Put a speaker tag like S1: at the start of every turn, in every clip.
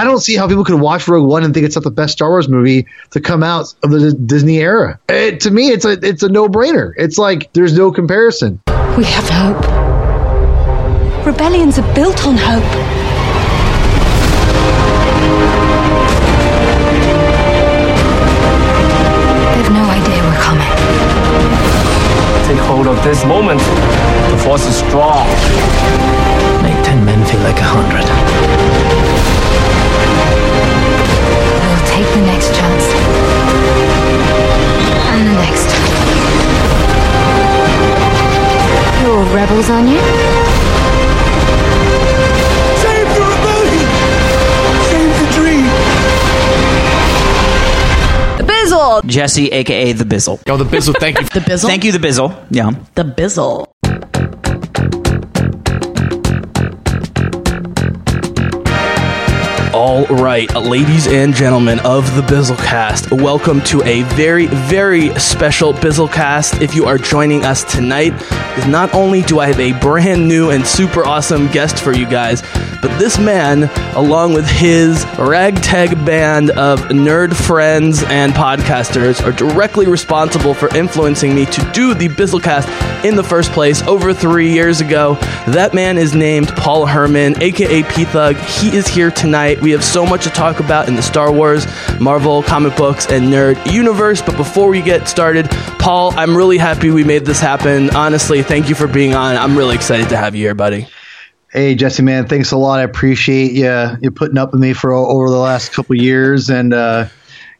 S1: I don't see how people could watch Rogue One and think it's not the best Star Wars movie to come out of the Disney era. It, to me, it's a it's a no brainer. It's like there's no comparison.
S2: We have hope. Rebellions are built on hope.
S3: Jesse, aka the Bizzle.
S4: Yo, the Bizzle, thank you.
S5: The Bizzle.
S3: Thank you, the Bizzle. Yeah.
S5: The Bizzle.
S4: All right, ladies and gentlemen of the Bizzlecast, welcome to a very, very special Bizzlecast. If you are joining us tonight, not only do I have a brand new and super awesome guest for you guys, but this man, along with his ragtag band of nerd friends and podcasters, are directly responsible for influencing me to do the Bizzlecast in the first place over three years ago. That man is named Paul Herman, aka P Thug. He is here tonight. We have so much to talk about in the Star Wars, Marvel, comic books, and nerd universe. But before we get started, Paul, I'm really happy we made this happen. Honestly, thank you for being on. I'm really excited to have you here, buddy.
S1: Hey Jesse, man, thanks a lot. I appreciate you you putting up with me for over the last couple years, and uh,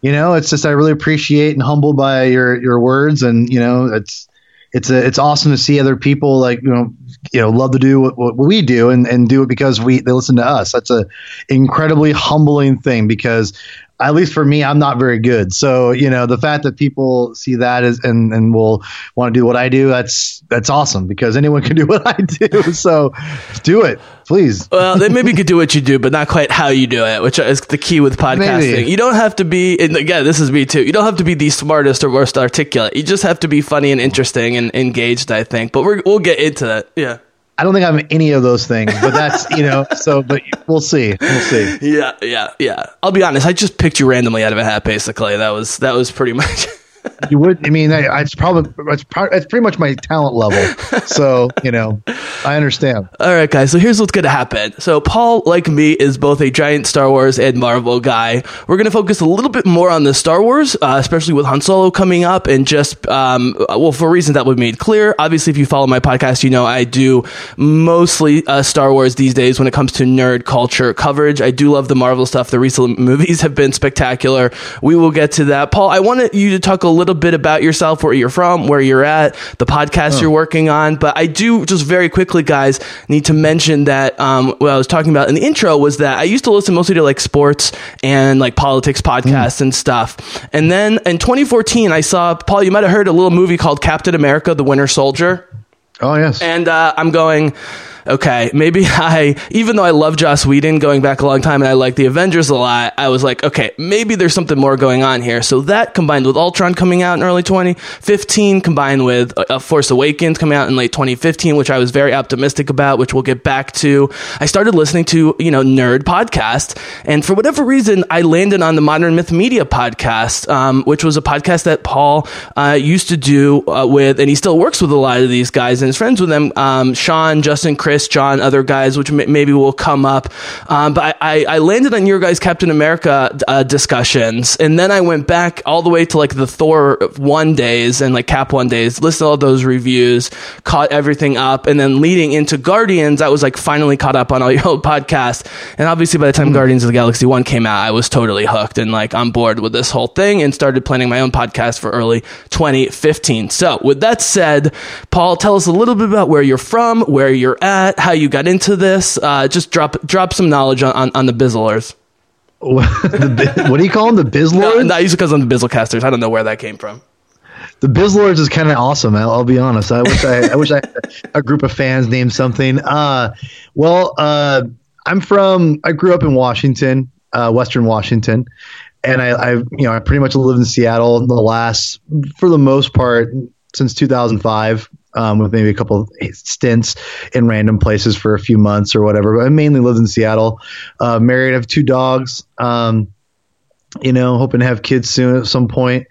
S1: you know, it's just I really appreciate and humbled by your your words, and you know, it's it's a, it's awesome to see other people like you know you know love to do what, what we do and, and do it because we they listen to us. That's a incredibly humbling thing because at least for me, I'm not very good. So you know, the fact that people see that is and and will want to do what I do, that's that's awesome because anyone can do what I do. So do it, please.
S4: Well, they maybe could do what you do, but not quite how you do it, which is the key with podcasting.
S1: Maybe.
S4: You don't have to be, and again, this is me too. You don't have to be the smartest or most articulate. You just have to be funny and interesting and engaged. I think, but we're, we'll get into that. Yeah.
S1: I don't think I'm any of those things, but that's you know. So, but we'll see. We'll see.
S4: Yeah, yeah, yeah. I'll be honest. I just picked you randomly out of a hat. Basically, that was that was pretty much.
S1: You would. I mean, I, it's probably it's, pro- it's pretty much my talent level. So you know, I understand.
S4: All right, guys. So here's what's going to happen. So Paul, like me, is both a giant Star Wars and Marvel guy. We're going to focus a little bit more on the Star Wars, uh, especially with Han Solo coming up, and just um, well, for reasons that we made clear. Obviously, if you follow my podcast, you know I do mostly uh, Star Wars these days when it comes to nerd culture coverage. I do love the Marvel stuff. The recent movies have been spectacular. We will get to that. Paul, I wanted you to talk a little bit about yourself, where you're from, where you're at, the podcast you're working on. But I do just very quickly, guys, need to mention that um, what I was talking about in the intro was that I used to listen mostly to like sports and like politics podcasts and stuff. And then in 2014, I saw Paul. You might have heard a little movie called Captain America: The Winter Soldier.
S1: Oh yes.
S4: And uh, I'm going, okay, maybe I, even though I love Joss Whedon going back a long time and I like the Avengers a lot, I was like, okay, maybe there's something more going on here. So that combined with Ultron coming out in early 2015, combined with uh, Force Awakens coming out in late 2015, which I was very optimistic about, which we'll get back to. I started listening to, you know, nerd podcast. And for whatever reason, I landed on the Modern Myth Media podcast, um, which was a podcast that Paul uh, used to do uh, with, and he still works with a lot of these guys and is friends with them. Um, Sean, Justin, Chris, John, other guys, which may- maybe will come up. Um, but I, I, landed on your guys' Captain America uh, discussions, and then I went back all the way to like the Thor one days and like Cap one days, listened to all those reviews, caught everything up, and then leading into Guardians, I was like finally caught up on all your old podcasts. And obviously, by the time Guardians of the Galaxy one came out, I was totally hooked and like on board with this whole thing, and started planning my own podcast for early 2015. So, with that said, Paul, tell us a little bit about where you're from, where you're at, how you got into this. Uh, just drop drop some knowledge on, on, on the Bizzlers.
S1: what do you call them? The
S4: No,
S1: Bizlords.
S4: not usually because I'm the Bizzlecasters. I don't know where that came from.
S1: The Bizlords is kind of awesome. I'll, I'll be honest. I wish I, I wish I had a group of fans named something. Uh, well, uh, I'm from. I grew up in Washington, uh, Western Washington, and I, I, you know, I pretty much lived in Seattle the last, for the most part, since 2005. Um, with maybe a couple stints in random places for a few months or whatever. But I mainly lived in Seattle. Uh, married, have two dogs. Um, you know, hoping to have kids soon at some point.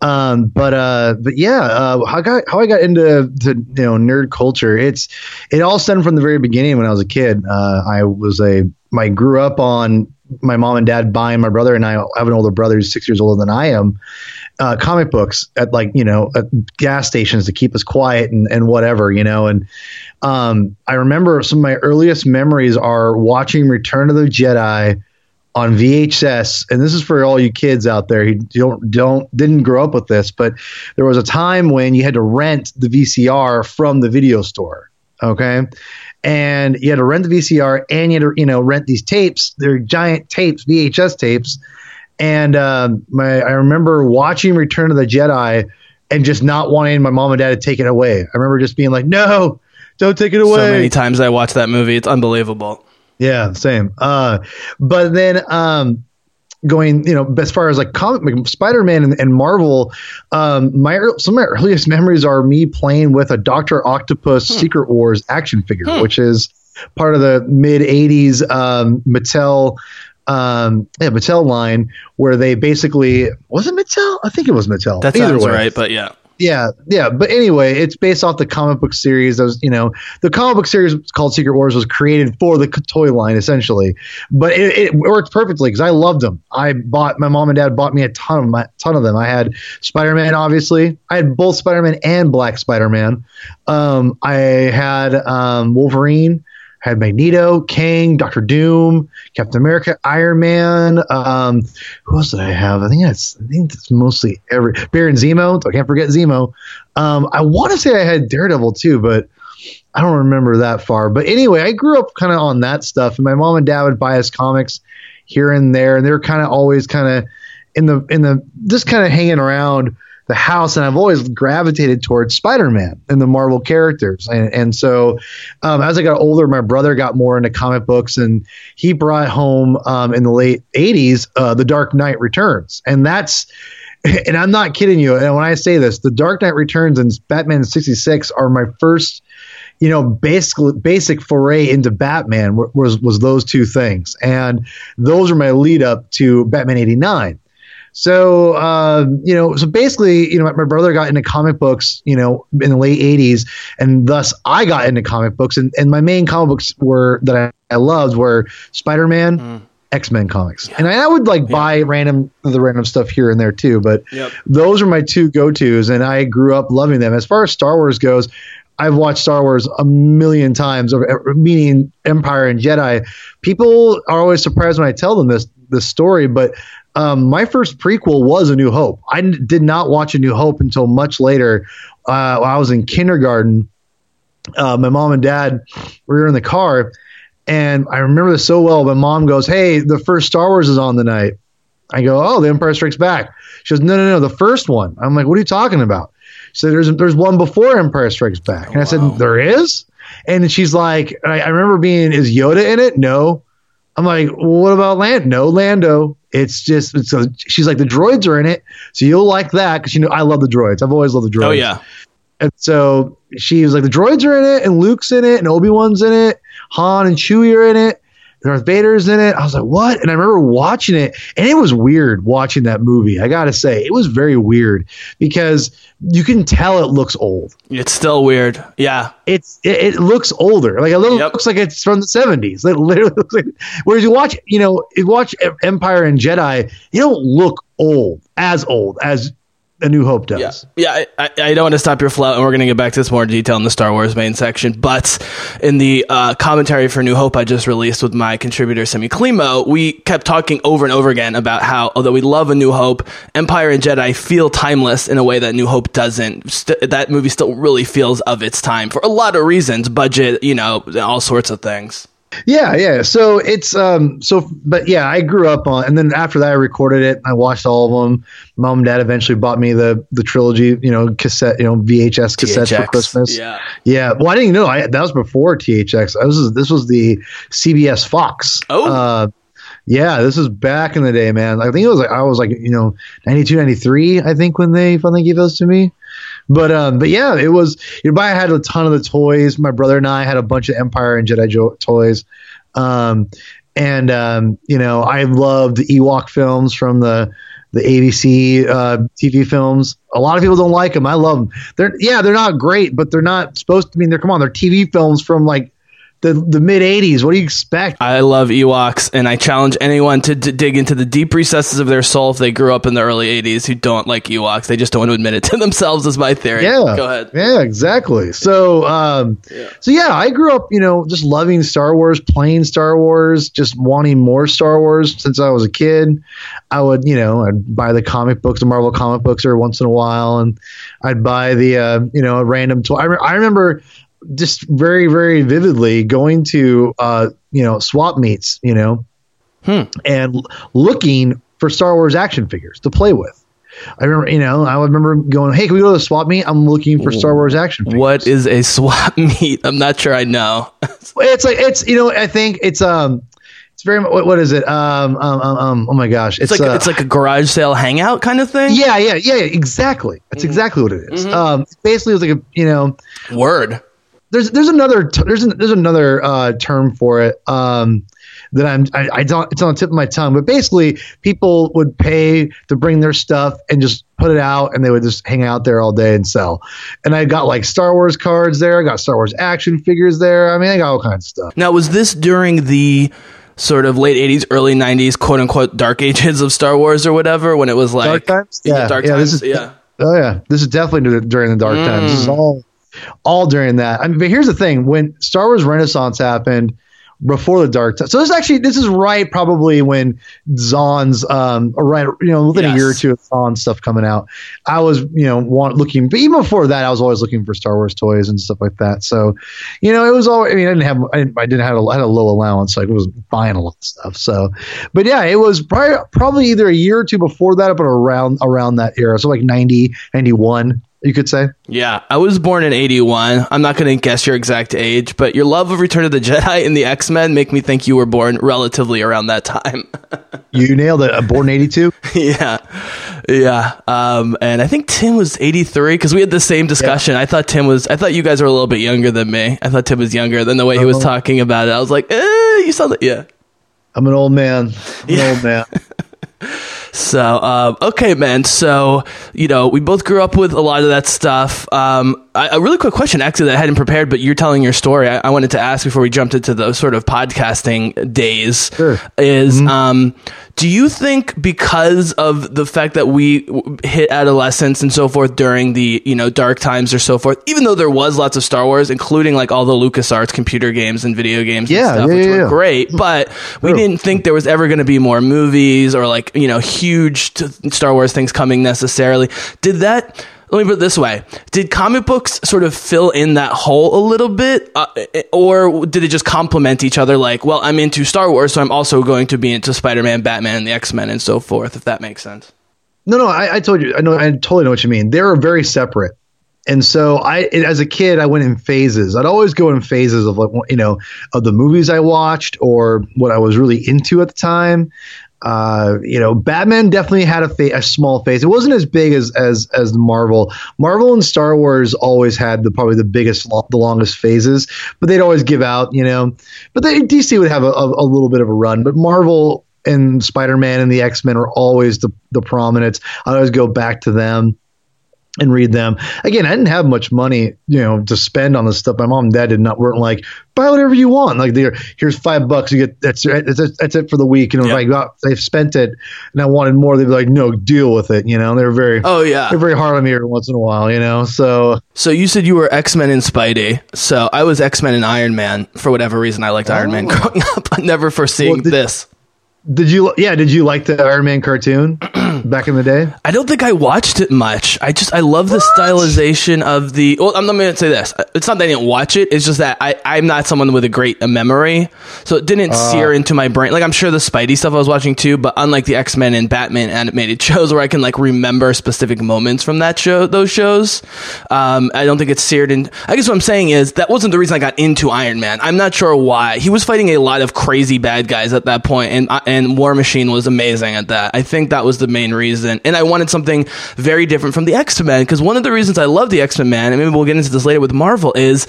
S1: Um, but uh, but yeah, uh, how I got how I got into to, you know nerd culture. It's it all stemmed from the very beginning when I was a kid. Uh, I was a I grew up on my mom and dad buying my brother and I, I have an older brother who's six years older than I am. Uh, comic books at like you know gas stations to keep us quiet and, and whatever you know and um, I remember some of my earliest memories are watching Return of the Jedi on VHS, and this is for all you kids out there who don't don't didn't grow up with this, but there was a time when you had to rent the VCR from the video store. Okay. And you had to rent the VCR and you had to, you know, rent these tapes. They're giant tapes, VHS tapes. And um, my, I remember watching Return of the Jedi and just not wanting my mom and dad to take it away. I remember just being like, no, don't take it away.
S4: So many times I watched that movie. It's unbelievable.
S1: Yeah, same. Uh, but then um, going, you know, as far as like comic, like Spider-Man and, and Marvel, um, my some of my earliest memories are me playing with a Doctor Octopus Secret Wars action figure, which is part of the mid '80s um, Mattel. Um, yeah, Mattel line where they basically was it Mattel? I think it was Mattel.
S4: That
S1: Either
S4: sounds
S1: way.
S4: right, but yeah.
S1: Yeah, yeah. But anyway, it's based off the comic book series. Was, you know, the comic book series called Secret Wars was created for the toy line essentially. But it, it worked perfectly because I loved them. I bought my mom and dad bought me a ton of my ton of them. I had Spider Man, obviously. I had both Spider Man and Black Spider Man. Um, I had um, Wolverine. Had Magneto, King, Doctor Doom, Captain America, Iron Man. Um, who else did I have? I think that's I think that's mostly every Baron Zemo. I can't forget Zemo. Um, I want to say I had Daredevil too, but I don't remember that far. But anyway, I grew up kind of on that stuff, and my mom and dad would buy us comics here and there, and they were kind of always kind of in the in the just kind of hanging around the house, and I've always gravitated towards Spider-Man and the Marvel characters, and, and so um, as I got older, my brother got more into comic books, and he brought home um, in the late '80s uh, The Dark Knight Returns, and that's and I'm not kidding you. And when I say this, The Dark Knight Returns and Batman '66 are my first you know, basic basic foray into Batman was was those two things, and those are my lead up to Batman '89. So, uh, you know, so basically, you know, my, my brother got into comic books, you know, in the late '80s, and thus I got into comic books, and, and my main comic books were that I, I loved were Spider-Man. X Men comics, and I, I would like buy random the random stuff here and there too. But
S4: Yep.
S1: those are my two go tos, and I grew up loving them. As far as Star Wars goes, I've watched Star Wars a million times, meaning Empire and Jedi. People are always surprised when I tell them this this story, but um, my first prequel was A New Hope. I n- did not watch A New Hope until much later. Uh, I was in kindergarten. Uh, my mom and dad we were in the car, and I remember this so well. My mom goes, "Hey, the first Star Wars is on tonight." I go, "Oh, The Empire Strikes Back." She goes, "No, no, no, the first one." I'm like, "What are you talking about?" She said, "There's there's one before Empire Strikes Back," and I said, "There is." And she's like, I, I remember being, "Is Yoda in it?" No. I'm like, well, "What about Land?" No, Lando. It's just it's a, she's like, "The droids are in it, so you'll like that because you know I love the droids. I've always loved the droids."
S4: Oh yeah.
S1: And so she was like, the droids are in it, and Luke's in it, and Obi Wan's in it, Han and Chewie are in it, Darth Vader's in it. I was like, what? And I remember watching it, and it was weird watching that movie. I gotta say, it was very weird because you can tell it looks old.
S4: It's still weird. Yeah.
S1: It's it, it looks older. Like it looks,
S4: Yep.
S1: looks like it's from the seventies. It literally looks like. Whereas you watch, you know, you watch Empire and Jedi, you don't look old as old as A New Hope does.
S4: Yeah, yeah. I, I, don't want to stop your flow, and we're going to get back to this more detail in the Star Wars main section. But in the uh, commentary for New Hope, I just released with my contributor Semi Klimo, we kept talking over and over again about how, although we love A New Hope, Empire and Jedi feel timeless in a way that New Hope doesn't. St- that movie still really feels of its time for a lot of reasons, budget, you know, all sorts of things.
S1: Yeah, yeah. So it's um so but yeah, I grew up on and then after that I recorded it. I watched all of them. Mom and dad eventually bought me the the trilogy, you know, cassette, you know, VHS cassettes for Christmas.
S4: Yeah.
S1: Yeah. Well, I didn't know. I, that was before THX. I was this was the CBS Fox.
S4: Oh.
S1: Uh, yeah, this is back in the day, man. I think it was like I was like, you know, 92, 93, I think when they finally gave those to me. But um, but yeah, it was. You know, I had a ton of the toys. My brother and I had a bunch of Empire and Jedi jo- toys. Um, and um, you know, I loved Ewok films from the the ABC uh, TV films. A lot of people don't like them. I love them. They're yeah, they're not great, but they're not supposed to I mean. They're come on, they're TV films from like the the mid '80s. What do you expect?
S4: I love Ewoks, and I challenge anyone to, to dig into the deep recesses of their soul if they grew up in the early '80s who don't like Ewoks. They just don't want to admit it to themselves. Is my theory.
S1: Yeah.
S4: Go ahead.
S1: Yeah, exactly. So, um, so yeah, I grew up, you know, just loving Star Wars, playing Star Wars, just wanting more Star Wars since I was a kid. I would, you know, I'd buy the comic books, the Marvel comic books, every once in a while, and I'd buy the, uh, you know, a random toy. I, re- I remember just very, very vividly going to, uh, you know, swap meets, you know, and l- looking for Star Wars action figures to play with. I remember, you know, I remember going, "Hey, can we go to the swap meet? I'm looking for Star Wars action figures."
S4: What is a swap meet? I'm not sure I know.
S1: It's like it's you know, I think it's um, it's very what, what is it? Um, um, um, um, oh my gosh,
S4: It's like
S1: uh,
S4: it's like a garage sale hangout kind of thing.
S1: yeah, yeah, yeah, yeah, exactly. That's exactly what it is. Um, basically, it was like a you know,
S4: Word.
S1: There's there's another t- there's an, there's another uh, term for it um, that I'm I, I don't it's on the tip of my tongue, but basically people would pay to bring their stuff and just put it out, and they would just hang out there all day and sell. And I got like Star Wars cards there, I got Star Wars action figures there. I mean, I got all kinds of stuff.
S4: Now, was this during the sort of late '80s, early '90s, quote unquote, dark ages of Star Wars or whatever? When it was like
S1: Dark times?
S4: Yeah, dark
S1: yeah,
S4: times.
S1: This is,
S4: yeah.
S1: Oh yeah, this is definitely during the dark times. This is all, all during that. I mean, but here's the thing: when Star Wars Renaissance happened, before the dark times. So this actually, this is right probably when Zahn's, um, right, you know, within a year or two of Zahn stuff coming out. I was, you know, want looking, but even before that, I was always looking for Star Wars toys and stuff like that. So, you know, it was all. I mean, I didn't have, I didn't, I didn't have a, I had a low allowance, so I was buying a lot of stuff. So, but yeah, it was probably probably either a year or two before that, but around around that era. So like 90, 91, you could say.
S4: Yeah, I was born in 81. I'm not going to guess your exact age, but your love of Return of the Jedi and the X-Men make me think you were born relatively around that time.
S1: You nailed it. Uh, Born eighty two.
S4: yeah. Yeah. Um, and I think Tim was 83 because we had the same discussion. I thought Tim was, I thought you guys were a little bit younger than me. I thought Tim was younger than the way he was talking about it. I was like, eh, you sound like, yeah.
S1: I'm an old man. I'm an old man.
S4: So, um, okay, man. So, you know, we both grew up with a lot of that stuff. Um, I, a really quick question, actually, that I hadn't prepared, but you're telling your story. I, I wanted to ask before we jumped into the sort of podcasting days
S1: Sure.
S4: is, um, do you think because of the fact that we hit adolescence and so forth during the, you know, dark times or so forth, even though there was lots of Star Wars, including like all the LucasArts computer games and video games and
S1: Yeah,
S4: stuff,
S1: yeah,
S4: which
S1: yeah,
S4: were
S1: yeah.
S4: great, mm. but we
S1: True.
S4: didn't think there was ever going to be more movies or like you know huge t- Star Wars things coming necessarily. Did that? Let me put it this way: Did comic books sort of fill in that hole a little bit, uh, or did it just complement each other? Like, well, I'm into Star Wars, so I'm also going to be into Spider-Man, Batman, the X-Men, and so forth. If that makes sense.
S1: No, no, I, I told you. I know. I totally know what you mean. They are very separate. And so I, as a kid, I went in phases. I'd always go in phases of like, you know, of the movies I watched or what I was really into at the time. Uh, you know, Batman definitely had a, fa- a small phase. It wasn't as big as as as Marvel. Marvel and Star Wars always had the probably the biggest, lo- the longest phases, but they'd always give out, you know. But they, DC would have a, a, a little bit of a run, but Marvel and Spider Man and the X Men are always the the prominent. I always go back to them and read them. Again, I didn't have much money, you know, to spend on this stuff. My mom and dad did not weren't like buy whatever you want. Like they're here's five bucks. You get that's that's, it- that's it for the week. And if
S4: Yeah.
S1: I got they've spent it and I wanted more, they'd be like, no, deal with it. You know, they're very
S4: Oh yeah.
S1: they're very hard on me every once in a while. You know, so
S4: So you said you were X Men and Spidey. So I was X Men and Iron Man. For whatever reason, I liked Iron Man oh. growing up. I never foreseeing
S1: Well,
S4: this.
S1: Did you? Yeah, did you like the Iron Man cartoon back in the day?
S4: I don't think I watched it much. I just I love the stylization of the. Well, I'm, I'm going to say this. It's not that I didn't watch it. It's just that I I'm not someone with a great uh, memory, so it didn't sear into my brain. Like I'm sure the Spidey stuff I was watching too, but unlike the X Men and Batman animated shows where I can like remember specific moments from that show, those shows, um, I don't think it's seared in. I guess what I'm saying is that wasn't the reason I got into Iron Man. I'm not sure why. He was fighting a lot of crazy bad guys at that point, and uh, and War Machine was amazing at that. I think that was the main reason. And I wanted something very different from the X Men because one of the reasons I love the X Men, man, and maybe we'll get into this later with Marvel, is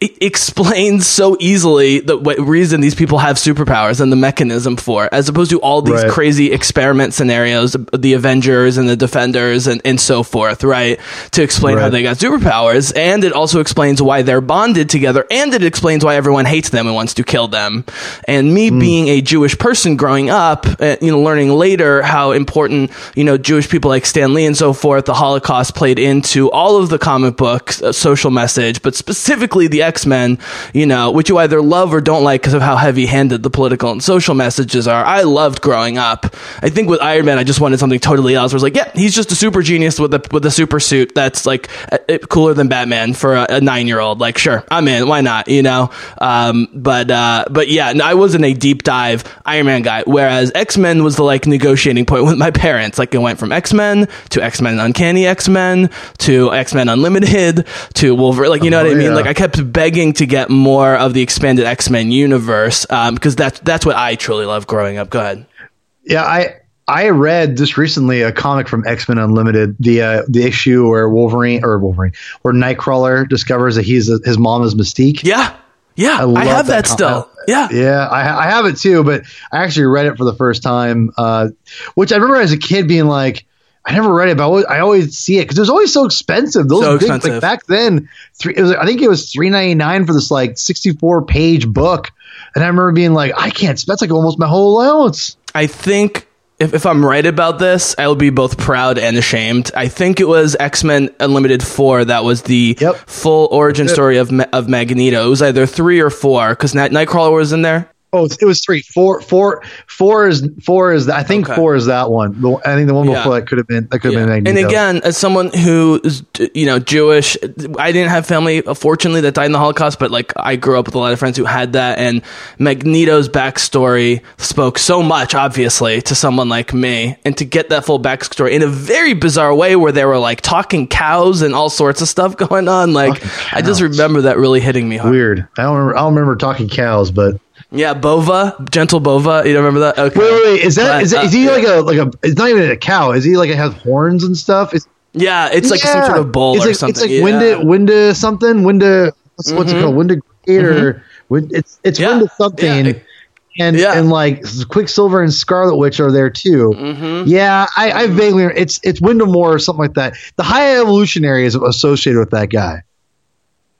S4: it explains so easily the what reason these people have superpowers and the mechanism for, it, as opposed to all these
S1: Right.
S4: crazy experiment scenarios, the Avengers and the Defenders and, and so forth, right? To explain how they got superpowers. And it also explains why they're bonded together. And it explains why everyone hates them and wants to kill them. And me hmm. being a Jewish person growing up, uh, you know, learning later how important, you know, Jewish people like Stan Lee and so forth, the Holocaust played into all of the comic books, uh, social message, but specifically the X Men, you know, which you either love or don't like because of how heavy handed the political and social messages are. I loved growing up. I think with Iron Man, I just wanted something totally else. Where it's like, yeah, he's just a super genius with a with a super suit that's like uh, uh, cooler than Batman for a, a nine year old. Like, sure, I'm in. Why not? You know. Um, but uh, but yeah, I wasn't a deep dive Iron Man guy. Whereas X Men was the like negotiating point with my parents. Like, it went from X Men to X Men Uncanny X Men to X Men Unlimited to Wolverine. Like, you know
S1: Oh,
S4: what I mean?
S1: yeah.
S4: Like, I kept begging to get more of the expanded X Men universe um, because that's that's what I truly loved growing up. Go ahead.
S1: Yeah, I I read just recently a comic from X Men Unlimited, the uh, the issue where Wolverine or Wolverine where Nightcrawler discovers that he's his mom is Mystique.
S4: Yeah, yeah, I,
S1: love
S4: have that,
S1: com-
S4: still. Yeah,
S1: Yeah, I, I have it too, but I actually read it for the first time, uh, which I remember as a kid being like, I never read it, but I always, I always see it because it was always so expensive. Those
S4: So
S1: big,
S4: expensive.
S1: like back then, three, it was, I think it was three ninety nine for this like sixty four page book, and I remember being like, I can't. That's like almost my whole allowance.
S4: I think if, if I'm right about this, I will be both proud and ashamed. I think it was X Men Unlimited 4 that was the
S1: Yep.
S4: full origin story of, of Magneto. It was either 3 or 4 because Night- Nightcrawler was in there.
S1: Oh, it was three. Four, four, four is four is. I think
S4: Okay.
S1: four is that one. The, I think the one
S4: Yeah.
S1: before that could have been that could have been Magneto.
S4: And again, as someone who is, you know, Jewish, I didn't have family, uh, fortunately, that died in the Holocaust, but like I grew up with a lot of friends who had that. And Magneto's backstory spoke so much, obviously, to someone like me. And to get that full backstory in a very bizarre way where they were like talking cows and all sorts of stuff going on, like I just remember that really hitting me hard.
S1: weird. I don't. Remember, I don't remember talking cows, but
S4: Yeah, Bova, gentle Bova. You don't remember that? Okay.
S1: wait, wait, wait. Is that
S4: But,
S1: is, that,
S4: uh,
S1: is he like a like a? It's not even a cow. Is he like it has horns and stuff?
S4: Yeah, it's like some sort of bull
S1: it's
S4: or
S1: like,
S4: something.
S1: It's like
S4: yeah.
S1: Winda, Winda something. Winda. What's, what's it called? Winda Gator. Win- It's it's
S4: Mm-hmm. Yeah.
S1: Winda something.
S4: Yeah.
S1: And
S4: Yeah.
S1: and like Quicksilver and Scarlet Witch are there too.
S4: Mm-hmm.
S1: Yeah, I, I vaguely it's it's Windamore or something like that. The High Evolutionary is associated with that guy.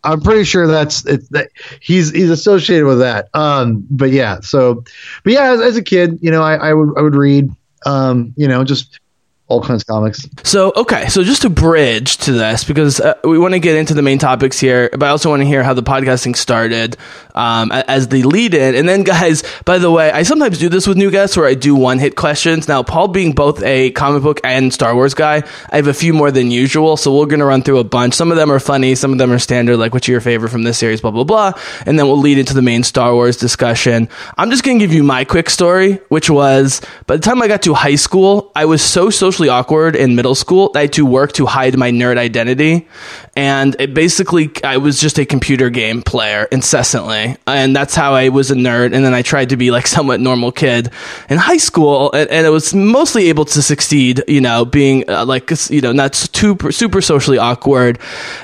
S1: I'm pretty sure that's it's that he's he's associated with that. Um, but yeah, so but yeah, as, as a kid, you know, I, I would I would read um, you know, just all kinds of comics.
S4: So, okay, so just to bridge to this, because uh, we want to get into the main topics here, but I also want to hear how the podcasting started um, as the lead in. And then, guys, by the way, I sometimes do this with new guests where I do one hit questions. Now, Paul being both a comic book and Star Wars guy, I have a few more than usual, so we're going to run through a bunch. Some of them are funny, some of them are standard, like what's your favorite from this series, blah, blah, blah. And then we'll lead into the main Star Wars discussion. I'm just going to give you my quick story, which was by the time I got to high school, I was so socially awkward in middle school that I had to work to hide my nerd identity. And it basically, I was just a computer game player incessantly. And that's how I was a nerd. And then I tried to be like somewhat normal kid in high school. And, and I was mostly able to succeed, you know, being uh, like, you know, not super, super socially awkward.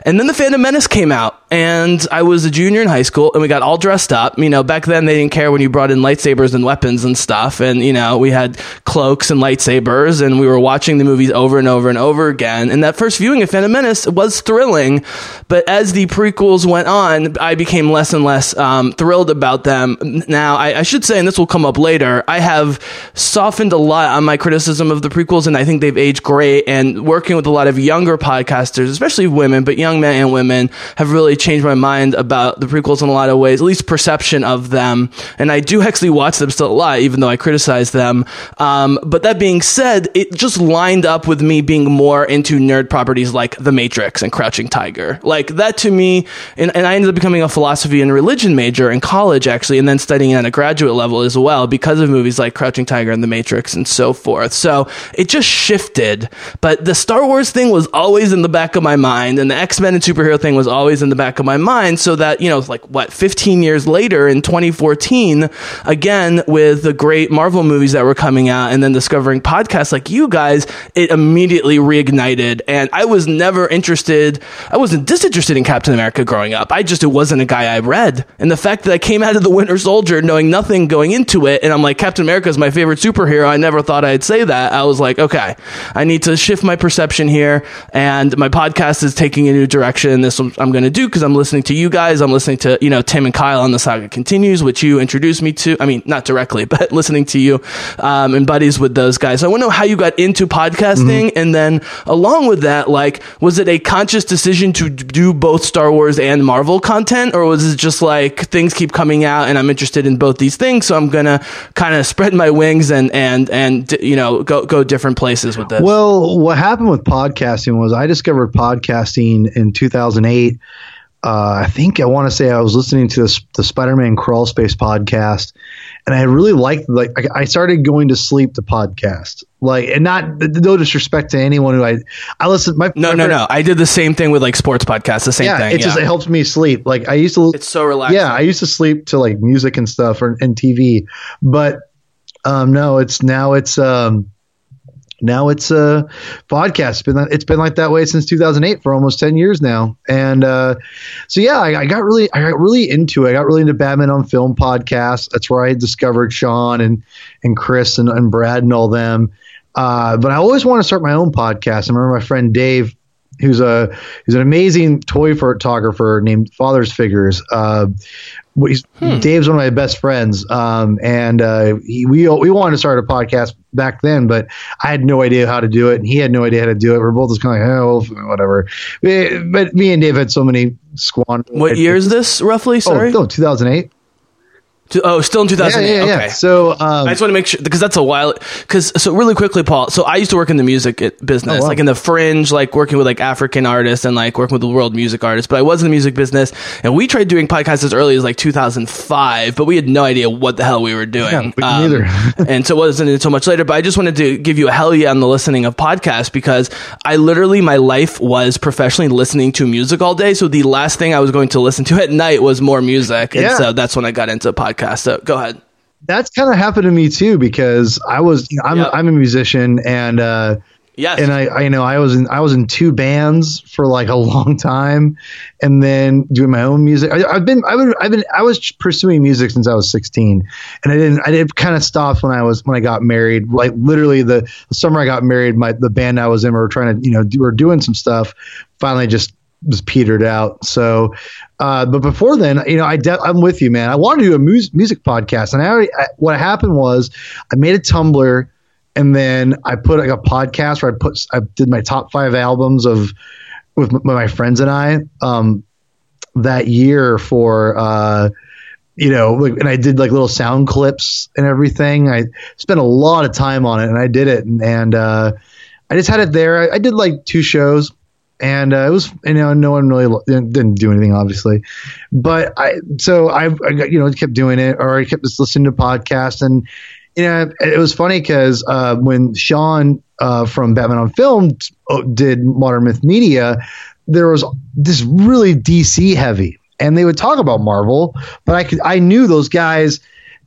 S4: And then the Phantom Menace came out. And I was a junior in high school and we got all dressed up. You know, back then they didn't care when you brought in lightsabers and weapons and stuff. And, you know, we had cloaks and lightsabers and we were watching the movies over and over and over again. And that first viewing of Phantom Menace was thrilling. But as the prequels went on, I became less and less um, thrilled about them. Now, I, I should say, and this will come up later, I have softened a lot on my criticism of the prequels and I think they've aged great. And working with a lot of younger podcasters, especially women, but young men and women, have really changed my mind about the prequels in a lot of ways, at least perception of them. And I do actually watch them still a lot, even though I criticize them. Um, but that being said, it just lined up with me being more into nerd properties like The Matrix and Crouching Tiger. Like that to me, and, and I ended up becoming a philosophy and religion major in college, actually, and then studying at a graduate level as well because of movies like Crouching Tiger and The Matrix and so forth. So it just shifted. But the Star Wars thing was always in the back of my mind, and the X Men and superhero thing was always in the back back of my mind so that, you know, like what, 15 years later in 2014, again, with the great Marvel movies that were coming out and then discovering podcasts like you guys, it immediately reignited. And I was never interested, I wasn't disinterested in Captain America growing up. I just, it wasn't a guy I read. And the fact that I came out of the Winter Soldier knowing nothing going into it, and I'm like, Captain America is my favorite superhero. I never thought I'd say that. I was like, okay, I need to shift my perception here. And my podcast is taking a new direction. This I'm going to do because I'm listening to you guys. I'm listening to, you know, Tim and Kyle on the saga continues, which you introduced me to. I mean, not directly, but listening to you um, and buddies with those guys. So I want to know how you got into podcasting. And then along with that, like, was it a conscious decision to do both Star Wars and Marvel content? Or was it just like things keep coming out and I'm interested in both these things? So I'm going to kind of spread my wings and, and, and, you know, go, go different places with this.
S1: Well, what happened with podcasting was I discovered podcasting in 2008. Uh, I think I want to say I was listening to this, the Spider-Man Crawl Space podcast, and I really liked like I I started going to sleep to podcast. Like, and not no disrespect to anyone who I I listen. My
S4: no,
S1: my
S4: no,
S1: friend-
S4: no. I did the same thing with like sports podcasts. The same
S1: yeah,
S4: thing.
S1: it just it helps me sleep. Like I used to.
S4: It's so relaxing.
S1: Yeah, I used to sleep to like music and stuff or, and TV, but um, no, it's now it's um, now it's a podcast. It's been it's been like that way since 2008 for almost 10 years now, and uh, so yeah, I, I got really I got really into it. I got really into Batman on Film podcasts. That's where I discovered Sean and and Chris and, and Brad and all them. Uh, but I always want to start my own podcast. I remember my friend Dave who's a who's an amazing toy photographer named Father's Figures. Uh, he's, Dave's one of my best friends, um, and uh, he, we we wanted to start a podcast back then, but I had no idea how to do it, and he had no idea how to do it. We're both just kind of like, oh, whatever. Eh, But me and Dave had so many squandered.
S4: What year is this roughly? Sorry.
S1: Oh, no, 2008.
S4: Two- Oh, still in 2008.
S1: Yeah, yeah, yeah.
S4: Okay.
S1: So um,
S4: I just want to make sure because that's a while. Because so really quickly, Paul. So I used to work in the music business,
S1: Oh, wow.
S4: like in the fringe, like working with like African artists and like working with the world music artists. But I was in the music business, and we tried doing podcasts as early as like 2005, but we had no idea what the hell we were doing. Um,
S1: Yeah, we neither.
S4: and so it wasn't until much later. But I just wanted to give you a hell yeah on the listening of podcasts because I literally my life was professionally listening to music all day. So the last thing I was going to listen to at night was more music, and
S1: Yeah.
S4: so that's when I got into podcasts. So go ahead.
S1: that's kind of happened to me too because I was you know, I'm
S4: Yep.
S1: I'm a musician and. uh
S4: Yes.
S1: and I, I you know I was in I was in two bands for like a long time, and then doing my own music. I, I've been I've been I've been I was pursuing music since I was 16, and I didn't I did kind of stopped when I was when I got married. Like literally the, the summer I got married, my the band I was in we were trying to you know do, we were doing some stuff. Finally, just was petered out. So, uh, but before then, you know, I de- I'm with you, man. I wanted to do a mus- music podcast, and I already I, what happened was I made a Tumblr and then I put like a podcast where I put I did my top five albums of with m- my friends and I um, that year for uh, you know and I did like little sound clips and everything. I spent a lot of time on it and I did it and, and uh, I just had it there. I, I did like two shows and uh, it was you know no one really didn't, didn't do anything obviously but i so I, I you know kept doing it or i kept just listening to podcasts and you know it was funny because uh, when sean uh, from batman on film uh, did modern myth media there was this really dc heavy and they would talk about marvel but i could i knew those guys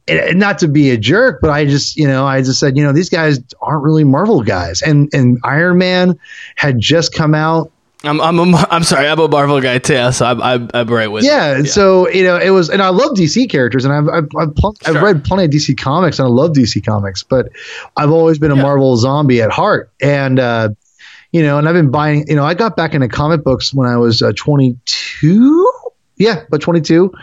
S1: and not to be a jerk, but I just, you know, I just said, you know, these guys aren't really Marvel guys. And and Iron Man had just come out.
S4: I'm I'm a, I'm sorry, I'm a Marvel guy too, so I'm I'm, I'm right with
S1: Yeah,
S4: you.
S1: so you know, it was, and I love DC characters, and I've I've I've, pl- I've read plenty of DC comics, and I love DC comics, but I've always been a
S4: Yeah.
S1: Marvel zombie at heart, and uh, you know, and I've been buying. You know, I got back into comic books when I was uh, 22. Yeah, but 22.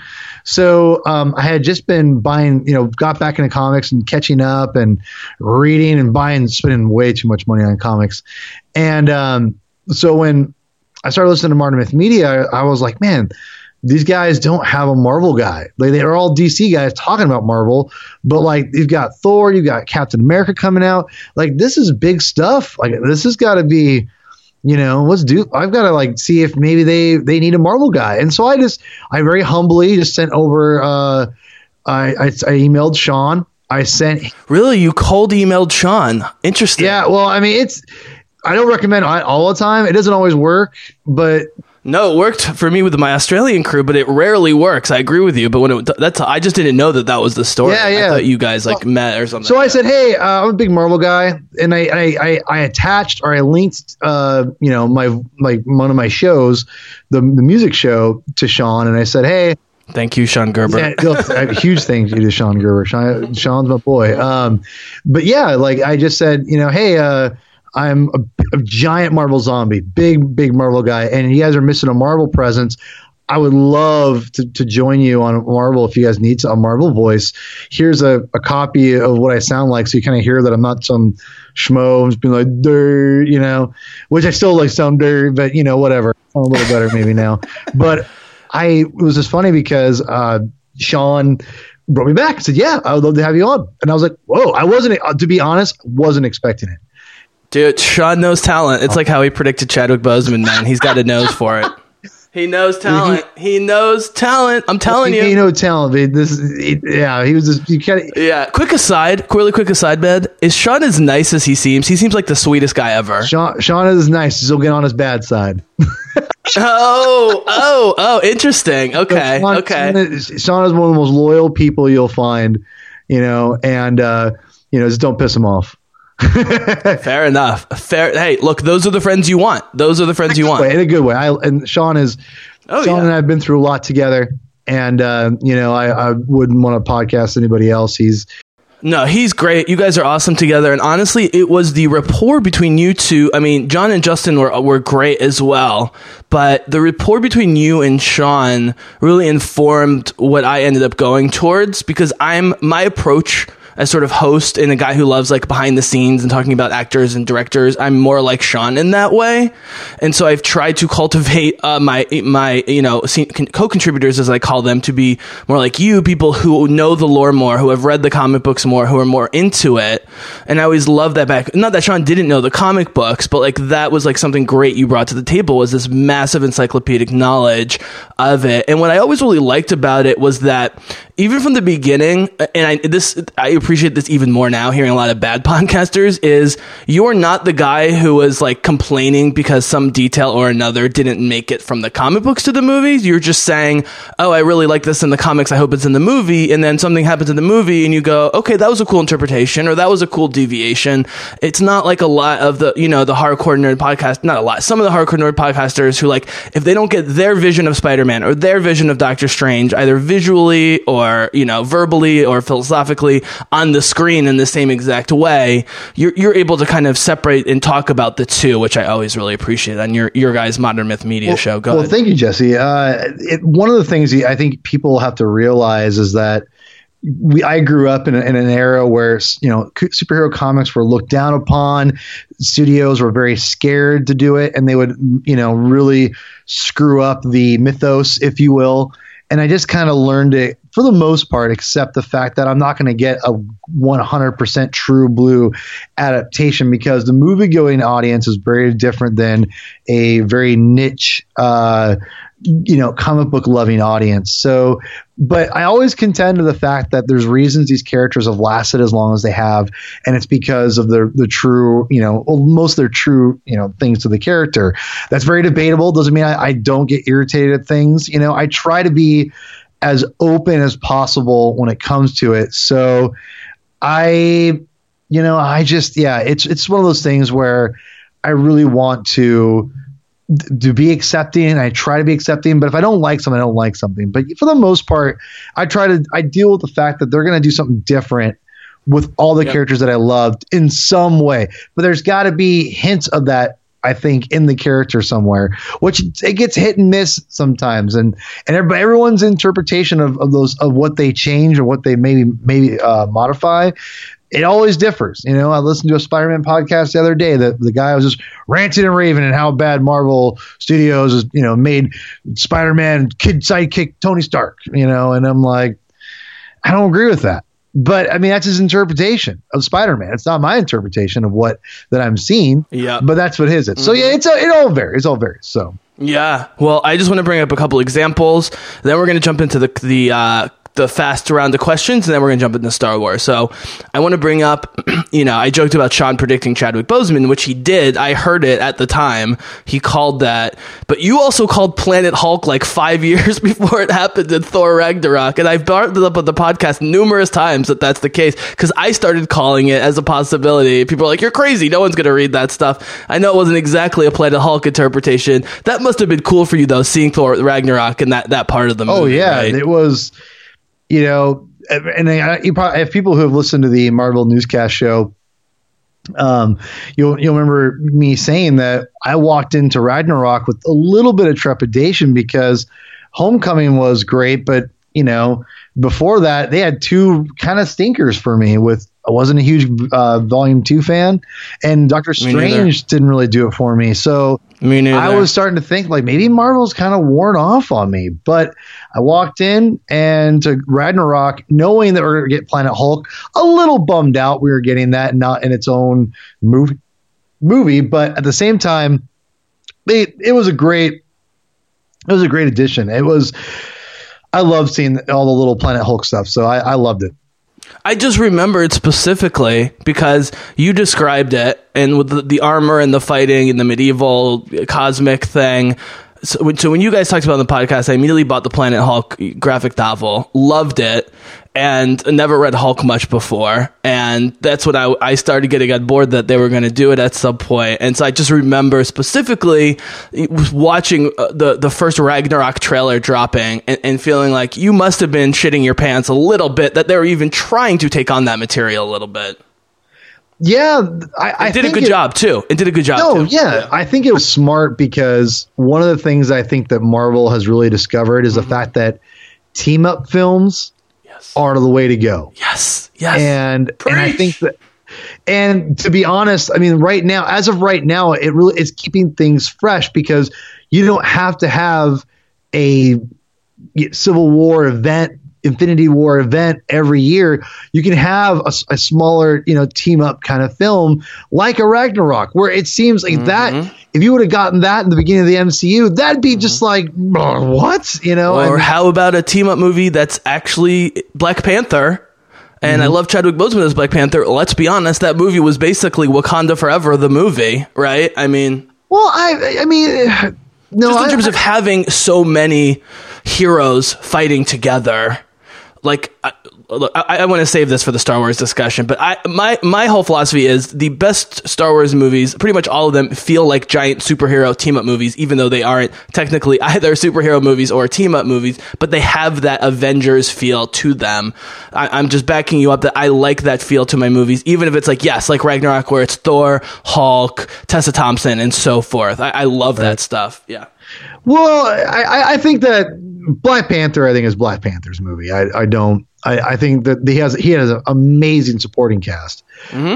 S1: So um, I had just been buying, you know, got back into comics and catching up and reading and buying, spending way too much money on comics. And um, so when I started listening to Modern Myth Media, I was like, man, these guys don't have a Marvel guy. Like they're all DC guys talking about Marvel, but like you've got Thor, you've got Captain America coming out. Like this is big stuff. Like this has got to be, you know, let's do. I've got to like see if maybe they they need a Marvel guy. And so I just I very humbly just sent over. Uh, I, I I emailed Sean. I sent
S4: Really, you cold emailed Sean? Interesting.
S1: yeah. Well, I mean it's. I don't recommend it all the time. It doesn't always work, but
S4: No, it worked for me with my Australian crew, but it rarely works. I agree with you, but when it that's I just didn't know that that was the story.
S1: Yeah, yeah.
S4: I thought you guys like met or something.
S1: So I said, "Hey, uh, I'm a big Marvel guy," and I I, I, I attached or I linked, uh, you know, my like one of my shows, the the music show, to Sean, and I said, "Hey,
S4: Thank you, Sean Gerber.
S1: yeah, huge thank you to Sean Gerber. Sean, Sean's my boy. Um, but yeah, like I just said, you know, hey, uh, I'm a, a giant Marvel zombie, big, big Marvel guy, and you guys are missing a Marvel presence. I would love to, to join you on Marvel if you guys need a Marvel voice. Here's a, a copy of what I sound like, so you kind of hear that I'm not some schmo who's been like dirt, you know, which I still like sound dirt, but you know, whatever. I'm a little better maybe now. But I it was just funny because uh, Sean brought me back and said, "Yeah, I would love to have you on." And I was like, "Whoa!" I wasn't, uh, to be honest, wasn't expecting it.
S4: Dude, Sean knows talent. It's like how he predicted Chadwick Boseman, man. He's got a nose for it. He knows talent. He knows talent. I'm telling
S1: He,
S4: you.
S1: he knows talent. but This, he, yeah, he was just you kind of.
S4: Yeah. Quick aside, really quick aside, bed. Is Sean as nice as he seems? He seems like the sweetest guy ever.
S1: Sean, Sean is nice. He'll get on his bad side.
S4: Oh, oh, oh, interesting. Okay,
S1: Sean,
S4: okay.
S1: Sean is, Sean is one of the most loyal people you'll find, you know, and uh, you know, just don't piss him off.
S4: Fair enough. Fair. Hey, look, those are the friends you want. Those are the friends you
S1: Way,
S4: want.
S1: in a good way. I and Sean is
S4: Oh,
S1: Sean
S4: yeah.
S1: and I have been through a lot together, and uh, you know, I, I wouldn't want to podcast anybody else. He's
S4: No, he's great. You guys are awesome together. And honestly, it was the rapport between you two. I mean, John and Justin were were great as well, but the rapport between you and Sean really informed what I ended up going towards because I'm my approach as sort of host and a guy who loves like behind the scenes and talking about actors and directors. I'm more like Sean in that way, and so I've tried to cultivate uh, my my you know co-contributors as I call them to be more like you, people who know the lore more, who have read the comic books more, who are more into it. And I always love that back. Not that Sean didn't know the comic books, but like that was like something great you brought to the table was this massive encyclopedic knowledge of it. And what I always really liked about it was that even from the beginning, and I this I appreciate this even more now, hearing a lot of bad podcasters, is you're not the guy who was like complaining because some detail or another didn't make it from the comic books to the movies. You're just saying, "Oh, I really like this in the comics. I hope it's in the movie." And then something happens in the movie, and you go, "Okay, that was a cool interpretation, or that was a cool deviation." It's not like a lot of the you know the hardcore nerd podcast. Not a lot. Some of the hardcore nerd podcasters who like if they don't get their vision of Spider-Man or their vision of Doctor Strange, either visually or you know verbally or philosophically on the screen in the same exact way, you're you're able to kind of separate and talk about the two, which I always really appreciate on your your guys' Modern Myth Media show. Go
S1: well,
S4: ahead.
S1: thank you, Jesse. Uh, it, one of the things I think people have to realize is that we I grew up in, a, in an era where you know superhero comics were looked down upon. Studios were very scared to do it, and they would you know really screw up the mythos, if you will. And I just kind of learned it for the most part, except the fact that I'm not going to get a 100% true blue adaptation because the movie going audience is very different than a very niche, uh, you know, comic book loving audience. So, but I always contend to the fact that there's reasons these characters have lasted as long as they have, and it's because of the the true, you know, most of their true, you know, things to the character. That's very debatable. Doesn't mean I, I don't get irritated at things. You know, I try to be as open as possible when it comes to it. So, I, you know, I just yeah, it's it's one of those things where I really want to to be accepting. I try to be accepting, but if I don't like something, I don't like something. But for the most part, I try to I deal with the fact that they're going to do something different with all the
S4: Yep.
S1: characters that I loved in some way. But there's got to be hints of that. I think in the character somewhere, which it gets hit and miss sometimes, and and everybody, everyone's interpretation of, of those of what they change or what they maybe maybe uh, modify it always differs. You know, I listened to a Spider-Man podcast the other day that the guy was just ranting and raving and how bad Marvel Studios has, you know, made Spider-Man kid sidekick Tony Stark, you know, and I'm like, I don't agree with that. But I mean, that's his interpretation of Spider-Man. It's not my interpretation of what that I'm seeing.
S4: Yeah.
S1: But that's what his is. So yeah, it's a, it all varies. It all varies. So
S4: Yeah. Well, I just want to bring up a couple examples. Then we're going to jump into the the uh, the fast round of questions, and then we're gonna jump into Star Wars. So I want to bring up, you know, I joked about Sean predicting Chadwick Boseman, which he did. I heard it at the time. He called that, but you also called Planet Hulk like five years before it happened in Thor Ragnarok, and I've brought it up on the podcast numerous times that that's the case because I started calling it as a possibility. People are like, "You're crazy. No one's gonna read that stuff." I know it wasn't exactly a Planet Hulk interpretation. That must have been cool for you though, seeing Thor Ragnarok and that that part of the oh, movie.
S1: Oh yeah,
S4: right?
S1: it was. You know, and I, you probably have people who have listened to the Marvel newscast show. Um, you'll you'll remember me saying that I walked into Ragnarok with a little bit of trepidation because Homecoming was great, but you know before that they had two kind of stinkers for me. With I wasn't a huge uh, Volume Two fan, and Doctor Strange didn't really do it for me. So
S4: Me neither.
S1: I was starting to think like maybe Marvel's kind of worn off on me, but I walked in and to Ragnarok, knowing that we are going to get Planet Hulk, a little bummed out we were getting that not in its own movie, movie, but at the same time, they it was a great, it was a great addition. It was, I love seeing all the little Planet Hulk stuff, so I, I loved it.
S4: I just remembered specifically because you described it, and with the, the armor and the fighting and the medieval cosmic thing. So when, so when you guys talked about the podcast, I immediately bought the Planet Hulk graphic novel, loved it, and never read Hulk much before. And that's when I, I started getting on board that they were going to do it at some point. And so I just remember specifically watching uh, the, the first Ragnarok trailer dropping and, and feeling like you must have been shitting your pants a little bit that they were even trying to take on that material a little bit.
S1: Yeah, I, I
S4: It did a good
S1: it-
S4: job too. It did a good job.
S1: No,
S4: too.
S1: yeah, I think it was smart because one of the things I think that Marvel has really discovered is the fact that team up films
S4: Yes.
S1: are the way to go.
S4: Yes. Yes.
S1: And and I think that and to be honest, I mean right now as of right now it really is keeping things fresh because you don't have to have a Civil War event Infinity War event every year, you can have a smaller, you know, team up kind of film like a Ragnarok, where it seems like that. If you would have gotten that in the beginning of the MCU, that'd be just like "Uh, what, you know?
S4: Or
S1: And-
S4: how about a team up movie that's actually Black Panther? And I love Chadwick Boseman as Black Panther. Let's be honest, that movie was basically Wakanda Forever, the movie, right? I mean,
S1: well, I, I mean, no,
S4: just in
S1: I-
S4: terms
S1: I-
S4: of having so many heroes fighting together. Like, I, I, I want to save this for the Star Wars discussion, but I my my whole philosophy is the best Star Wars movies, pretty much all of them, feel like giant superhero team up movies, even though they aren't technically either superhero movies or team up movies, but they have that Avengers feel to them. I, I'm just backing you up that I like that feel to my movies, even if it's like yes, like Ragnarok, where it's Thor, Hulk, Tessa Thompson, and so forth. I, I love that stuff. Yeah.
S1: Well, I, I- I think that Black Panther, I think, is Black Panther's movie. I, I don't. I, I think that he has he has an amazing supporting cast.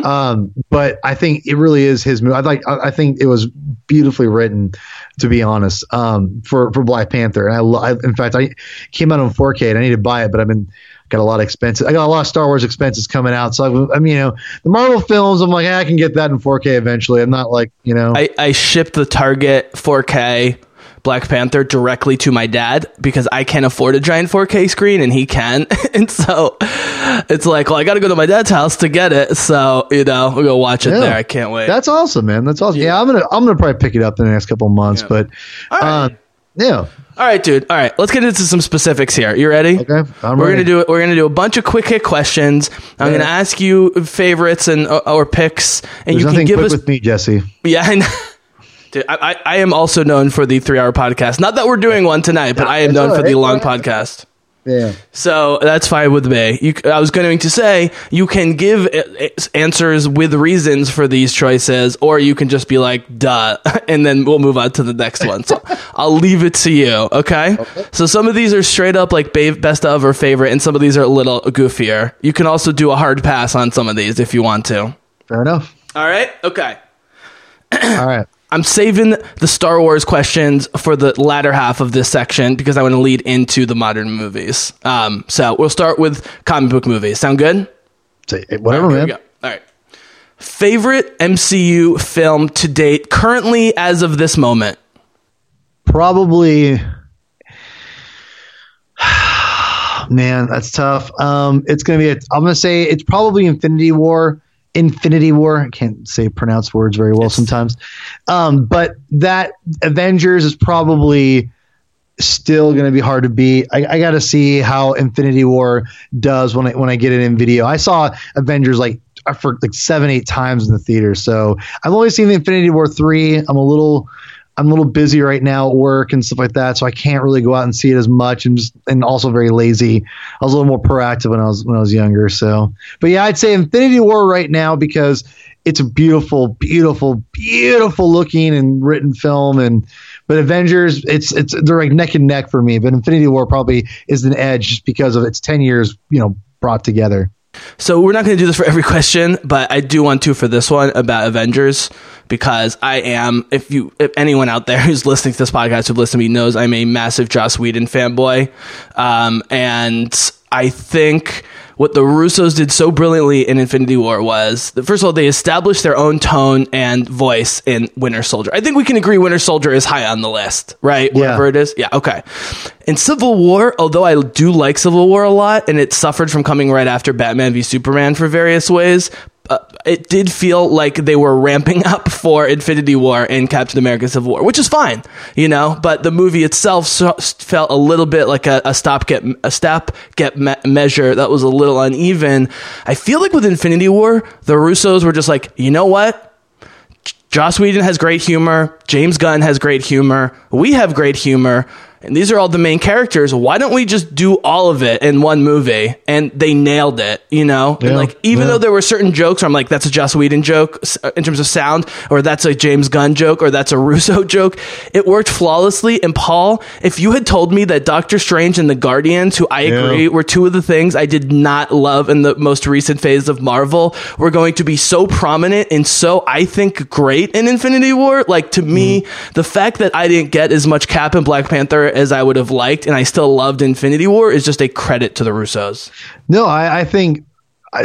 S1: Um, but I think it really is his movie. I like. I, I think it was beautifully written, to be honest. Um, for for Black Panther, and I, lo- I in fact, I came out on 4K, and I need to buy it, but I've been got a lot of expenses. I got a lot of Star Wars expenses coming out, so I, I mean, you know, the Marvel films. I'm like, eh, I can get that in 4K eventually. I'm not like, you know,
S4: I, I shipped the Target 4K Black Panther directly to my dad because I can't afford a giant 4K screen and he can. and so it's like, well, I got to go to my dad's house to get it. So, you know, we'll go watch it
S1: Yeah.
S4: there. I can't wait.
S1: That's awesome, man. That's awesome. Yeah, I'm gonna I'm gonna probably pick it up in the next couple of months. But
S4: right.
S1: um, yeah,
S4: All right, dude. All right, let's get into some specifics here. You ready?
S1: Okay, I'm
S4: we're
S1: ready.
S4: gonna do We're gonna do a bunch of quick hit questions. I'm
S1: Yeah.
S4: gonna ask you favorites and or, or picks, and
S1: there's
S4: you can give
S1: quick
S4: us
S1: with me, Jesse.
S4: Yeah, I know. Dude, I, I, I am also known for the three hour podcast. Not that we're doing one tonight, but I am known for the long podcast.
S1: Yeah.
S4: So that's fine with me. You, I was going to say you can give answers with reasons for these choices, or you can just be like, duh, and then we'll move on to the next one. So I'll leave it to you, okay? So some of these are straight up like best of or favorite, and some of these are a little goofier. You can also do a hard pass on some of these if you want to.
S1: Fair enough.
S4: All right? Okay.
S1: All right.
S4: I'm saving the Star Wars questions for the latter half of this section because I want to lead into the modern movies. Um, so we'll start with comic book movies. Sound good?
S1: Say, whatever,
S4: Here we
S1: man.
S4: go. All right. Favorite MCU film to date, currently as of this moment? Probably.
S1: Man, that's tough. Um, it's gonna be. A, I'm gonna say it's probably Infinity War. Infinity War. I can't say pronounce words very well sometimes. Um, but that Avengers is probably still going to be hard to beat. I, I got to see how Infinity War does when I when I get it in video. I saw Avengers like for like seven eight times in the theater, so I've only seen the Infinity War three. I'm a little I'm a little busy right now at work and stuff like that, so I can't really go out and see it as much. and just and also very lazy. I was a little more proactive when I was when I was younger. So, but yeah, I'd say Infinity War right now because it's a beautiful, beautiful, beautiful looking and written film and but Avengers, it's it's they're like neck and neck for me. But Infinity War probably is an edge just because of its ten years, you know, brought together.
S4: So we're not going to do this for every question, but I do want to for this one about Avengers because I am. If you, if anyone out there who's listening to this podcast who listened to me knows, I'm a massive Joss Whedon fanboy, um, and I think what the Russos did so brilliantly in Infinity War was that first of all they established their own tone and voice in Winter Soldier. I think we can agree Winter Soldier is high on the list, right?
S1: Yeah.
S4: Whatever it is. Yeah, okay. In Civil War, although I do like Civil War a lot and it suffered from coming right after Batman v Superman for various ways, uh, it did feel like they were ramping up for Infinity War and Captain America Civil War, which is fine, you know, but the movie itself so, felt a little bit like a, a stop get a stop get me- measure that was a little uneven. I feel like with Infinity War, the Russos were just like, you know what? Joss Whedon has great humor. James Gunn has great humor. We have great humor and these are all the main characters. Why don't we just do all of it in one movie? And they nailed it, you know?
S1: Yeah,
S4: and like, even
S1: yeah.
S4: though there were certain jokes where I'm like, that's a Joss Whedon joke uh, in terms of sound, or that's a James Gunn joke, or that's a Russo joke, it worked flawlessly. And Paul, if you had told me that Doctor Strange and the Guardians, who I
S1: Yeah.
S4: agree were two of the things I did not love in the most recent phase of Marvel, were going to be so prominent and so, I think, great in Infinity War, like to me, the fact that I didn't get as much Cap and Black Panther as I would have liked, and I still loved Infinity War, is just a credit to the Russos.
S1: No, I, I think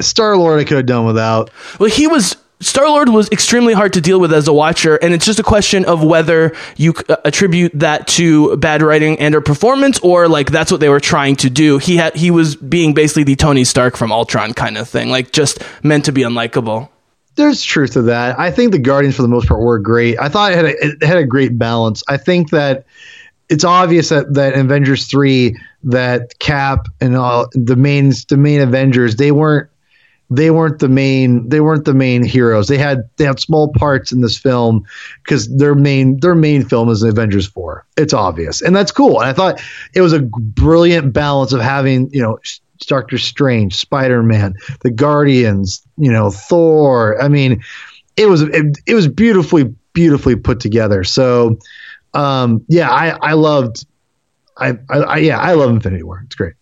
S1: Star Lord I could have done without.
S4: Well, he was. Star Lord was extremely hard to deal with as a watcher, and it's just a question of whether you uh, attribute that to bad writing and or performance, or like that's what they were trying to do. He had he was being basically the Tony Stark from Ultron kind of thing, like just meant to be unlikable.
S1: There's truth to that. I think the Guardians for the most part were great. I thought it had a, it had a great balance. I think that it's obvious that that Avengers three that Cap and all the main the main Avengers they weren't they weren't the main they weren't the main heroes. They had they had small parts in this film because their main their main film is Avengers four. It's obvious and that's cool. And I thought it was a brilliant balance of having you know Doctor Strange, Spider Man, the Guardians, you know Thor. I mean, it was it, it was beautifully beautifully put together. So um, yeah, I I loved I, I, I yeah I love Infinity War. It's great.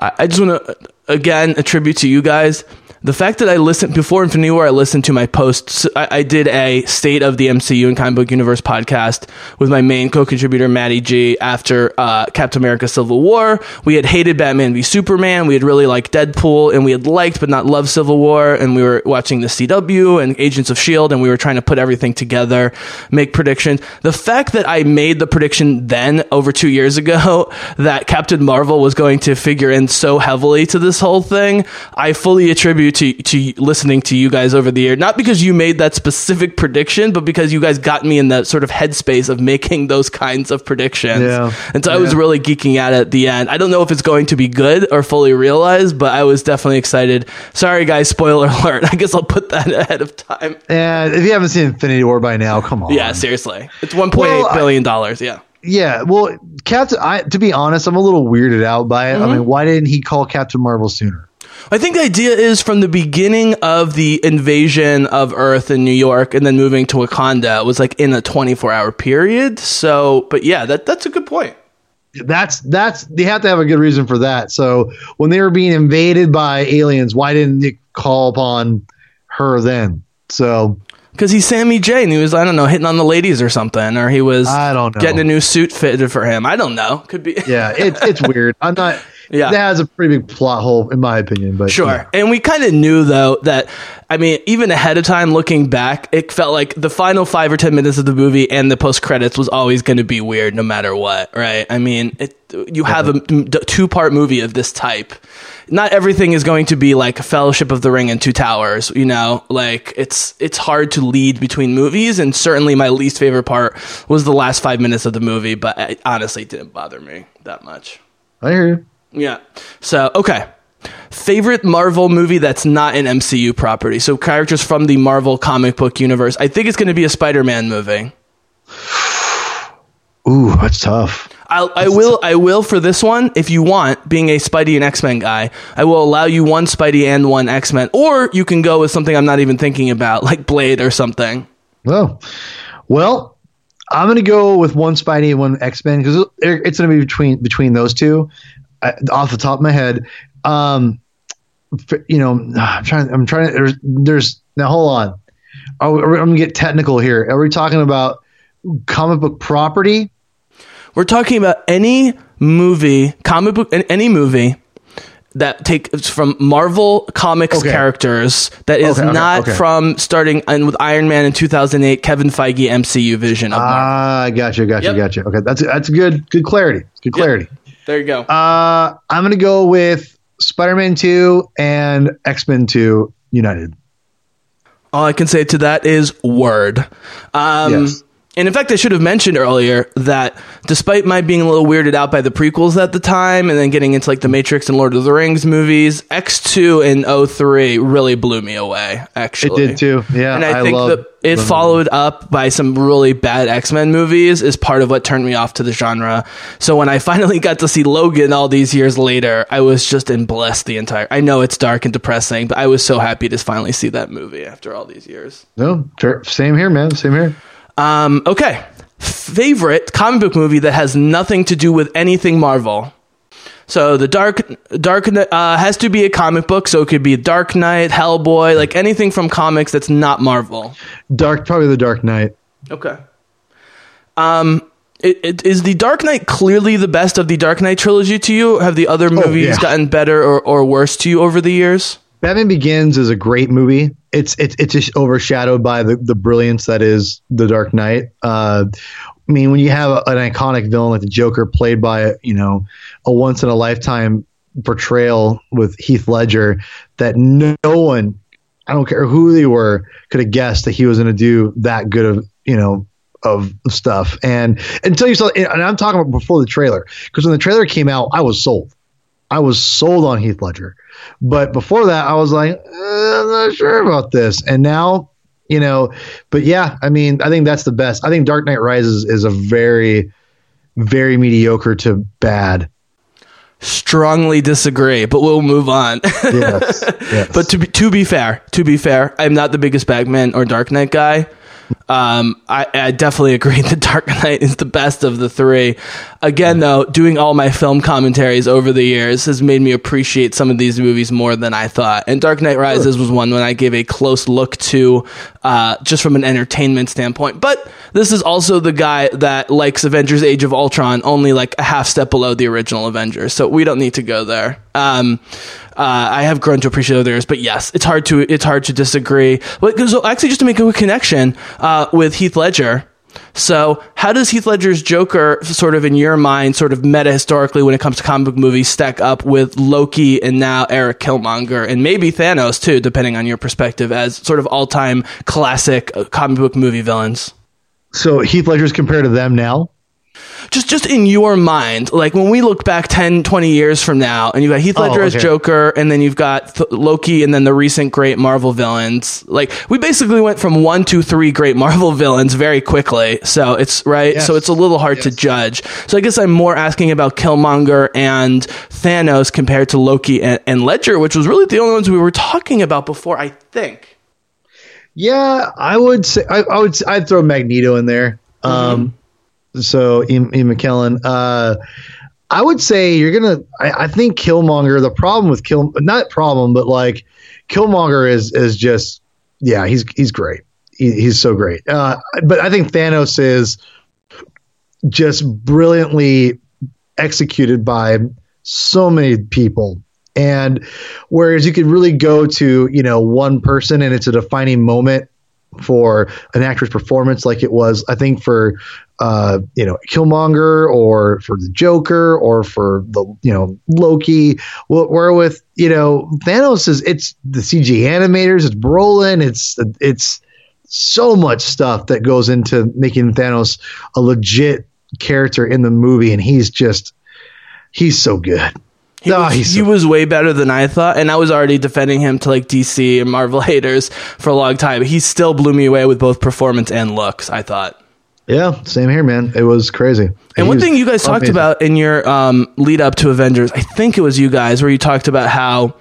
S4: I, I just want to again a tribute to you guys the fact that I listened before Infinity War. I listened to my posts. I, I did a state of the MCU and comic book universe podcast with my main co-contributor Maddie G. After uh, Captain America: Civil War, we had hated Batman v Superman. We had really liked Deadpool, and we had liked but not loved Civil War. And we were watching the CW and Agents of Shield, and we were trying to put everything together, make predictions. The fact that I made the prediction then over two years ago that Captain Marvel was going to figure in so heavily to this whole thing, I fully attribute to to listening to you guys over the year. Not because you made that specific prediction, but because you guys got me in that sort of headspace of making those kinds of predictions.
S1: Yeah.
S4: And so I was really geeking out at the end. I don't know if it's going to be good or fully realized, but I was definitely excited. Sorry guys, spoiler alert. I guess I'll put that ahead of time.
S1: And if you haven't seen Infinity War by now, come on.
S4: Yeah, seriously. It's one point
S1: Well,
S4: eight
S1: I-
S4: dollars. Yeah.
S1: Yeah, well, Captain. I, to be honest, I'm a little weirded out by it. I mm-hmm. mean, why didn't he call Captain Marvel sooner?
S4: I think the idea is from the beginning of the invasion of Earth in New York and then moving to Wakanda it was like in a 24 hour period. So, but yeah, that that's a good point.
S1: That's that's they have to have a good reason for that. So when they were being invaded by aliens, why didn't they call upon her then? So
S4: Because he's Sammy J and he was, I don't know, hitting on the ladies or something, or he was
S1: I don't know.
S4: getting a new suit fitted for him. I don't know. Could be.
S1: yeah, it's it's weird. I'm not.
S4: Yeah.
S1: that has a pretty big plot hole in my opinion. But
S4: Sure.
S1: yeah.
S4: And we kind of knew though that I mean, even ahead of time looking back, it felt like the final 5 or 10 minutes of the movie and the post credits was always going to be weird no matter what, right? I mean, it, you have a two-part movie of this type. Not everything is going to be like Fellowship of the Ring and Two Towers, you know? Like it's it's hard to lead between movies and certainly my least favorite part was the last 5 minutes of the movie, but it honestly didn't bother me that much.
S1: I hear you.
S4: Yeah. So, okay. Favorite Marvel movie that's not an MCU property. So, characters from the Marvel comic book universe. I think it's going to be a Spider Man movie.
S1: Ooh, that's tough.
S4: I'll, I will. I will for this one. If you want, being a Spidey and X Men guy, I will allow you one Spidey and one X Men, or you can go with something I'm not even thinking about, like Blade or something.
S1: Well, well, I'm gonna go with one Spidey and one X Men because it's gonna be between between those two. I, off the top of my head, um, you know, I'm trying. I'm trying. To, there's, there's now. Hold on. Are are I'm gonna get technical here. Are we talking about comic book property?
S4: We're talking about any movie, comic book, any movie that takes from Marvel Comics
S1: Okay.
S4: characters that is
S1: Okay, okay,
S4: not from starting and with Iron Man in 2008, Kevin Feige MCU vision.
S1: Ah, gotcha, gotcha,
S4: Yep.
S1: gotcha. Okay, that's that's good. Good clarity. Good clarity.
S4: there you go.
S1: Uh, I'm gonna go with Spider-Man Two and X-Men Two United.
S4: All I can say to that is word. Um,
S1: Yes.
S4: And in fact, I should have mentioned earlier that despite my being a little weirded out by the prequels at the time and then getting into like the Matrix and Lord of the Rings movies, X2 and 03 really blew me away, actually.
S1: It did too. Yeah,
S4: and I,
S1: I
S4: think
S1: love
S4: that it
S1: love
S4: followed up by some really bad X Men movies is part of what turned me off to the genre. So when I finally got to see Logan all these years later, I was just in bliss the entire. I know it's dark and depressing, but I was so happy to finally see that movie after all these years.
S1: No, same here, man. Same here.
S4: Um, okay, favorite comic book movie that has nothing to do with anything Marvel. So the Dark Dark uh, has to be a comic book, so it could be Dark Knight, Hellboy, like anything from comics that's not Marvel.
S1: Dark, probably the Dark Knight.
S4: Okay. Um, it, it, is the Dark Knight clearly the best of the Dark Knight trilogy to you? Have the other movies
S1: yeah.
S4: gotten better or, or worse to you over the years?
S1: Batman Begins is a great movie. It's it's it's just overshadowed by the, the brilliance that is the Dark Knight. Uh, I mean, when you have an iconic villain like the Joker, played by you know a once in a lifetime portrayal with Heath Ledger, that no one, I don't care who they were, could have guessed that he was going to do that good of you know of stuff. And until you saw, and I'm talking about before the trailer, because when the trailer came out, I was sold. I was sold on Heath Ledger. But before that, I was like, eh, I'm not sure about this. And now, you know, but yeah, I mean, I think that's the best. I think Dark Knight Rises is a very, very mediocre to bad.
S4: Strongly disagree, but we'll move on.
S1: Yes. yes.
S4: But to be to be fair, to be fair, I'm not the biggest Batman or Dark Knight guy. Um, I, I definitely agree that Dark Knight is the best of the three. Again, though, doing all my film commentaries over the years has made me appreciate some of these movies more than I thought. And Dark Knight Rises was one when I gave a close look to, uh, just from an entertainment standpoint. But this is also the guy that likes Avengers: Age of Ultron only like a half step below the original Avengers, so we don't need to go there. Um, uh, I have grown to appreciate others, but yes, it's hard to it's hard to disagree. But so actually, just to make a quick connection uh, with Heath Ledger. So, how does Heath Ledger's Joker, sort of in your mind, sort of meta historically when it comes to comic book movies, stack up with Loki and now Eric Killmonger and maybe Thanos too, depending on your perspective, as sort of all time classic uh, comic book movie villains?
S1: so Heath Ledger's compared to them now.
S4: Just just in your mind like when we look back 10 20 years from now and you've got heath
S1: Oh,
S4: ledger as joker and then you've got Th- loki and then the recent great marvel villains like we basically went from one to three great marvel villains very quickly. So it's right?
S1: Yes.
S4: so it's a little hard to judge. So i guess i'm more asking about killmonger and thanos compared to loki and, and ledger which was really the only ones we were talking about before i think.
S1: Yeah, I would say I, I would I'd throw Magneto in there. Um, so Ian, McKellen. Uh, I would say you're gonna. I, I think Killmonger. The problem with Kill, not problem, but like Killmonger is is just yeah, he's he's great. He, he's so great. Uh, but I think Thanos is just brilliantly executed by so many people. And whereas you could really go to, you know, one person and it's a defining moment for an actor's performance, like it was, I think, for, uh, you know, Killmonger or for the Joker or for the, you know, Loki. Wh- Where with, you know, Thanos is, it's the CG animators, it's Brolin, it's, it's, so much stuff that goes into making Thanos a legit character in the movie, and he's just he's so good.
S4: He,
S1: Ah,
S4: was,
S1: he's
S4: he was way better than I thought, and I was already defending him to like DC and Marvel haters for a long time. He still blew me away with both performance and looks. I thought.
S1: Yeah, same here, man. It was crazy.
S4: And
S1: he
S4: one thing you guys talked
S1: amazing.
S4: about in your um, lead up to Avengers, I think it was you guys, where you talked about how,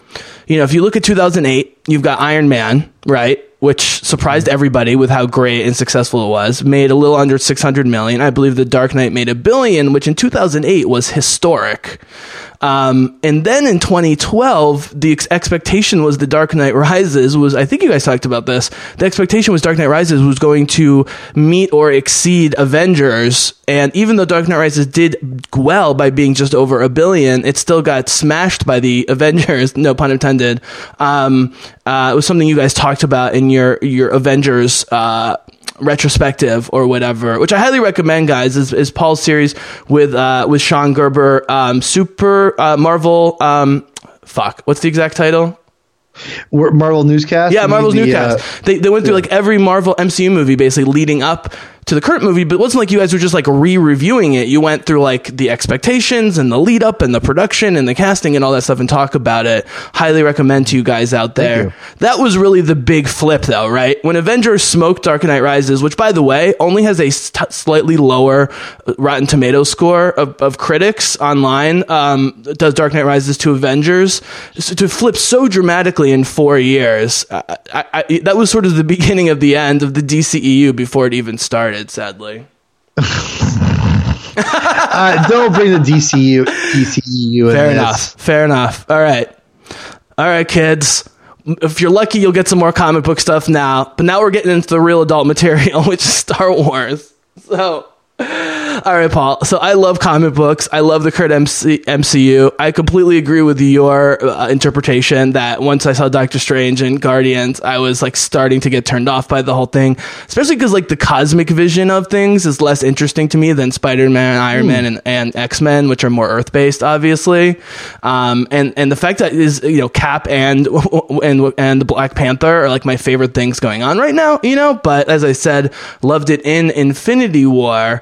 S4: you know, if you look at 2008, you've got Iron Man, right? Which surprised everybody with how great and successful it was. Made a little under 600 million. I believe The Dark Knight made a billion, which in 2008 was historic. Um, and then in 2012, the ex- expectation was The Dark Knight Rises was, I think you guys talked about this. The expectation was Dark Knight Rises was going to meet or exceed Avengers. And even though Dark Knight Rises did well by being just over a billion, it still got smashed by the Avengers. No pun intended. Um, uh, it was something you guys talked about in your, your Avengers, uh, retrospective or whatever, which I highly recommend, guys, is, is Paul's series with uh, with Sean Gerber, um, Super uh, Marvel. Um, fuck, what's the exact title?
S1: Marvel newscast.
S4: Yeah, Marvel's
S1: the,
S4: newcast.
S1: uh,
S4: they they went through like every Marvel MCU movie basically leading up to the current movie, but it wasn't like you guys were just like re-reviewing it. You went through like the expectations and the lead up and the production and the casting and all that stuff and talk about it. Highly recommend to you guys out there. That was really the big flip though, right? When Avengers smoked Dark Knight Rises, which by the way only has a st- slightly lower uh, Rotten Tomato score of, of critics online, um, does Dark Knight Rises to Avengers so to flip so dramatically in four years. I, I, I, that was sort of the beginning of the end of the DCEU before it even started. Sadly.
S1: uh, don't bring the DCU DCEU in
S4: Fair
S1: this.
S4: enough. Fair enough. All right. All right, kids. If you're lucky, you'll get some more comic book stuff now. But now we're getting into the real adult material, which is Star Wars. So, all right, Paul. So I love comic books. I love the current MC- MCU. I completely agree with your uh, interpretation that once I saw Doctor Strange and Guardians, I was like starting to get turned off by the whole thing, especially because like the cosmic vision of things is less interesting to me than Spider Man, Iron Man, and, and X Men, which are more Earth based, obviously. Um, and and the fact that is you know Cap and and and the Black Panther are like my favorite things going on right now. You know, but as I said, loved it in Infinity War.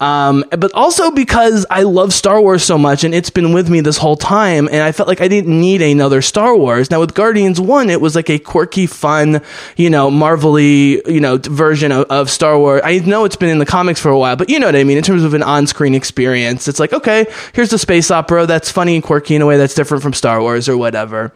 S4: Um, but also because I love Star Wars so much and it's been with me this whole time, and I felt like I didn't need another Star Wars. Now with Guardians One, it was like a quirky, fun, you know, Marvelly, you know, version of, of Star Wars. I know it's been in the comics for a while, but you know what I mean in terms of an on-screen experience. It's like okay, here's the space opera that's funny and quirky in a way that's different from Star Wars or whatever.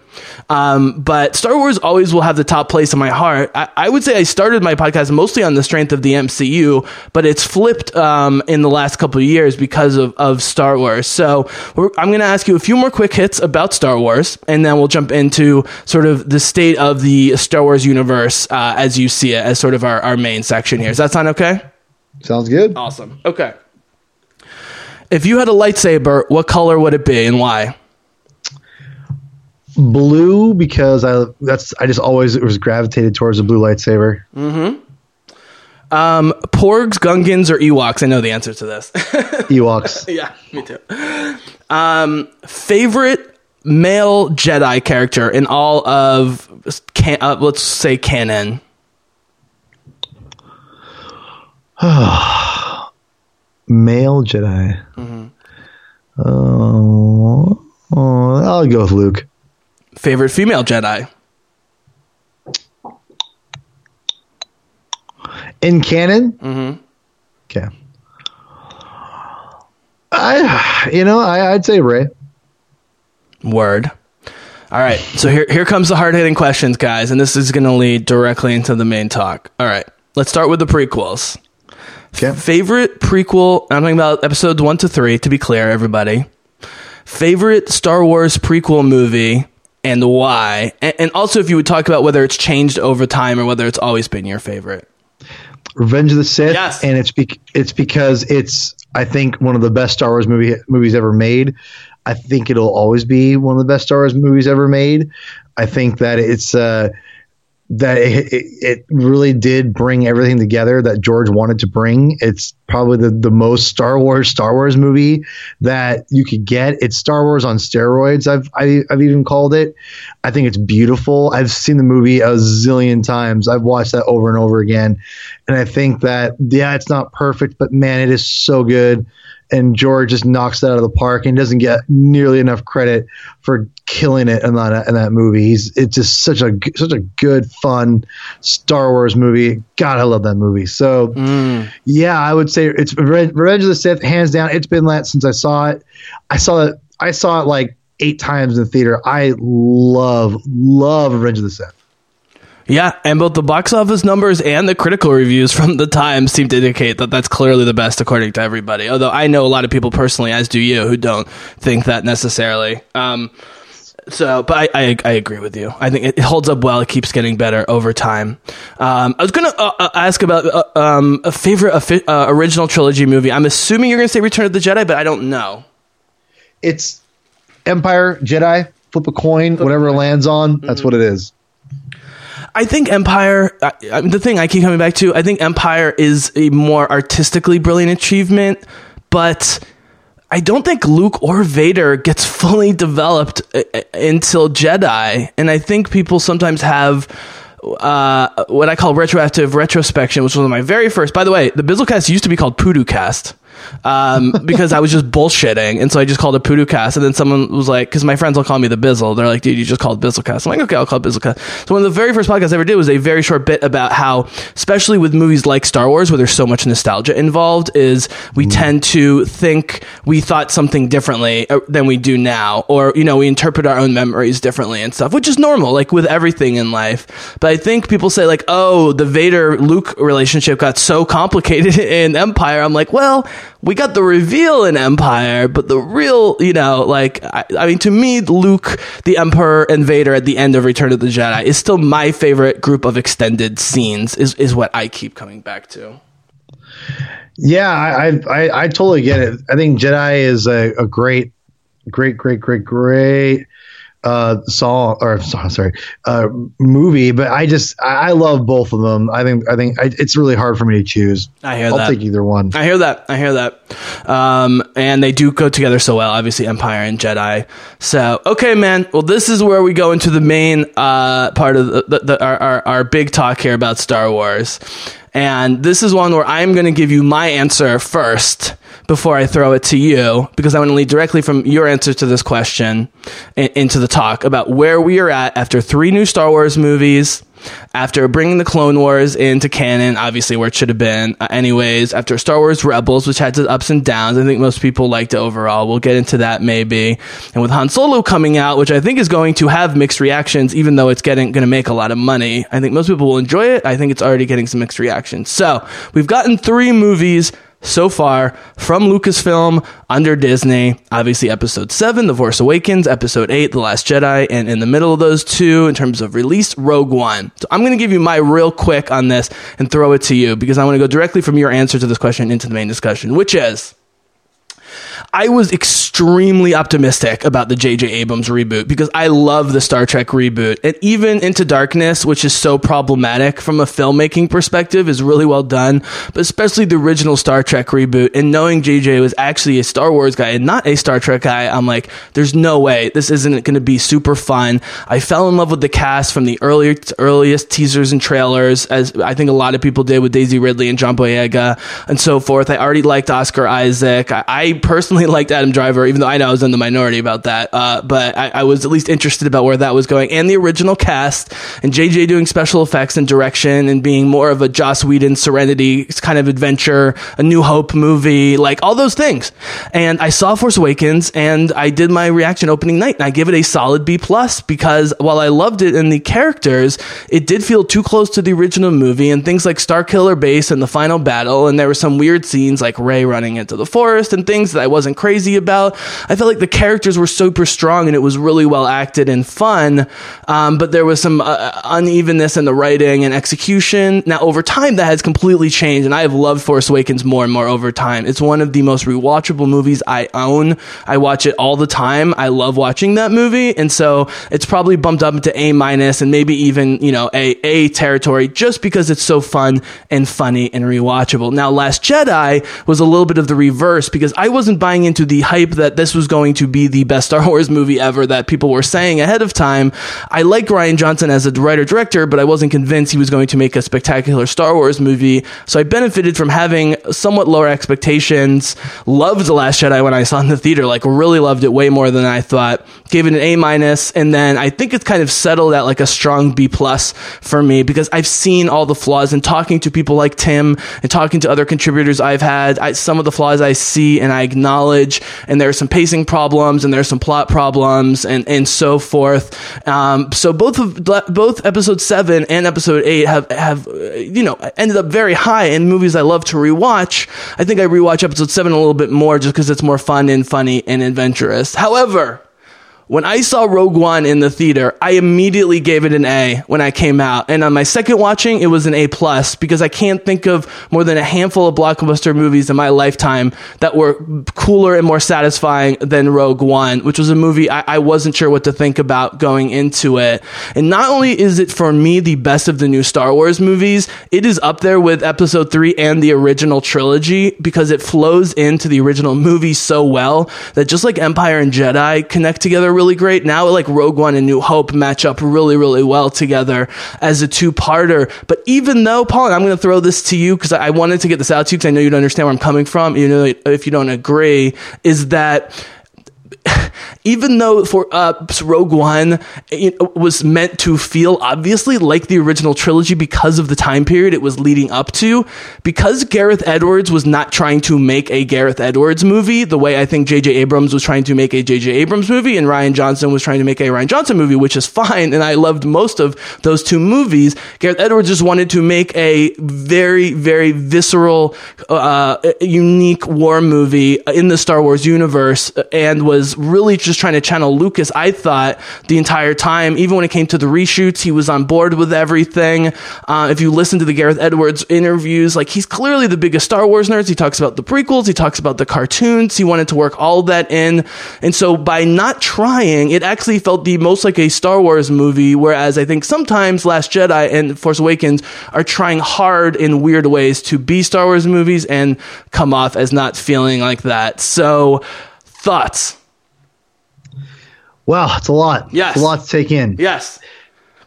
S4: Um, but Star Wars always will have the top place in my heart. I, I would say I started my podcast mostly on the strength of the MCU, but it's flipped um, in the last couple of years because of, of Star Wars. So we're, I'm going to ask you a few more quick hits about Star Wars, and then we'll jump into sort of the state of the Star Wars universe uh, as you see it as sort of our, our main section here. Does that sound okay?
S1: Sounds good.
S4: Awesome. Okay. If you had a lightsaber, what color would it be and why?
S1: Blue because I that's I just always was gravitated towards a blue lightsaber.
S4: Um, Porgs, Gungans, or Ewoks? I know the answer to this.
S1: Ewoks.
S4: yeah, me too. Um, favorite male Jedi character in all of can, uh, let's say canon.
S1: Male Jedi.
S4: Mm-hmm.
S1: Oh, oh, I'll go with Luke.
S4: Favorite female Jedi.
S1: In canon? Mm-hmm. Okay. I, you know, I, I'd say Rey.
S4: Word. All right, so here here comes the hard hitting questions, guys, and this is going to lead directly into the main talk. All right, let's start with the prequels.
S1: Okay.
S4: Favorite prequel? I'm talking about episodes one to three. To be clear, everybody. Favorite Star Wars prequel movie and why? And, and also, if you would talk about whether it's changed over time or whether it's always been your favorite.
S1: Revenge of the Sith,
S4: Yes.
S1: and it's bec it's because it's I think one of the best Star Wars movie movies ever made. I think it'll always be one of the best Star Wars movies ever made. I think that it's uh, that it, it, really did bring everything together that George wanted to bring. It's probably the, the most Star Wars Star Wars movie that you could get. It's Star Wars on steroids. I've I, I've even called it. I think it's beautiful. I've seen the movie a zillion times. I've watched that over and over again, and I think that yeah, it's not perfect, but man, it is so good and George just knocks it out of the park and doesn't get nearly enough credit for killing it in that in that movie. He's it's just such a such a good fun Star Wars movie. God, I love that movie. So yeah, I would say it's Revenge Revenge of the Sith, hands down. It's been that since I saw it. I saw it. I saw it like eight times in the theater. I love love Revenge of the Sith.
S4: Yeah, and both the box office numbers and the critical reviews from the Times seem to indicate that that's clearly the best according to everybody. Although I know a lot of people personally, as do you, who don't think that necessarily. Um, so, but I, I, I agree with you. I think it holds up well. It keeps getting better over time. Um, I was going to uh, uh, ask about uh, um, a favorite uh, original trilogy movie. I'm assuming you're going to say Return of the Jedi, but I don't know.
S1: It's Empire, Jedi, flip a coin, whatever it lands on, that's what it is.
S4: I think Empire. I, I, the thing I keep coming back to, I think Empire is a more artistically brilliant achievement, but I don't think Luke or Vader gets fully developed uh, uh, until Jedi, and I think people sometimes have. Uh, what I call retroactive retrospection, which was my very first. By the way, the Bizzlecast used to be called Poodoo Cast um, because I was just bullshitting, and so I just called it Cast. And then someone was like, because my friends will call me the Bizzle. They're like, dude, you just called Bizzlecast. I'm like, okay, I'll call it Bizzlecast. So one of the very first podcasts I ever did was a very short bit about how, especially with movies like Star Wars, where there's so much nostalgia involved, is we tend to think we thought something differently uh, than we do now, or you know, we interpret our own memories differently and stuff, which is normal, like with everything in life. But I think people say like, oh, the Vader Luke relationship got so complicated in Empire. I'm like, well we got the reveal in Empire, but the real, you know, like, I, I, mean, to me, Luke, the Emperor, and Vader at the end of Return of the Jedi is still my favorite group of extended scenes, is, is what I keep coming back to.
S1: Yeah, I, I, I totally get it. I think Jedi is a, a great, great, great, great, great uh song or sorry uh movie but i just i love both of them. I think i think I, it's really hard for me to choose.
S4: I hear that.
S1: i'll
S4: that.
S1: take either one.
S4: I hear that. I hear that. Um and they do go together so well obviously empire and jedi. So okay man. Well this is where we go into the main uh part of the, the, the our, our our big talk here about star wars and this is one where i'm going to give you my answer first before I throw it to you because I want to lead directly from your answer to this question into the talk about where we are at after three new Star Wars movies, after bringing the Clone Wars into canon, obviously where it should have been, uh, anyways, after Star Wars Rebels, which had its ups and downs. I think most people liked it overall. We'll get into that maybe. And with Han Solo coming out, which I think is going to have mixed reactions, even though it's getting going to make a lot of money. I think most people will enjoy it. I think it's already getting some mixed reactions. So we've gotten three movies so far from Lucasfilm under Disney. Obviously, episode 7, The Force Awakens, episode 8, The Last Jedi, and in the middle of those two, in terms of release, Rogue One. So I'm going to give you my real quick on this and throw it to you because I want to go directly from your answer to this question into the main discussion, which is. I was extremely optimistic about the J.J. Abrams reboot because I love the Star Trek reboot. And even Into Darkness, which is so problematic from a filmmaking perspective, is really well done. But especially the original Star Trek reboot and knowing J.J. was actually a Star Wars guy and not a Star Trek guy, I'm like, there's no way this isn't going to be super fun. I fell in love with the cast from the earlier, earliest teasers and trailers, as I think a lot of people did with Daisy Ridley and John Boyega and so forth. I already liked Oscar Isaac. I, I personally liked Adam Driver, even though I know I was in the minority about that. Uh, but I, I, was at least interested about where that was going and the original cast and JJ doing special effects and direction and being more of a Joss Whedon Serenity kind of adventure, a New Hope movie, like all those things. And I saw Force Awakens and I did my reaction opening night and I give it a solid B plus because while I loved it and the characters, it did feel too close to the original movie and things like Starkiller Base and the final battle. And there were some weird scenes like Rey running into the forest and things that I wasn't wasn't crazy about. I felt like the characters were super strong and it was really well acted and fun. Um, but there was some uh, unevenness in the writing and execution. Now, over time, that has completely changed, and I have loved Force Awakens more and more over time. It's one of the most rewatchable movies I own. I watch it all the time. I love watching that movie, and so it's probably bumped up into A minus and maybe even you know a A territory just because it's so fun and funny and rewatchable. Now, Last Jedi was a little bit of the reverse because I wasn't buying into the hype that this was going to be the best Star Wars movie ever that people were saying ahead of time. I like Rian Johnson as a writer director, but I wasn't convinced he was going to make a spectacular Star Wars movie. So I benefited from having somewhat lower expectations. Loved The Last Jedi when I saw it in the theater, like really loved it way more than I thought. Gave it an A minus, and then I think it's kind of settled at like a strong B plus for me because I've seen all the flaws and talking to people like Tim and talking to other contributors I've had. I, some of the flaws I see and I acknowledge, and there are some pacing problems and there's some plot problems and and so forth. Um, so both of both episode seven and episode eight have have uh, you know ended up very high in movies I love to rewatch. I think I rewatch episode seven a little bit more just because it's more fun and funny and adventurous. However, when I saw Rogue One in the theater, I immediately gave it an A when I came out. And on my second watching, it was an A plus because I can't think of more than a handful of blockbuster movies in my lifetime that were cooler and more satisfying than Rogue One, which was a movie I, I wasn't sure what to think about going into it. And not only is it for me the best of the new Star Wars movies, it is up there with episode three and the original trilogy because it flows into the original movie so well that just like Empire and Jedi connect together really really great. Now, like Rogue One and New Hope match up really, really well together as a two parter. But even though, Paul, and I'm going to throw this to you because I wanted to get this out to you because I know you'd understand where I'm coming from. You know, if you don't agree, is that even though for uh, Rogue One was meant to feel obviously like the original trilogy because of the time period it was leading up to, because Gareth Edwards was not trying to make a Gareth Edwards movie the way I think J.J. Abrams was trying to make a J.J. Abrams movie, and Rian Johnson was trying to make a Rian Johnson movie, which is fine, and I loved most of those two movies. Gareth Edwards just wanted to make a very, very visceral, uh, unique war movie in the Star Wars universe, and was really just trying to channel Lucas. I thought the entire time, even when it came to the reshoots, he was on board with everything. Uh, if you listen to the Gareth Edwards interviews, like he's clearly the biggest Star Wars nerd. He talks about the prequels, he talks about the cartoons. He wanted to work all that in, and so by not trying, it actually felt the most like a Star Wars movie. Whereas I think sometimes Last Jedi and Force Awakens are trying hard in weird ways to be Star Wars movies and come off as not feeling like that. So, thoughts?
S1: Wow, it's a lot.
S4: Yes.
S1: It's a lot to take in.
S4: Yes.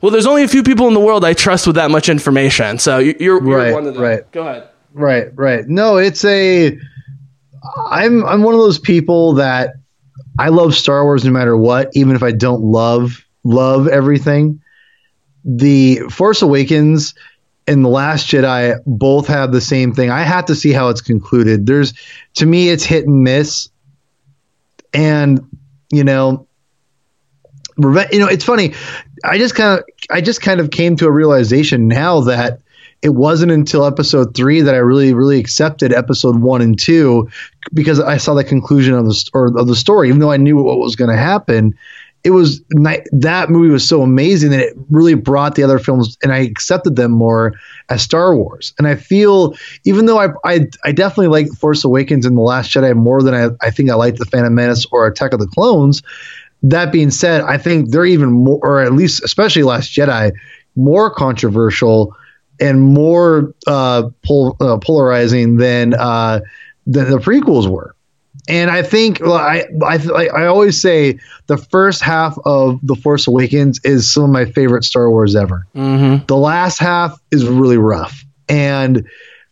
S4: Well, there's only a few people in the world I trust with that much information. So you're, you're
S1: Right,
S4: one of them.
S1: right.
S4: Go ahead.
S1: Right, right. No, it's a. I'm I'm one of those people that I love Star Wars no matter what, even if I don't love love everything. The Force Awakens and the Last Jedi both have the same thing. I have to see how it's concluded. There's to me, it's hit and miss, and you know, you know, it's funny. I just kind of I just kind of came to a realization now that it wasn't until episode three that I really, really accepted episode one and two because I saw the conclusion of the or of the story. Even though I knew what was going to happen, it was that movie was so amazing that it really brought the other films and I accepted them more as Star Wars. And I feel, even though I, I, I definitely like Force Awakens and The Last Jedi more than I, I think I like The Phantom Menace or Attack of the Clones. That being said, I think they're even more, or at least especially Last Jedi, more controversial and more uh, pol- uh, polarizing than uh, than the prequels were. And I think well, I, I I always say the first half of the Force Awakens is some of my favorite Star Wars ever.
S4: Mm-hmm.
S1: The last half is really rough, and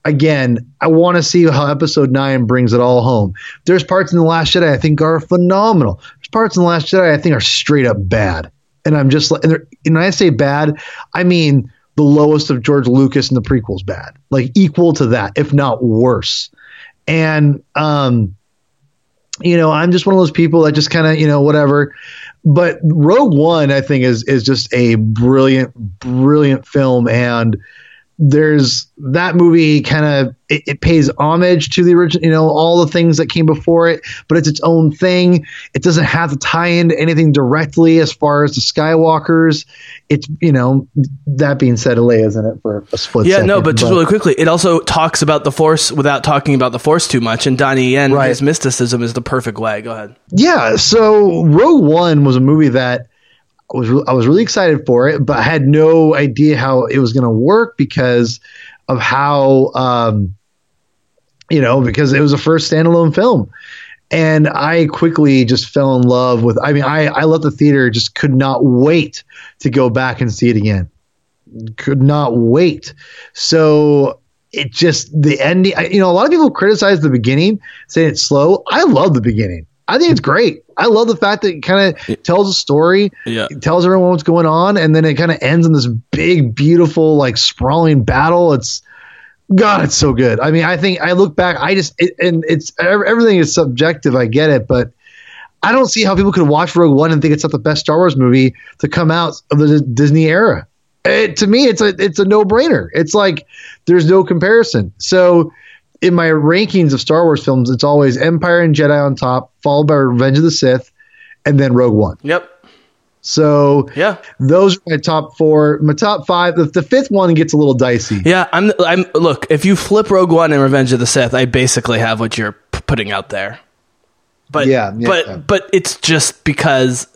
S1: again, I want to see how Episode Nine brings it all home. There's parts in the Last Jedi I think are phenomenal. There's parts in the Last Jedi I think are straight up bad, and I'm just like, and, and when I say bad, I mean the lowest of George Lucas and the prequels bad, like equal to that, if not worse. And um, you know, I'm just one of those people that just kind of, you know, whatever. But Rogue One, I think, is is just a brilliant, brilliant film, and there's that movie kind of it, it pays homage to the original, you know, all the things that came before it, but it's its own thing. It doesn't have to tie into anything directly as far as the Skywalkers. It's you know that being said, Leia's in it for a split.
S4: Yeah,
S1: second,
S4: no, but just really quickly, it also talks about the Force without talking about the Force too much. And Donnie Yen,
S1: Right.
S4: his mysticism is the perfect way. Go ahead.
S1: yeah. So Rogue One was a movie that was re- I was really excited for it, but I had no idea how it was going to work because of how um, you know because it was a first standalone film. And I quickly just fell in love with. I mean, I I left the theater, just could not wait to go back and see it again. Could not wait. So it just the ending. You know, a lot of people criticize the beginning, saying it's slow. I love the beginning. I think it's great. I love the fact that it kind of tells a story,
S4: Yeah.
S1: tells everyone what's going on, and then it kind of ends in this big, beautiful, like sprawling battle. It's God, it's so good. I mean, I think I look back, I just it, and it's everything is subjective. I get it, but I don't see how people could watch Rogue One and think it's not the best Star Wars movie to come out of the Disney era. It, to me, it's a it's a no brainer. It's like there's no comparison. So in my rankings of Star Wars films, it's always Empire and Jedi on top, followed by Revenge of the Sith, and then Rogue One.
S4: Yep.
S1: So
S4: Yeah.
S1: those are my top four. My top five. The, the fifth one gets a little dicey.
S4: Yeah, I'm. I'm. Look, if you flip Rogue One and Revenge of the Sith, I basically have what you're p- putting out there. But
S1: Yeah, yeah,
S4: but
S1: yeah.
S4: but it's just because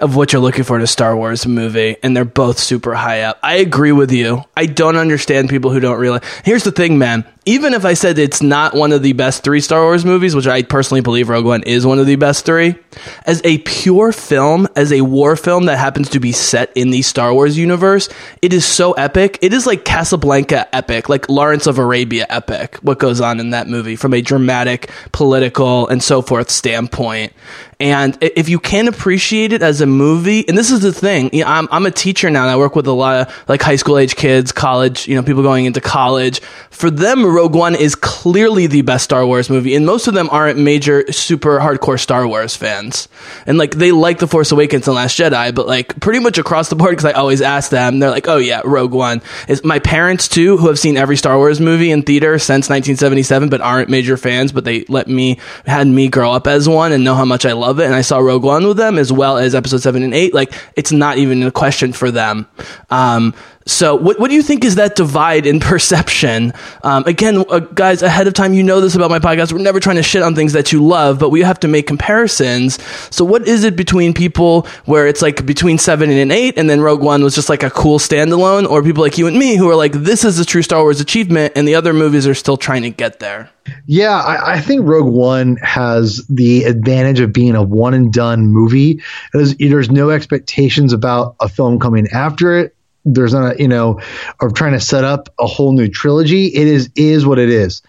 S4: of what you're looking for in a Star Wars movie, and they're both super high up. I agree with you. I don't understand people who don't realize. Here's the thing, man. Even if I said it's not one of the best three Star Wars movies, which I personally believe Rogue One is one of the best three, as a pure film, as a war film that happens to be set in the Star Wars universe, it is so epic. It is like Casablanca epic, like Lawrence of Arabia epic, what goes on in that movie from a dramatic, political, and so forth standpoint. And if you can appreciate it as a movie, and this is the thing, you know, I'm, I'm a teacher now and I work with a lot of like high school age kids, college, you know, people going into college. For them, Rogue One is clearly the best Star Wars movie, and most of them aren't major, super hardcore Star Wars fans. And like they like The Force Awakens and Last Jedi, but like pretty much across the board, because I always ask them, they're like, oh yeah, Rogue One. Is my parents too, who have seen every Star Wars movie in theater since 1977, but aren't major fans, but they let me, had me grow up as one and know how much I love it. And I saw Rogue One with them as well as episode seven and eight. Like it's not even a question for them. Um, so what, what do you think is that divide in perception? Um, again, uh, guys, ahead of time, you know this about my podcast. We're never trying to shit on things that you love, but we have to make comparisons. So what is it between people where it's like between seven and eight and then Rogue One was just like a cool standalone or people like you and me who are like, this is a true Star Wars achievement and the other movies are still trying to get there?
S1: Yeah, I, I think Rogue One has the advantage of being a one and done movie. There's, there's no expectations about a film coming after it. There's not, a, you know, of trying to set up a whole new trilogy. It is is what it is,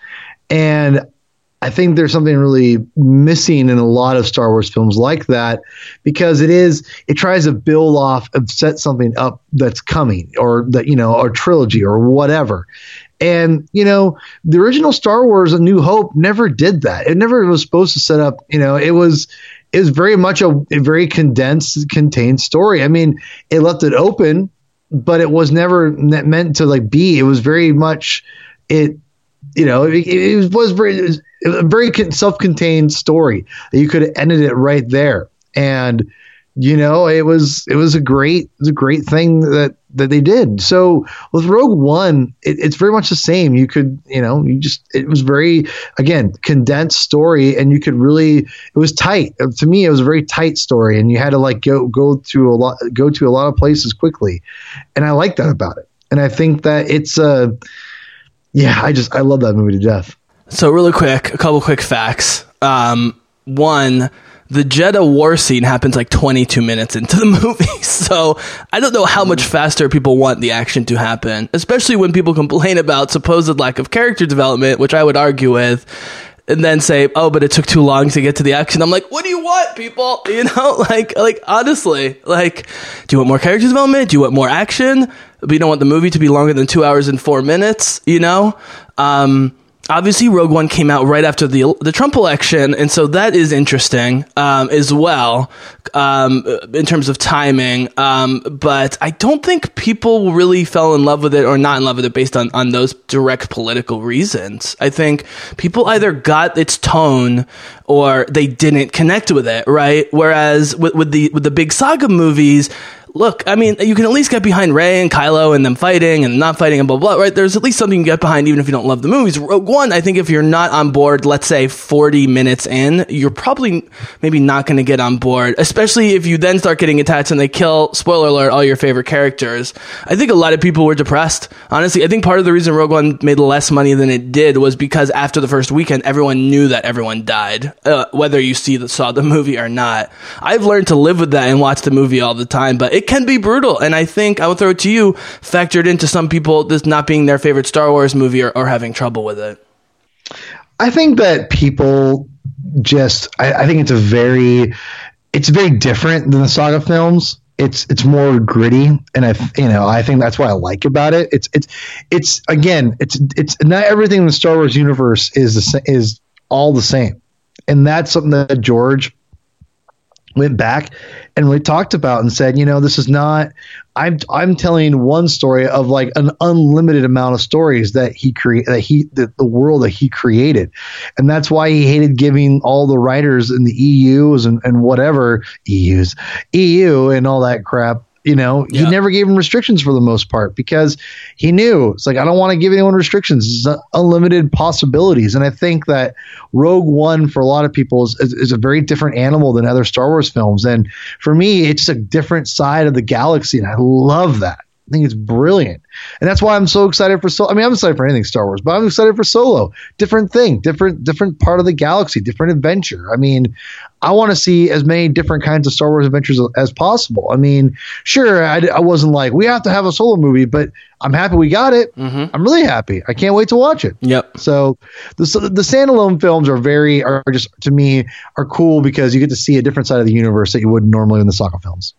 S1: and I think there's something really missing in a lot of Star Wars films like that because it is it tries to build off and set something up that's coming or that you know or trilogy or whatever. And you know, the original Star Wars: A New Hope never did that. It never was supposed to set up. You know, it was it was very much a, a very condensed, contained story. I mean, it left it open, but it was never meant to like be. It was very much it. You know, it, it was very it was a very self-contained story you could have ended it right there. And you know, it was it was a great it was a great thing that that they did. So with Rogue One, it, it's very much the same. You could you know you just it was very again condensed story, and you could really it was tight. To me, it was a very tight story, and you had to like go go to a lot go to a lot of places quickly, and I like that about it. And I think that it's uh yeah, I just I love that movie to death.
S4: So really quick, a couple quick facts. Um, one, the Jedha war scene happens like 22 minutes into the movie. So I don't know how much faster people want the action to happen, especially when people complain about supposed lack of character development, which I would argue with. And then say, "Oh, but it took too long to get to the action." I'm like, "What do you want, people? You know, like, like honestly, like, do you want more character development? Do you want more action? But you don't want the movie to be longer than two hours and four minutes? You know, um, obviously Rogue One came out right after the the Trump election, and so that is interesting um, as well um, in terms of timing. Um, but I don't think people really fell in love with it or not in love with it based on on those direct political reasons. I think people either got its tone or they didn't connect with it, right? Whereas with, with the with the big saga movies look, I mean, you can at least get behind Rey and Kylo and them fighting and not fighting and blah, blah, right? There's at least something you can get behind even if you don't love the movies. Rogue One, I think if you're not on board, let's say 40 minutes in, you're probably maybe not going to get on board, especially if you then start getting attached and they kill, spoiler alert, all your favorite characters. I think a lot of people were depressed. Honestly, I think part of the reason Rogue One made less money than it did was because after the first weekend, everyone knew that everyone died, uh, whether you see the, saw the movie or not. I've learned to live with that and watch the movie all the time, but it can be brutal. And I think I will throw it to you, factored into some people this not being their favorite Star Wars movie or, or having trouble with it.
S1: I think that people just I, I think it's a very it's very different than the saga films. It's it's more gritty, and I you know I think that's what I like about it. It's it's it's again it's it's not everything in the Star Wars universe is the, is all the same, and that's something that George went back and we talked about and said, you know, this is not. I'm I'm telling one story of like an unlimited amount of stories that he create that he the, the world that he created, and that's why he hated giving all the writers in the EU's and, and whatever EU's EU and all that crap. You know,
S4: Yeah.
S1: he never gave him restrictions for the most part because he knew it's like I don't want to give anyone restrictions. It's unlimited possibilities, and I think that Rogue One for a lot of people is, is, is a very different animal than other Star Wars films. And for me, it's a different side of the galaxy. And I love that. I think it's brilliant. And that's why I'm so excited for Solo. I mean, I'm excited for anything Star Wars, but I'm excited for Solo. Different thing, different, different part of the galaxy, different adventure. I mean, I want to see as many different kinds of Star Wars adventures as possible. I mean, sure, I, I wasn't like, we have to have a Solo movie, but I'm happy we got it. Mm-hmm. I'm really happy. I can't wait to watch it.
S4: Yep.
S1: So the so the standalone films are very are just to me are cool because you get to see a different side of the universe that you would normally in the saga films.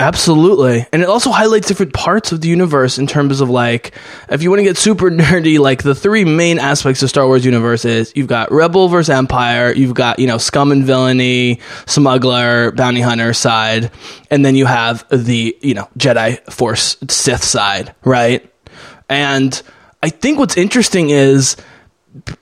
S4: Absolutely. And it also highlights different parts of the universe in terms of like, if you want to get super nerdy, like the three main aspects of Star Wars universe is you've got Rebel versus Empire, you've got, you know, scum and villainy, smuggler, bounty hunter side, and then you have the, you know, Jedi Force Sith side, right? And I think what's interesting is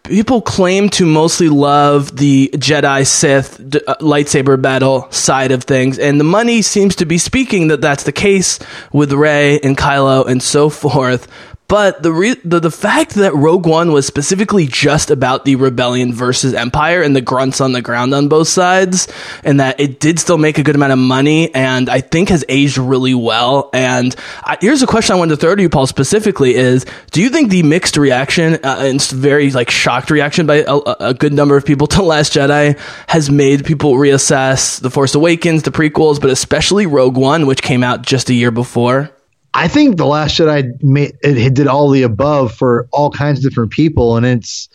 S4: people claim to mostly love the Jedi Sith uh, lightsaber battle side of things, and the money seems to be speaking that that's the case with Rey and Kylo and so forth. But the, re- the the fact that Rogue One was specifically just about the rebellion versus Empire and the grunts on the ground on both sides, and that it did still make a good amount of money, and I think has aged really well. And I, here's a question I wanted to throw to you, Paul, specifically: is Do you think the mixed reaction uh, and very like shocked reaction by a, a good number of people to Last Jedi has made people reassess The Force Awakens, the prequels, but especially Rogue One, which came out just a year before?
S1: I think the Last Jedi made, it did all the above for all kinds of different people, and it's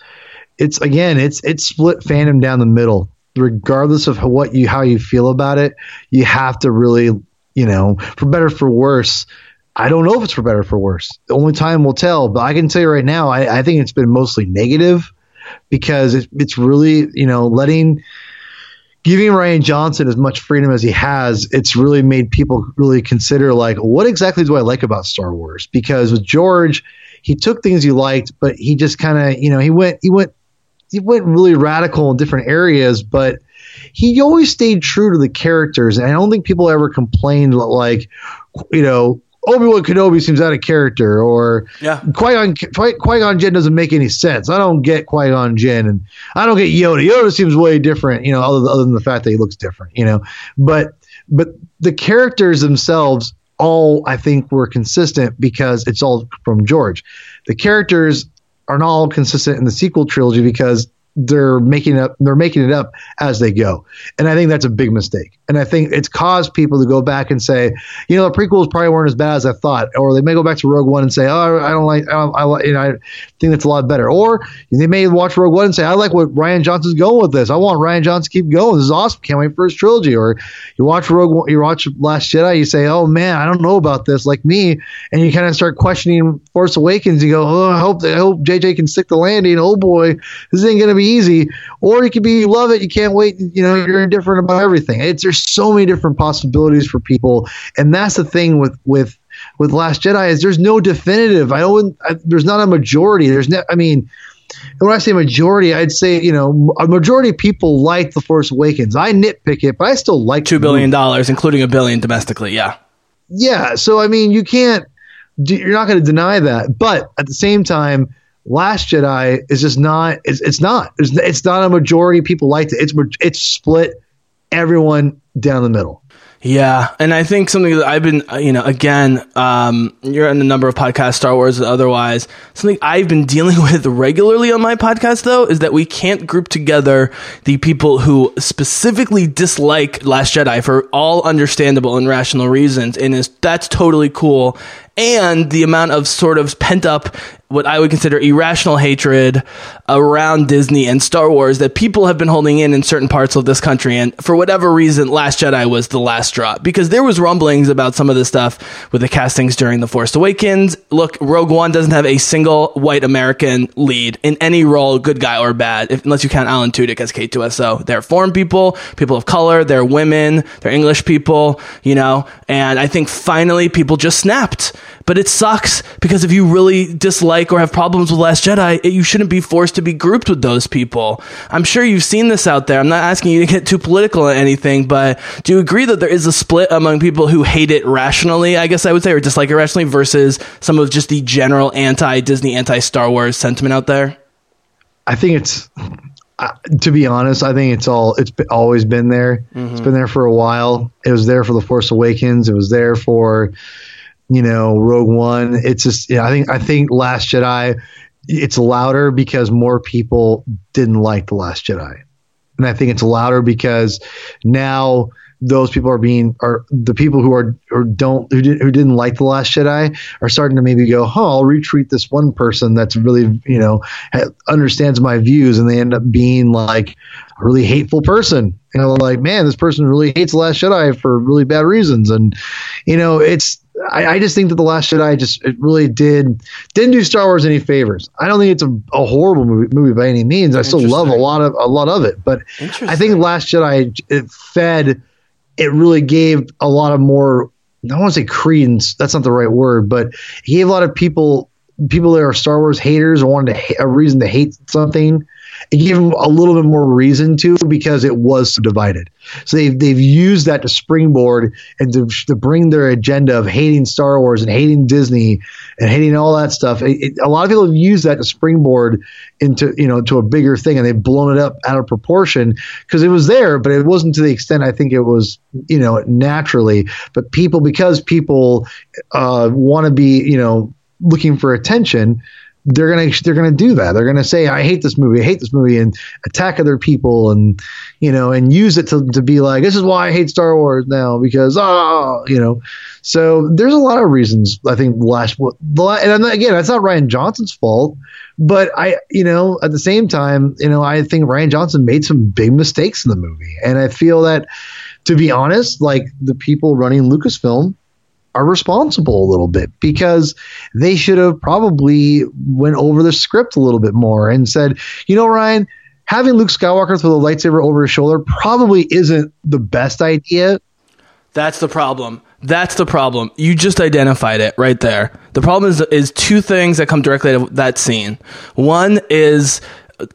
S1: it's again it's it's split fandom down the middle. Regardless of what you how you feel about it, you have to really you know for better or for worse. I don't know if it's for better or for worse. The only time will tell. But I can tell you right now, I, I think it's been mostly negative because it, it's really you know letting giving Rian Johnson as much freedom as he has, it's really made people really consider like, what exactly do I like about Star Wars? Because with George, he took things he liked, but he just kind of, you know, he went, he went, he went really radical in different areas, but he always stayed true to the characters. And I don't think people ever complained like, you know, Obi Wan Kenobi seems out of character, or
S4: Yeah.
S1: Qui Gon Qui Gon Jinn doesn't make any sense. I don't get Qui Gon Jinn, and I don't get Yoda. Yoda seems way different, you know, other, other than the fact that he looks different, you know. But but the characters themselves, all I think were consistent because it's all from George. The characters are not all consistent in the sequel trilogy because they're making up they're making it up as they go. And i think that's a big mistake. And i think it's caused people to go back and say you know the prequels probably weren't as bad as i thought. Or they may go back to rogue one and say oh i don't like i, I, you know, I think that's a lot better. Or they may watch rogue one and say i like what rian johnson's going with this. I want rian johnson to keep going. This is awesome. Can't wait for his trilogy. Or you watch rogue one you watch last jedi you say oh man i don't know about this like me. And you kind of start questioning force awakens. You go oh i hope i hope jj can stick the landing. Oh boy this ain't gonna be easy. Or it could be you love it, you can't wait, you know, you're indifferent about everything. It's there's so many different possibilities for people, and that's the thing with with with Last Jedi is there's no definitive. I don't. I, there's not a majority. There's no. I mean. When I say majority, I'd say you know a majority of people like the Force Awakens. I nitpick it, but I still like
S4: Two
S1: the
S4: dollars, including a billion domestically. Yeah.
S1: Yeah, so I mean, you can't. You're not going to deny that, but at the same time, Last Jedi is just not. It's, it's not. It's, it's not a majority of people liked it. It's it's split. Everyone down the middle.
S4: Yeah, and I think something that I've been, you know, again, um, you're on a number of podcasts, Star Wars, otherwise. Something I've been dealing with regularly on my podcast, though, is that we can't group together the people who specifically dislike Last Jedi for all understandable and rational reasons, and is that's totally cool. And the amount of sort of pent up, what I would consider irrational hatred around Disney and Star Wars that people have been holding in in certain parts of this country. And for whatever reason, Last Jedi was the last straw because there was rumblings about some of this stuff with the castings during The Force Awakens. Look, Rogue One doesn't have a single white American lead in any role, good guy or bad, if, unless you count Alan Tudyk as K2SO. They're foreign people, people of color, they're women, they're English people, you know, and I think finally people just snapped. But it sucks because if you really dislike or have problems with Last Jedi, it, you shouldn't be forced to be grouped with those people. I'm sure you've seen this out there. I'm not asking you to get too political or anything, but do you agree that there is a split among people who hate it rationally, I guess I would say, or dislike it rationally versus some of just the general anti Disney, anti Star Wars sentiment out there?
S1: I think it's. Uh, to be honest, I think it's all. It's always been there. It's been there for a while. It was there for the Force Awakens. It was there for, you know, Rogue One. It's just. I think. I think Last Jedi. It's louder because more people didn't like the Last Jedi, and I think it's louder because now those people are being are the people who are or don't who, did, who didn't like the last jedi are starting to maybe go oh i'll retweet this one person that's really you know ha- understands my views and they end up being like a really hateful person you know like man this person really hates the last jedi for really bad reasons and you know it's I, I just think that the Last Jedi just it really did didn't do Star Wars any favors. I don't think it's a, a horrible movie, movie by any means. I still love a lot of a lot of it, but I think Last Jedi it fed it really gave a lot of more I don't want to say credence, that's not the right word, but it gave a lot of people people that are Star Wars haters or wanted to a reason to hate something. It gave them a little bit more reason to because it was divided. So they've they've used that to springboard and to, to bring their agenda of hating Star Wars and hating Disney and hating all that stuff. It, it- a lot of people have used that to springboard into you know to a bigger thing, and they've blown it up out of proportion because it was there, but it wasn't to the extent I think it was you know naturally. But people because people uh, want to be you know looking for attention they're gonna they're gonna do that. They're gonna say, "I hate this movie. I hate this movie," and attack other people, and you know, and use it to to be like, "This is why I hate Star Wars now because ah, you know." So there's a lot of reasons I think last and again, that's not Rian Johnson's fault, but I you know at the same time, you know, I think Rian Johnson made some big mistakes in the movie, and I feel that to be honest, like the people running Lucasfilm are responsible a little bit because they should have probably went over the script a little bit more and said, you know, Rian, having Luke Skywalker throw the lightsaber over his shoulder probably isn't the best idea.
S4: That's the problem. That's the problem. You just identified it right there. The problem is is two things that come directly out of that scene. One is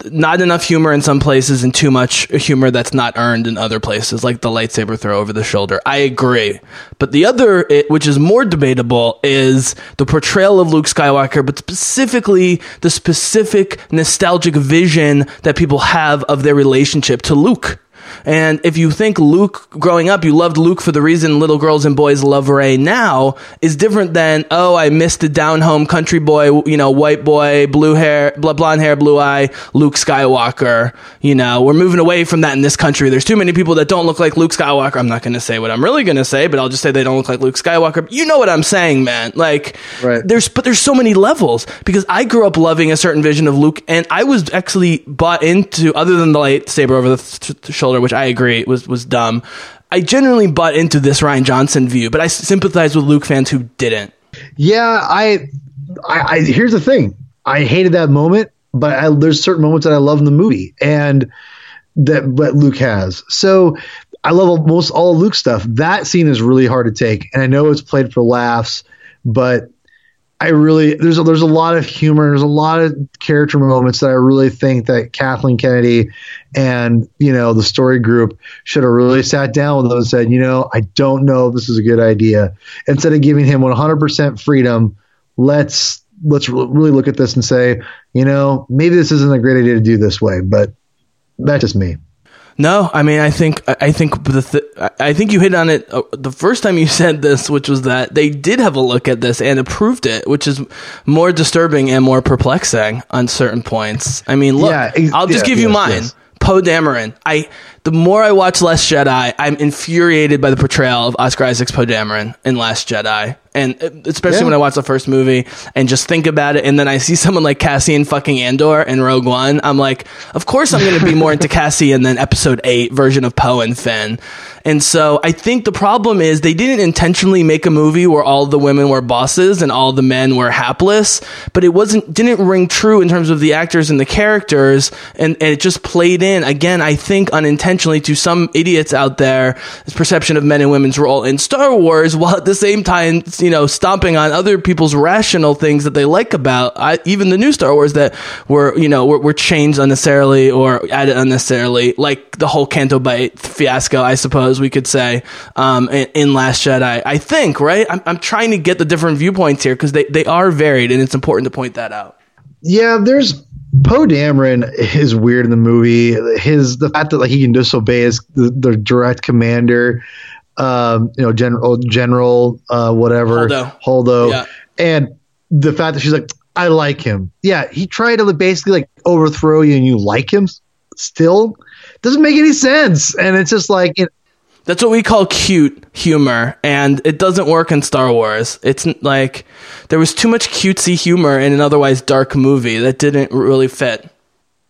S4: not enough humor in some places and too much humor that's not earned in other places, like the lightsaber throw over the shoulder. I agree. But the other, it, which is more debatable, is the portrayal of Luke Skywalker, but specifically the specific nostalgic vision that people have of their relationship to Luke And if you think Luke growing up, you loved Luke for the reason little girls and boys love Rey now, is different than oh, I missed the down home country boy, you know, white boy, blue hair, bl- blonde hair, blue eye, Luke Skywalker. You know, we're moving away from that in this country. There's too many people that don't look like Luke Skywalker. I'm not going to say what I'm really going to say, but I'll just say they don't look like Luke Skywalker. You know what I'm saying, man? Like,
S6: Right.
S4: there's but there's so many levels because I grew up loving a certain vision of Luke, and I was actually bought into other than the lightsaber over the th- th- shoulder, which I agree was was dumb. I genuinely butt into this Rian Johnson view, but I sympathize with Luke fans who didn't.
S1: Yeah, I, I, I here's the thing. I hated that moment, but I, there's certain moments that I love in the movie, and that that Luke has. So I love most all of Luke's stuff. That scene is really hard to take, and I know it's played for laughs, but I really there's a, there's a lot of humor. There's a lot of character moments that I really think that Kathleen Kennedy and you know the story group should have really sat down with them and said, you know, I don't know if this is a good idea. Instead of giving him 100% freedom, let's let's re- really look at this and say, you know, maybe this isn't a great idea to do this way. But that's just me.
S4: No, I mean, I think I think the th- I think you hit on it uh, the first time you said this, which was that they did have a look at this and approved it, which is more disturbing and more perplexing on certain points. I mean, look,
S1: Yeah, ex-
S4: I'll just
S1: yeah,
S4: give you
S1: yes,
S4: mine.
S1: yes.
S4: Poe Dameron. I the more I watch Last Jedi, I'm infuriated by the portrayal of Oscar Isaac's Poe Dameron in Last Jedi, and uh, especially
S1: Yeah.
S4: when I watch the first movie and just think about it, and then I see someone like Cassian fucking Andor in Rogue One. I'm like, of course I'm going to be more into Cassian than Episode Eight version of Poe and Finn. And so I think the problem is they didn't intentionally make a movie where all the women were bosses and all the men were hapless, but it wasn't didn't ring true in terms of the actors and the characters, and, and it just played in again. I think unintentionally to some idiots out there, this perception of men and women's role in Star Wars, while at the same time you know stomping on other people's rational things that they like about I, even the new Star Wars that were you know were, were changed unnecessarily or added unnecessarily, like the whole Canto Bight fiasco, I suppose we could say um, in, in Last Jedi. I think right. I'm, I'm trying to get the different viewpoints here because they they are varied, and it's important to point that out.
S1: Yeah, there's Poe Dameron is weird in the movie. His the fact that like he can disobey his the, the direct commander, um, you know, general general uh, whatever
S4: Holdo.
S1: Holdo,
S4: Yeah.
S1: and the fact that she's like, I like him. Yeah, he tried to basically like overthrow you, and you like him still. Doesn't make any sense, and it's just like you know,
S4: That's what we call cute humor, and it doesn't work in Star Wars. It's like there was too much cutesy humor in an otherwise dark movie that didn't really fit.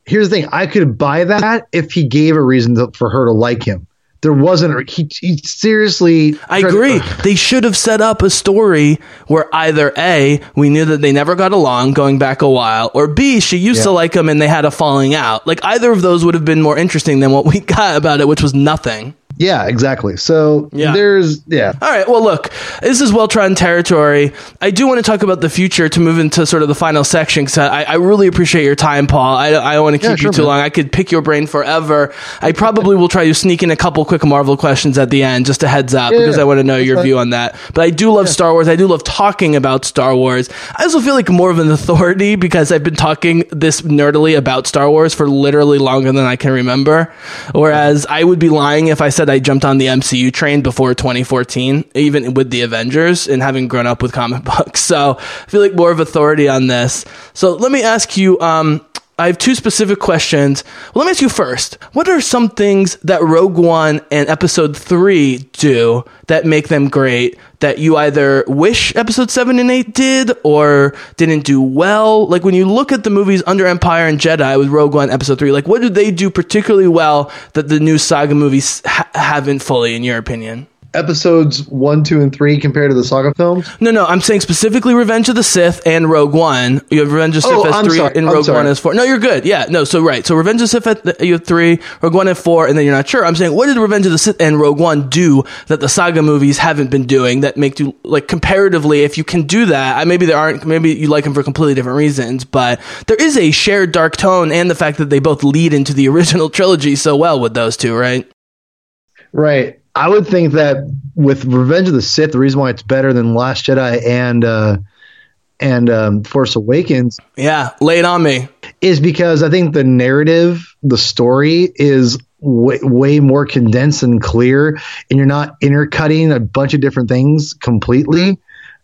S1: here's the thing i could buy that if he gave a reason to, for her to like him there wasn't he, he seriously
S4: I agree. They should have set up a story where either A, we knew that they never got along going back a while, or B, she used to like him and they had a falling out. Like either of those would have been more interesting than what we got about it, which was nothing.
S1: Yeah exactly so
S4: Yeah.
S1: there's yeah
S4: All right. Well, look, this is well trodden territory. I do want to talk about the future to move into sort of the final section because I, I really appreciate your time, Paul. I, I don't want to keep
S1: Yeah,
S4: you too
S1: man.
S4: long. I could pick your brain forever. I probably will try to sneak in a couple quick Marvel questions at the end, just a heads up,
S1: Yeah,
S4: because. I want to know your
S1: fine.
S4: view on that. But I do love Star Wars. I do love talking about Star Wars. I also feel like more of an authority because I've been talking this nerdily about Star Wars for literally longer than I can remember. Whereas I would be lying if I said I jumped on the MCU train before 2014, even with the Avengers and having grown up with comic books. So I feel like more of authority on this. So let me ask you, um, I have two specific questions. Well, let me ask you first. What are some things that Rogue One and Episode 3 do that make them great that you either wish Episode 7 and 8 did or didn't do well? Like when you look at the movies under Empire and Jedi with Rogue One, Episode 3, like what do they do particularly well that the new saga movies ha- haven't fully, in your opinion?
S1: Episodes one two and three compared to the saga films
S4: No, no, I'm saying specifically Revenge of the Sith and Rogue One. You have Revenge of the
S1: Oh,
S4: Sith as
S1: I'm
S4: three
S1: sorry,
S4: and Rogue. One as four. No, you're good. Yeah, no, so right. So Revenge of the Sith at you have three, Rogue One at four, and then you're not sure. I'm saying what did Revenge of the Sith and Rogue One do that the saga movies haven't been doing that make you like comparatively? If you can do that, I- maybe there aren't. Maybe you like them for completely different reasons, but there is a shared dark tone and the fact that they both lead into the original trilogy so well with those two, right?
S1: right i would think that with revenge of the sith the reason why it's better than last jedi and uh and um, force awakens
S4: Yeah, lay it on me.
S1: is because I think the narrative, the story is way, way more condensed and clear, and you're not intercutting a bunch of different things completely.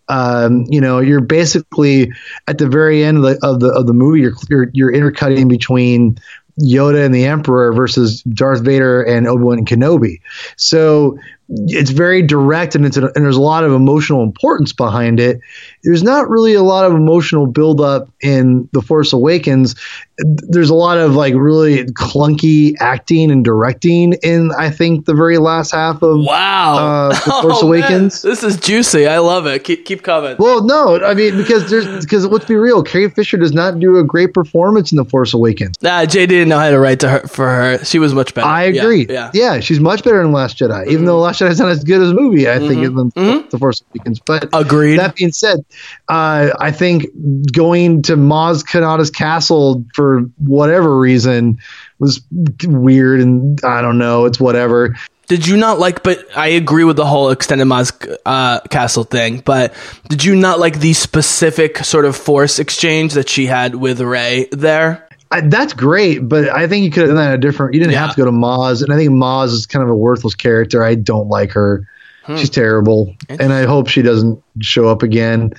S1: Um, you know, you're basically at the very end of the of the, of the movie, you're, you're you're intercutting between Yoda and the Emperor versus Darth Vader and Obi Wan Kenobi. So it's very direct and it's a, and there's a lot of emotional importance behind it. There's not really a lot of emotional buildup in The Force Awakens. There's a lot of like really clunky acting and directing in I think the very last half of
S4: Wow.
S1: uh, The
S4: Oh,
S1: Force
S4: man.
S1: Awakens.
S4: This is juicy. I love it. Keep keep coming.
S1: Well, no, I mean because there's because let's be real, Carrie Fisher does not do a great performance in The Force Awakens.
S4: Nah, Jay didn't know how to write to her for her. She was much better.
S1: I agree.
S4: Yeah.
S1: Yeah, she's much better than Last Jedi, even though Last Jedi is not as good as a movie. I think than The Force Awakens. But
S4: Agreed.
S1: That being said, uh, I think going to Maz Kanata's castle for whatever reason was weird, and I don't know. It's whatever.
S4: Did you not like? But I agree with the whole extended Maz uh, Castle thing. But did you not like the specific sort of force exchange that she had with Rey there?
S1: I, that's great, but I think you could have done that a different. You didn't
S4: Yeah.
S1: have to go to Maz, and I think Maz is kind of a worthless character. I don't like her.
S4: Hmm.
S1: She's terrible, and I hope she doesn't show up again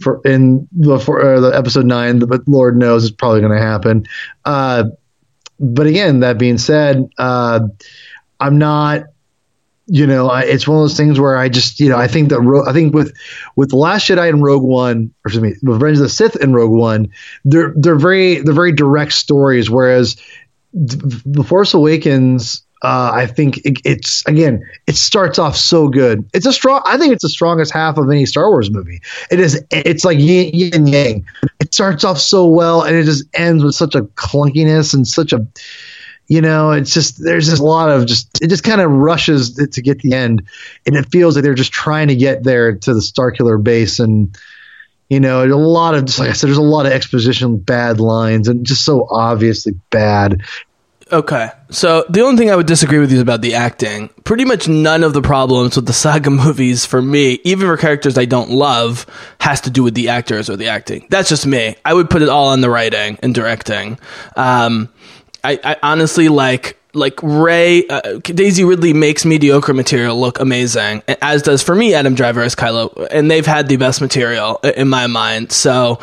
S1: for in the for uh, the episode nine. But Lord knows it's probably going to happen. Uh, but again, that being said, uh, I'm not. You know, I, it's one of those things where I just, you know, I think that Ro- I think with with the Last Jedi and Rogue One, or excuse me, Revenge of the Sith and Rogue One, they're they're very they're very direct stories. Whereas The Force Awakens, uh, I think it, it's again, it starts off so good. It's a strong. I think it's the strongest half of any Star Wars movie. It is. It's like yin, yin and yang. It starts off so well, and it just ends with such a clunkiness and such a you know, it's just there's just a lot of just it just kind of rushes to get the end, and it feels like they're just trying to get there to the Starkiller base, and you know, a lot of just like I said, there's a lot of exposition, bad lines, and just so obviously bad.
S4: Okay. So the only thing I would disagree with you is about the acting. Pretty much none of the problems with the saga movies for me, even for characters I don't love, has to do with the actors or the acting. That's just me. I would put it all on the writing and directing. Um, I, I honestly like like Rey uh, Daisy Ridley makes mediocre material look amazing, as does for me Adam Driver as Kylo, and they've had the best material in my mind. So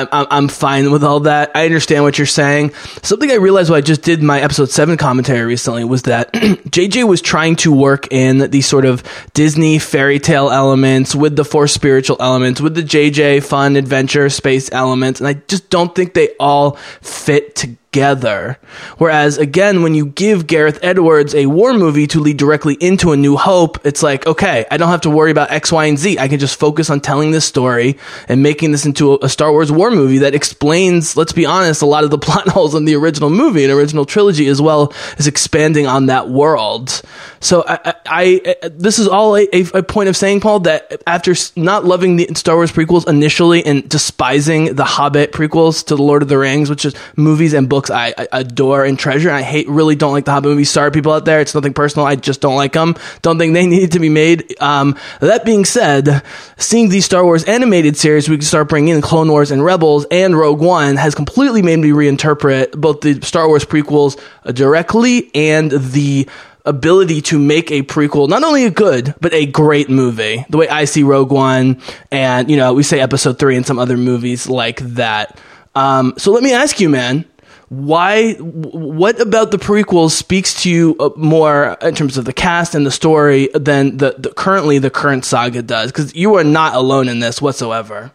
S4: I'm I'm, fine with all that. I understand what you're saying. Something I realized when I just did my episode seven commentary recently was that JJ was trying to work in these sort of Disney fairy tale elements with the four spiritual elements, with the JJ fun adventure space elements, and I just don't think they all fit together together. Whereas again, when you give Gareth Edwards a war movie to lead directly into A New Hope, it's like, okay, I don't have to worry about X, Y, and Z. I can just focus on telling this story and making this into a, a Star Wars war movie that explains, let's be honest, a lot of the plot holes in the original movie and original trilogy, as well as expanding on that world. So I, I, I this is all a, a, a point of saying, Paul, that after not loving the Star Wars prequels initially and despising the Hobbit prequels to the Lord of the Rings, which is movies and books I, I adore and treasure, and I hate, really don't like the Hobbit movies. Sorry, people out there, it's nothing personal. I just don't like them. Don't think they needed to be made. Um, that being said, seeing these Star Wars animated series, we can start bringing in Clone Wars and Rebels and Rogue One has completely made me reinterpret both the Star Wars prequels uh, directly and the ability to make a prequel, not only a good, but a great movie. The way I see Rogue One and, you know, we say episode three and some other movies like that. Um, so let me ask you, man, why, what about the prequels speaks to you uh, more in terms of the cast and the story than the, the currently the current saga does? Because you are not alone in this whatsoever.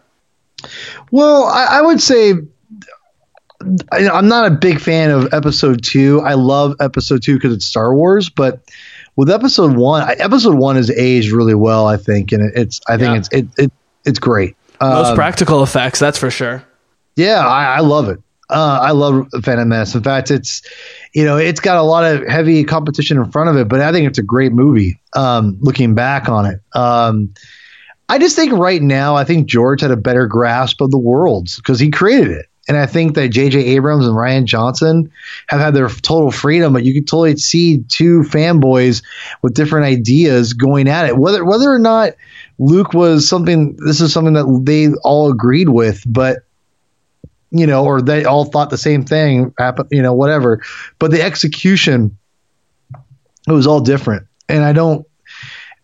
S1: Well, I, I would say I, I'm not a big fan of episode two. I love episode two because it's Star Wars, but with episode one, I, episode one is aged really well, I think, and it, it's I think
S4: Yeah.
S1: it's it, it it's great.
S4: Most
S1: Um,
S4: practical effects, that's for sure.
S1: yeah, I, I love it. Uh, I love Phantom Menace. In fact, it's you know it's got a lot of heavy competition in front of it, but I think it's a great movie. Um, looking back on it, um, I just think right now I think George had a better grasp of the worlds because he created it, and I think that J.J. Abrams and Rian Johnson have had their total freedom, but you can totally see two fanboys with different ideas going at it. Whether whether or not Luke was something, this is something that they all agreed with, but you know, or they all thought the same thing you know, whatever. But the execution it was all different. And I don't,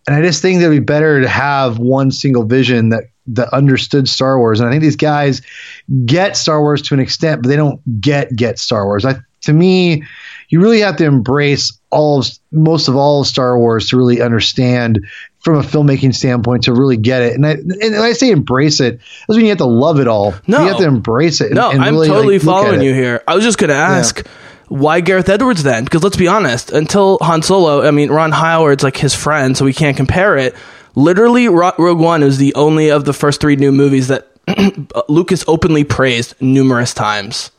S1: and I just think it'd be better to have one single vision that that understood Star Wars. And I think these guys get Star Wars to an extent, but they don't get get Star Wars. I, to me, you really have to embrace all of, most of all of Star Wars to really understand from a filmmaking standpoint to really get it. And I, and I say embrace it doesn't mean you have to love it all.
S4: No.
S1: you have to embrace it. And,
S4: No,
S1: and
S4: I'm totally
S1: like,
S4: following
S1: it.
S4: you here. I was just going to ask why Gareth Edwards then? Because let's be honest, until Han Solo, I mean, Ron Howard's like his friend, so we can't compare it. Literally, Rogue One is the only of the first three new movies that uh, Lucas openly praised numerous times.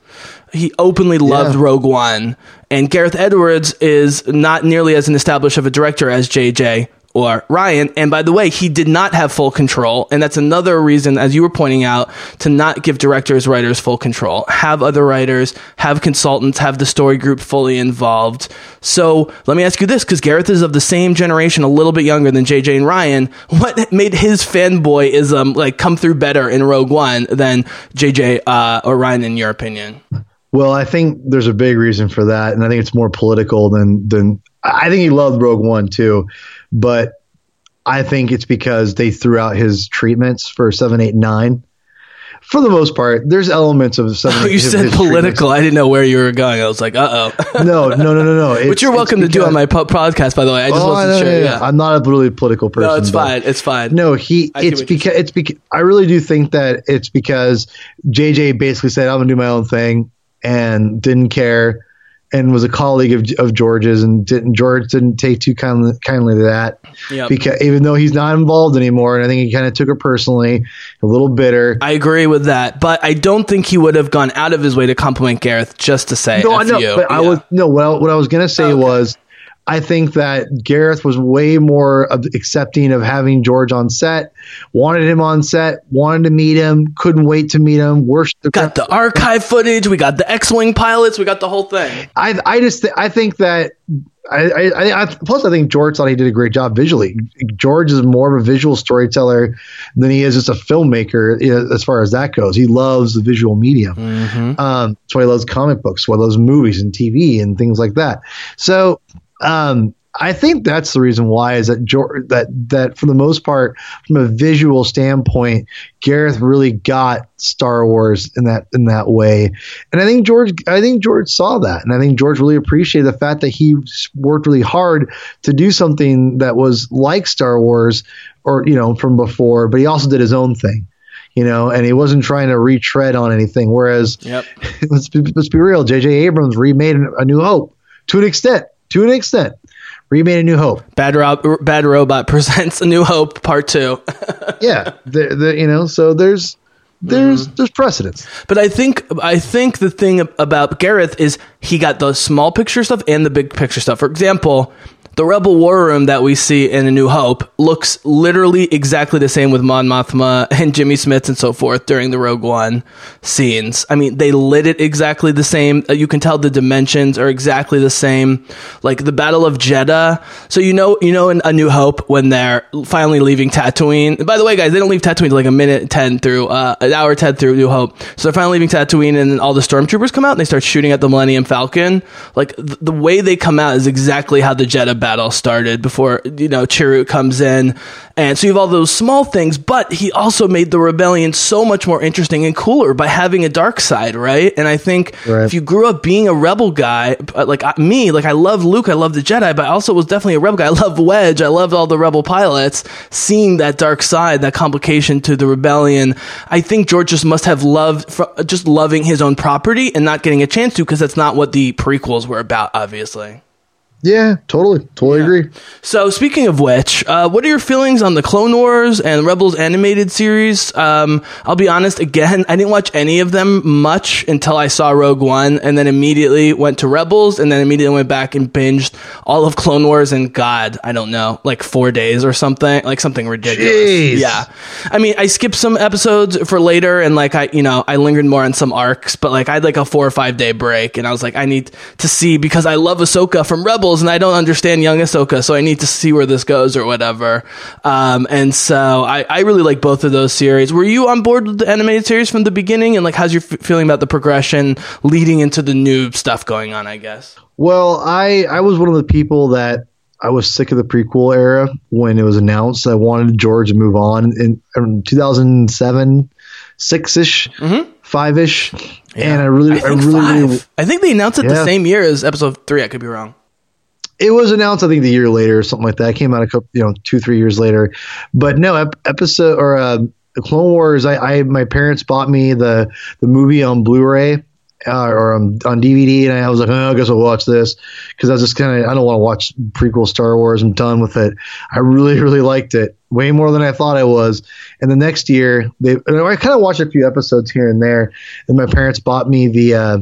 S4: He openly loved
S1: Yeah.
S4: Rogue One, and Gareth Edwards is not nearly as an established of a director as JJ or Rian. And by the way, he did not have full control, and that's another reason, as you were pointing out, to not give directors, writers full control. Have other writers, have consultants, have the story group fully involved. So let me ask you this, because Gareth is of the same generation, a little bit younger than JJ and Rian. What made his fanboyism like come through better in Rogue One than JJ uh, or Rian, in your opinion?
S1: Well, I think there's a big reason for that, and I think it's more political than than. I think he loved Rogue One too, but I think it's because they threw out his treatments for seven, eight, nine. For the most part, there's elements of seven.
S4: Oh, you said political. I didn't know where you were going. I was like, uh oh.
S1: treatments. No, no, no, no, no.
S4: Which you're welcome to do on my po- podcast, by the way. I just
S1: Oh,
S4: wasn't
S1: no,
S4: sure.
S1: no.
S4: Yeah.
S1: I'm not a really political person.
S4: No, it's fine. It's fine.
S1: No, he.
S4: I
S1: It's because it's because I really do think that it's because JJ basically said I'm gonna do my own thing and didn't care, and was a colleague of of George's and didn't George didn't take too kindly kindly to that
S4: Yep.
S1: because even though he's not involved anymore, and I think he kind of took it personally, a little bitter.
S4: I agree with that, but I don't think he would have gone out of his way to compliment Gareth just to say
S1: no, I know, but I was no. What I, what I was gonna say
S4: Okay.
S1: was. I think that Gareth was way more accepting of having George on set, wanted him on set, wanted to meet him, couldn't wait to meet him. Worst
S4: got the archive footage. We got the X-wing pilots. We got the whole thing.
S1: I I just th- I think that I, I, I plus I think George thought he did a great job visually. George is more of a visual storyteller than he is just a filmmaker you know, as far as that goes. He loves the visual medium. Um, that's why he loves comic books. Why he loves movies and TV and things like that. So um, I think that's the reason why is that George, that that for the most part, from a visual standpoint, Gareth really got Star Wars in that in that way, and I think George I think George saw that, and I think George really appreciated the fact that he worked really hard to do something that was like Star Wars, or you know from before, but he also did his own thing. You know, and he wasn't trying to retread on anything. Whereas,
S4: Yep.
S1: let's be, let's be real, J.J. Abrams remade A New Hope to an extent. To an extent, remade A New Hope.
S4: Bad, Ro- Bad Robot presents A New Hope Part Two.
S1: Yeah, the, the, you know, so there's there's mm-hmm. there's precedence.
S4: But I think I think the thing about Gareth is he got the small picture stuff and the big picture stuff. For example, the Rebel War Room that we see in A New Hope looks literally exactly the same with Mon Mothma and Jimmy Smits and so forth during the Rogue One scenes. I mean, they lit it exactly the same. Uh, You can tell the dimensions are exactly the same. Like the Battle of Jedha. So you know, you know, in A New Hope when they're finally leaving Tatooine. By the way, guys, they don't leave Tatooine like a minute ten through uh, an hour ten through New Hope. So they're finally leaving Tatooine, and then all the stormtroopers come out and they start shooting at the Millennium Falcon. Like th- the way they come out is exactly how the Jedha battle started before you know Chirrut comes in, and so you have all those small things. But he also made the rebellion so much more interesting and cooler by having a dark side, right? And I think
S1: Right.
S4: if you grew up being a rebel guy, uh, like me, like I love Luke, I love the Jedi, but I also was definitely a rebel guy. I love Wedge, I loved all the rebel pilots. Seeing that dark side, that complication to the rebellion, I think George just must have loved, fr- just loving his own property and not getting a chance to, because that's not what the prequels were about, obviously.
S1: Yeah, totally, totally agree.
S4: So, speaking of which, uh, what are your feelings on the Clone Wars and Rebels animated series? Um, I'll be honest, again, I didn't watch any of them much until I saw Rogue One, and then immediately went to Rebels, and then immediately went back and binged all of Clone Wars in God, I don't know, like four days or something, like something ridiculous.
S1: Jeez.
S4: Yeah. I mean, I skipped some episodes for later, and like I, you know, I lingered more on some arcs, but like I had like a four or five day break, and I was like, I need to see because I love Ahsoka from Rebels, and I don't understand young Ahsoka, so I need to see where this goes or whatever. Um, and so I, I really like both of those series. Were you on board with the animated series from the beginning, and like how's your f- feeling about the progression leading into the new stuff going on? I guess.
S1: Well, I I was one of the people that I was sick of the prequel era when it was announced. I wanted George to move on in, in 2007, six ish, five ish, and I really,
S4: I
S1: I, really,
S4: five.
S1: really,
S4: I think they announced it the same year as episode three. I could be wrong.
S1: It was announced. I think the year later or something like that. It came out a couple, you know, two three years later. But no, ep- episode or uh, Clone Wars. I, I my parents bought me the the movie on Blu-ray. Uh, or on, on DVD, and I was like, oh, I guess I'll watch this because I was just kind of, I don't want to watch prequel Star Wars. I'm done with it. I really, really liked it way more than I thought I was. And the next year, they, I kind of watched a few episodes here and there. And my parents bought me the, uh,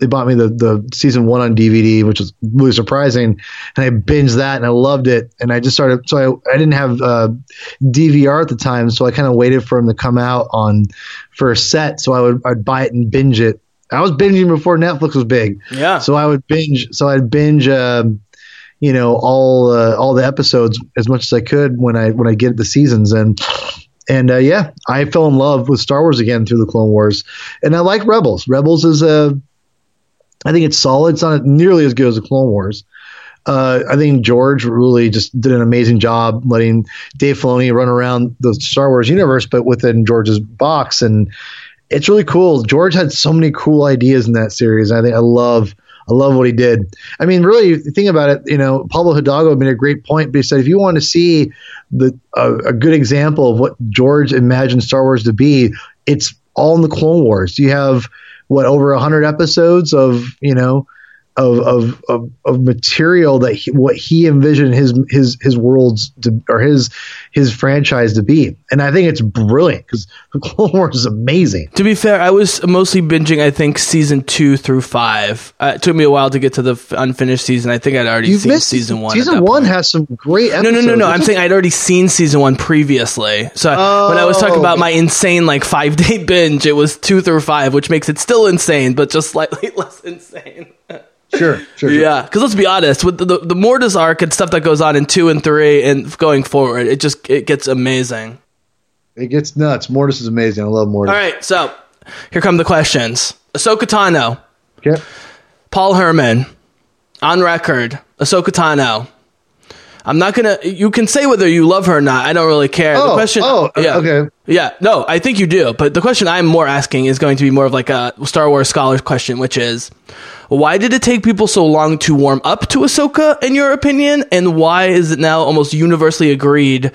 S1: they bought me the the season one on DVD, which was really surprising, and I binged that and I loved it. And I just started, so I, I didn't have uh, DVR at the time, so I kind of waited for them to come out on for a set, so I would I'd buy it and binge it. I was binging before Netflix was big,
S4: Yeah.
S1: so I would binge, so I'd binge, um, you know, all uh, all the episodes as much as I could when I when I get the seasons and. And uh, yeah, I fell in love with Star Wars again through the Clone Wars, and I like Rebels. Rebels is a I think it's solid. It's not nearly as good as the Clone Wars. Uh, I think George really just did an amazing job letting Dave Filoni run around the Star Wars universe, but within George's box, and it's really cool. George had so many cool ideas in that series. I think I love. I love what he did. I mean, really, think about it, you know, Pablo Hidalgo made a great point. But he said, if you want to see the a, a good example of what George imagined Star Wars to be, it's all in the Clone Wars. You have what over a hundred episodes of you know of of of, of material that he, what he envisioned his his his worlds to, or his his franchise to be, and I think it's brilliant because the Clone Wars is amazing.
S4: To be fair, I was mostly binging. I think season two through five. Uh, it took me a while to get to the f- unfinished season. I think I'd already
S1: You've
S4: seen season one.
S1: Season one
S4: point.
S1: has some great
S4: No,
S1: episodes.
S4: no, no, no.
S1: It's
S4: I'm
S1: just-
S4: saying I'd already seen season one previously. So when I was talking about my insane like five day binge, it was two through five, which makes it still insane, but just slightly less insane.
S1: Sure, sure, sure.
S4: Yeah, because let's be honest, with the, the the Mortis arc and stuff that goes on in two and three and going forward, it just it gets amazing.
S1: It gets nuts. Mortis is amazing. I love Mortis.
S4: All right, so here come the questions. Ahsoka Tano,
S1: Okay.
S4: Paul Herman, on record. Ahsoka Tano. I'm not gonna. You can say whether you love her or not. I don't really care. the
S1: Oh,
S4: question.
S1: oh,
S4: yeah,
S1: okay.
S4: Yeah, no, I think you do. But the question I'm more asking is going to be more of like a Star Wars scholar question, which is, why did it take people so long to warm up to Ahsoka, in your opinion? And why is it now almost universally agreed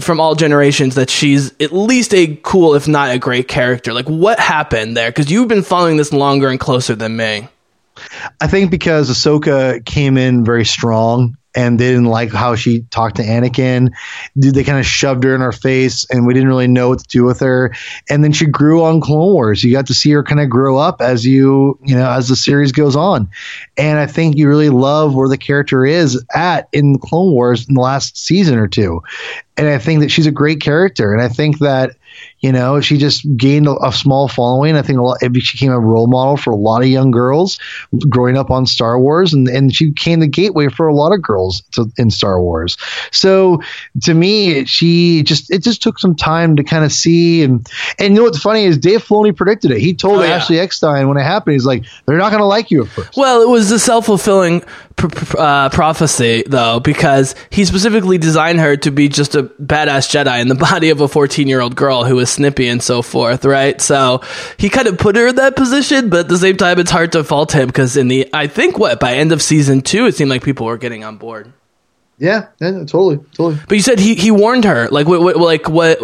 S4: from all generations that she's at least a cool, if not a great character? Like, what happened there? Because you've been following this longer and closer than me.
S1: I think because Ahsoka came in very strong and they didn't like how she talked to Anakin. They kind of shoved her in our face and we didn't really know what to do with her. And then she grew on Clone Wars. You got to see her kind of grow up as you, you know, as the series goes on. And I think you really love where the character is at in Clone Wars in the last season or two. And I think that she's a great character. And I think that, you know, she just gained a, a small following. I think a lot, she became a role model for a lot of young girls growing up on Star Wars, and, and she became the gateway for a lot of girls to, in Star Wars. So to me, she just it just took some time to kind of see and and you know what's funny is Dave Filoni predicted it. He told
S4: Oh, yeah.
S1: Ashley Eckstein when it happened, he's like, they're not going to like you at first.
S4: Well, it was a self fulfilling pr- pr- uh, prophecy, though, because he specifically designed her to be just a badass Jedi in the body of a 14 year old girl who is snippy and so forth, right? So he kind of put her in that position, but at the same time, it's hard to fault him because in the, I think, what, by end of season two, it seemed like people were getting on board.
S1: Yeah, yeah, totally, totally.
S4: But you said he, he warned her. Like, what, what, like, what,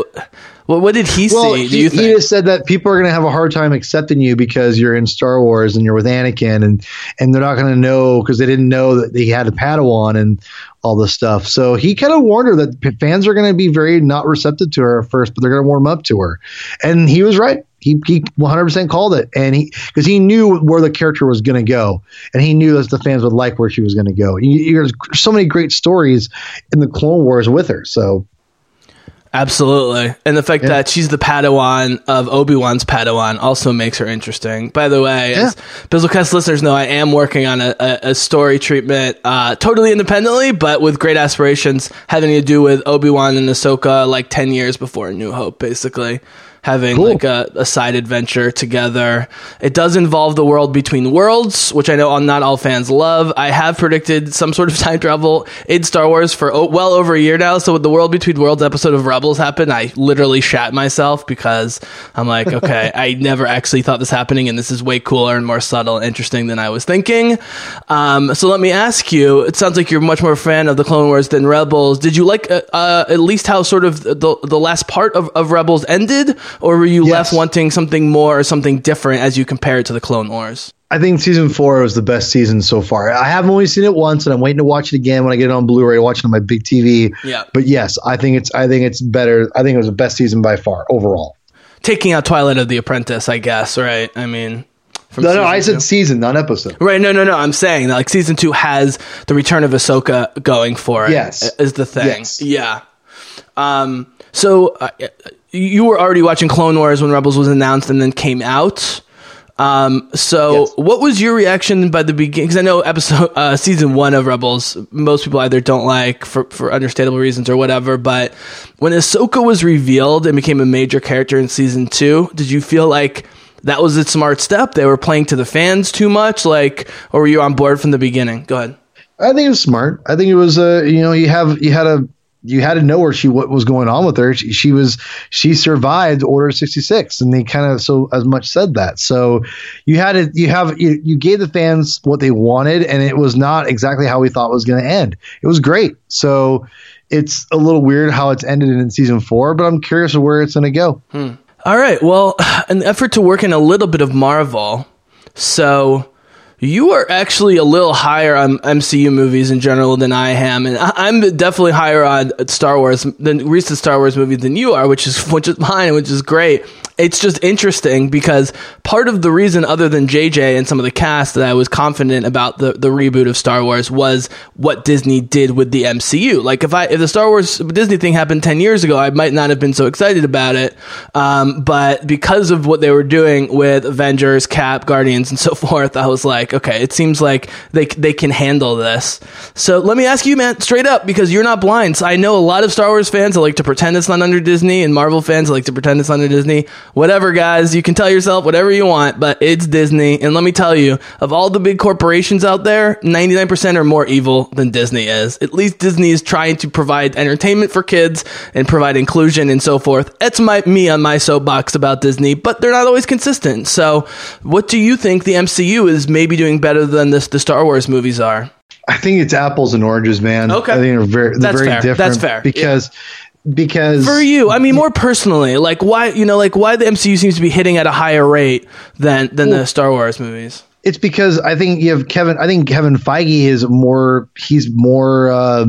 S4: what, what did he
S1: Well,
S4: see?
S1: he,
S4: do you
S1: he
S4: think?
S1: just said that people are going to have a hard time accepting you because you're in Star Wars and you're with Anakin, and and they're not going to know because they didn't know that he had a Padawan and all this stuff. So he kind of warned her that fans are going to be very not receptive to her at first, but they're going to warm up to her, and he was right. He, he 100% called it, and he because he knew where the character was going to go, and he knew that the fans would like where she was going to go. You, there's so many great stories in the Clone Wars with her, so
S4: Absolutely. And the fact that she's the Padawan of Obi-Wan's Padawan also makes her interesting. By the way, as Bizzlecast listeners know, I am working on a, a, a story treatment uh, totally independently, but with great aspirations having to do with Obi-Wan and Ahsoka like 10 years before New Hope, basically. Having like a, a side adventure together. It does involve the world between worlds, which I know not all fans love. I have predicted some sort of time travel in Star Wars for o- well over a year now. So when the world between worlds episode of Rebels happened, I literally shat myself because I'm like, okay, I never actually thought this happening, and this is way cooler and more subtle and interesting than I was thinking. Um, so let me ask you. It sounds like you're much more a fan of the Clone Wars than Rebels. Did you like uh, uh, at least how sort of the the last part of, of Rebels ended, or were you
S1: Yes.
S4: left wanting something more or something different as you compare it to the Clone Wars?
S1: I think season four was the best season so far. I have only seen it once, and I'm waiting to watch it again when I get it on Blu-ray, watch it on my big TV.
S4: Yeah.
S1: But yes, I think it's I think it's better. I think it was the best season by far overall.
S4: Taking out Twilight of the Apprentice, I guess, right? I mean,
S1: No, no, I said
S4: two.
S1: season, not episode.
S4: Right, no, no, no. I'm saying that like season two has the return of Ahsoka going for it.
S1: Yes.
S4: is the thing.
S1: Yes.
S4: Yeah. Um. So uh, you were already watching Clone Wars when Rebels was announced and then came out. Um. So
S1: Yes.
S4: what was your reaction by the beginning? Because I know episode uh, season one of Rebels, most people either don't like for for understandable reasons or whatever. But when Ahsoka was revealed and became a major character in season two, did you feel like that was a smart step? They were playing to the fans too much, like, or were you on board from the beginning? Go ahead.
S1: I think it was smart. I think it was uh, you know, you have you had a you had to know where she what was going on with her. She, she was she survived Order sixty six, and they kind of so as much said that. So you had to you have you, you gave the fans what they wanted, and it was not exactly how we thought it was going to end. It was great. So it's a little weird how it's ended in season four, but I'm curious of where it's going to go. Hmm.
S4: All right. Well, an effort to work in a little bit of Marvel. So you are actually a little higher on MCU movies in general than I am, and I'm definitely higher on Star Wars than recent Star Wars movies than you are, which is which is fine, which is great. It's just interesting because part of the reason, other than JJ and some of the cast, that I was confident about the, the reboot of Star Wars was what Disney did with the MCU. Like if I if the Star Wars Disney thing happened ten years ago, I might not have been so excited about it. Um, but because of what they were doing with Avengers, Cap, Guardians, and so forth, I was like, okay, it seems like they they can handle this. So let me ask you, man, straight up, because you're not blind. So I know a lot of Star Wars fans that like to pretend it's not under Disney, and Marvel fans that like to pretend it's under Disney. Whatever, guys, you can tell yourself whatever you want, but it's Disney. And let me tell you, of all the big corporations out there, 99% are more evil than Disney is. At least Disney is trying to provide entertainment for kids and provide inclusion and so forth. That's my me on my soapbox about Disney, but they're not always consistent. So, what do you think the MCU is maybe doing better than this the Star Wars movies are?
S1: I think it's apples and oranges, man.
S4: Okay.
S1: I think they're very they're
S4: That's
S1: very
S4: fair.
S1: different.
S4: That's fair.
S1: because because
S4: For you, I mean more personally, like why you know, like why the MCU seems to be hitting at a higher rate than than the Star Wars movies.
S1: it's because I think you have Kevin. I think Kevin Feige is more. He's more. Uh,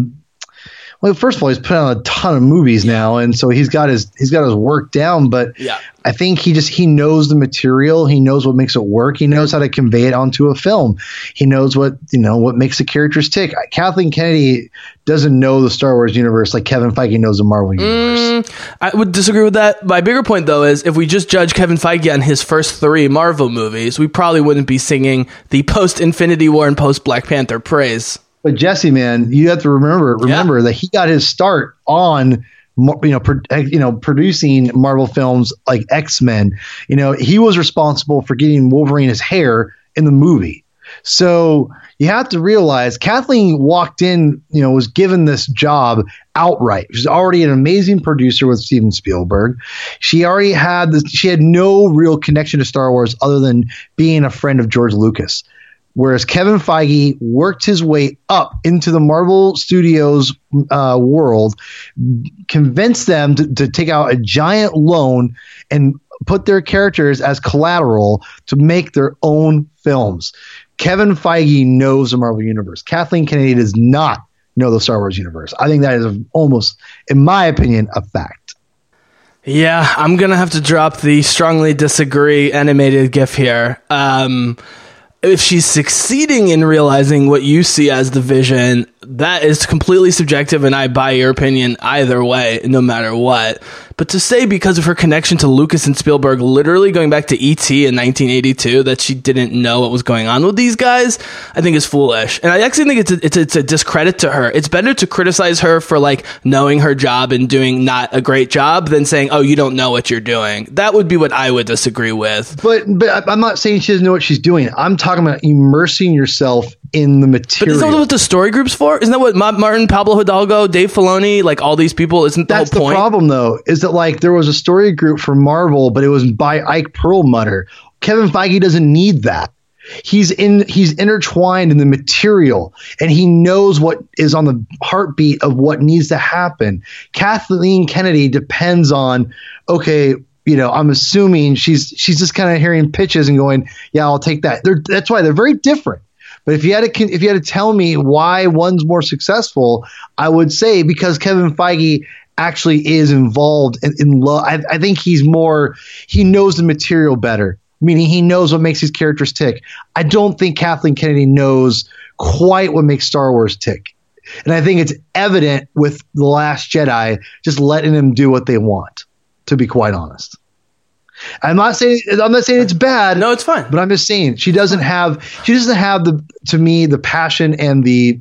S1: well, first of all, he's put on a ton of movies now, and so he's got his he's got his work down. But
S4: Yeah.
S1: I think he just he knows the material. He knows what makes it work. He knows how to convey it onto a film. He knows what you know what makes the characters tick. Kathleen Kennedy doesn't know the Star Wars universe like Kevin Feige knows the Marvel mm, universe.
S4: I would disagree with that. My bigger point, though, is if we just judge Kevin Feige on his first three Marvel movies, we probably wouldn't be singing the post Infinity War and post Black Panther praise.
S1: But Jesse, man, you have to remember remember that he got his start on you know pro- eh, you know producing Marvel films like X Men. You know he was responsible for getting Wolverine his hair in the movie. So you have to realize Kathleen walked in, you know, was given this job outright. She's already an amazing producer with Steven Spielberg. She already had this, she had no real connection to Star Wars other than being a friend of George Lucas. Whereas Kevin Feige worked his way up into the Marvel Studios uh, world, convinced them to, to take out a giant loan and put their characters as collateral to make their own films. Kevin Feige knows the Marvel Universe. Kathleen Kennedy does not know the Star Wars universe. I think that is almost, in my opinion, a fact.
S4: Yeah, I'm gonna have to drop the strongly disagree animated GIF here. Um, if she's succeeding in realizing what you see as the vision, that is completely subjective, and I buy your opinion either way, no matter what. But to say because of her connection to Lucas and Spielberg, literally going back to E.T. in 1982, that she didn't know what was going on with these guys, I think is foolish. And I actually think it's a, it's a, it's a discredit to her. It's better to criticize her for like knowing her job and doing not a great job than saying, "Oh, you don't know what you're doing." That would be what I would disagree with.
S1: But but I'm not saying she doesn't know what she's doing. I'm talking about immersing yourself in the
S4: But
S1: material.
S4: isn't that what the story group's for? Isn't that what Ma- Martin, Pablo Hidalgo, Dave Filoni, like all these people? Isn't the
S1: That's the
S4: point?
S1: problem, though, is that like there was a story group for Marvel, but it was by Ike Perlmutter. Kevin Feige doesn't need that. He's in. He's intertwined in the material, and he knows what is on the heartbeat of what needs to happen. Kathleen Kennedy depends on. Okay, you know, I'm assuming she's she's just kind of hearing pitches and going, "Yeah, I'll take that." They're, that's why they're very different. But if you had to if you had to tell me why one's more successful, I would say because Kevin Feige actually is involved in, in love. I, I think he's more he knows the material better, meaning he knows what makes his characters tick. I don't think Kathleen Kennedy knows quite what makes Star Wars tick. And I think it's evident with The Last Jedi just letting them do what they want, to be quite honest. I'm not saying I'm not saying it's bad.
S4: No, it's fine.
S1: But I'm just saying she doesn't have she doesn't have the to me the passion and the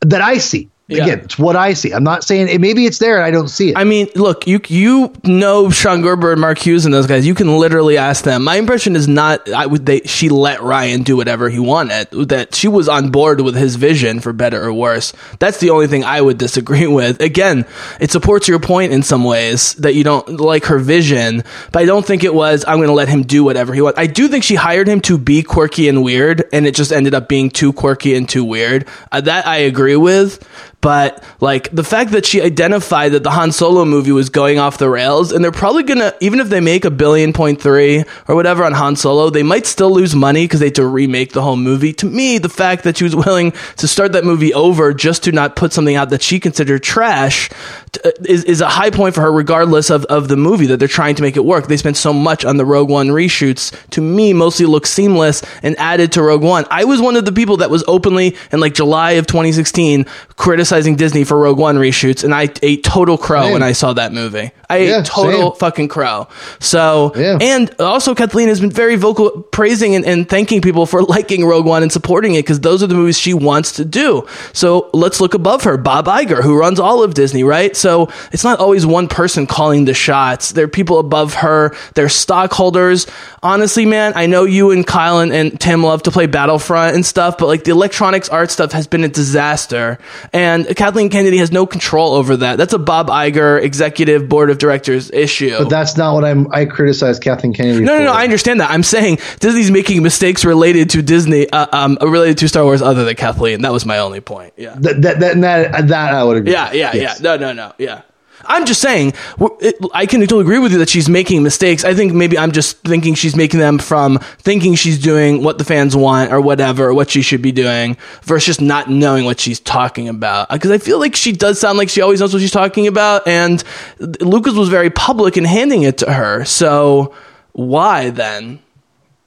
S1: that I see.
S4: Yeah.
S1: Again, it's what I see. I'm not saying it, maybe it's there and I don't see it.
S4: I mean, look, you you know Sean Gerber and Mark Hughes and those guys. You can literally ask them. My impression is not I would they she let Rian do whatever he wanted. That she was on board with his vision for better or worse. That's the only thing I would disagree with. Again, it supports your point in some ways that you don't like her vision, but I don't think it was I'm going to let him do whatever he wants. I do think she hired him to be quirky and weird, and it just ended up being too quirky and too weird. Uh, that I agree with. But like the fact that she identified that the Han Solo movie was going off the rails, and they're probably gonna even if they make a billion point three or whatever on Han Solo, they might still lose money because they have to remake the whole movie. To me, the fact that she was willing to start that movie over just to not put something out that she considered trash t- uh, is, is a high point for her, regardless of, of the movie that they're trying to make it work. They spent so much on the Rogue One reshoots. To me, mostly look seamless and added to Rogue One. I was one of the people that was openly in like July of 2016 criticizing Disney for Rogue One reshoots, and I ate total crow
S1: Same.
S4: when I saw that movie. I
S1: Yeah,
S4: total
S1: same.
S4: fucking crow. So,
S1: Yeah.
S4: and also Kathleen has been very vocal praising and, and thanking people for liking Rogue One and supporting it because those are the movies she wants to do. So let's look above her, Bob Iger, who runs all of Disney, right? So it's not always one person calling the shots. There are people above her. They're stockholders. Honestly, man, I know you and Kyle and, and Tim love to play Battlefront and stuff, but like the electronics art stuff has been a disaster. And Kathleen Kennedy has no control over that. That's a Bob Iger executive board of directors issue.
S1: but that's not what I'm I criticize Kathleen Kennedy
S4: No, no, no. I understand that. I'm saying Disney's making mistakes related to Disney, uh, um, related to Star Wars, other than Kathleen. That was my only point. Yeah,
S1: that, that, that, that, that I would agree.
S4: yeah, yeah,
S1: Yes.
S4: yeah. No, no, no. Yeah. I'm just saying, it, I can totally agree with you that she's making mistakes. I think maybe I'm just thinking she's making them from thinking she's doing what the fans want or whatever, or what she should be doing, versus just not knowing what she's talking about. Uh, because I feel like she does sound like she always knows what she's talking about, and Lucas was very public in handing it to her. So why then?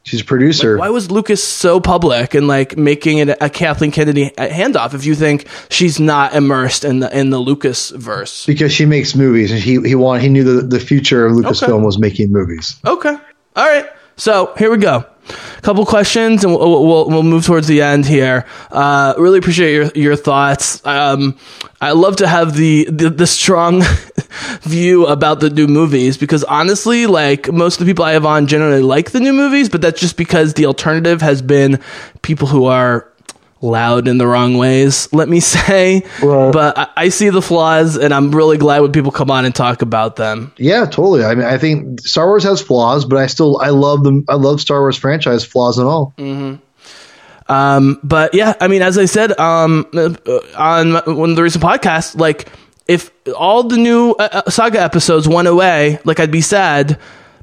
S1: She's a producer.
S4: Why was Lucas so public and like making it a Kathleen Kennedy handoff if you think she's not immersed in the in the Lucas verse?
S1: because she makes movies and he he want he knew the, the future of Lucasfilm
S4: Okay.
S1: was making movies.
S4: Okay, all right. So here we go. A Couple questions, and we'll, we'll we'll move towards the end here. Uh, really appreciate your your thoughts. Um, I love to have the the, the strong view about the new movies because honestly, like most of the people I have on generally like the new movies, but that's just because the alternative has been people who are loud in the wrong ways, let me say.
S1: Right.
S4: But I, I see the flaws, and I'm really glad when people come on and talk about them.
S1: Yeah, totally. I mean, I think Star Wars has flaws, but I still I love them. I love Star Wars franchise flaws and all.
S4: Um, but yeah, I mean, as I said um, uh, on one of the recent podcasts, like if all the new uh, uh, saga episodes went away, like I'd be sad.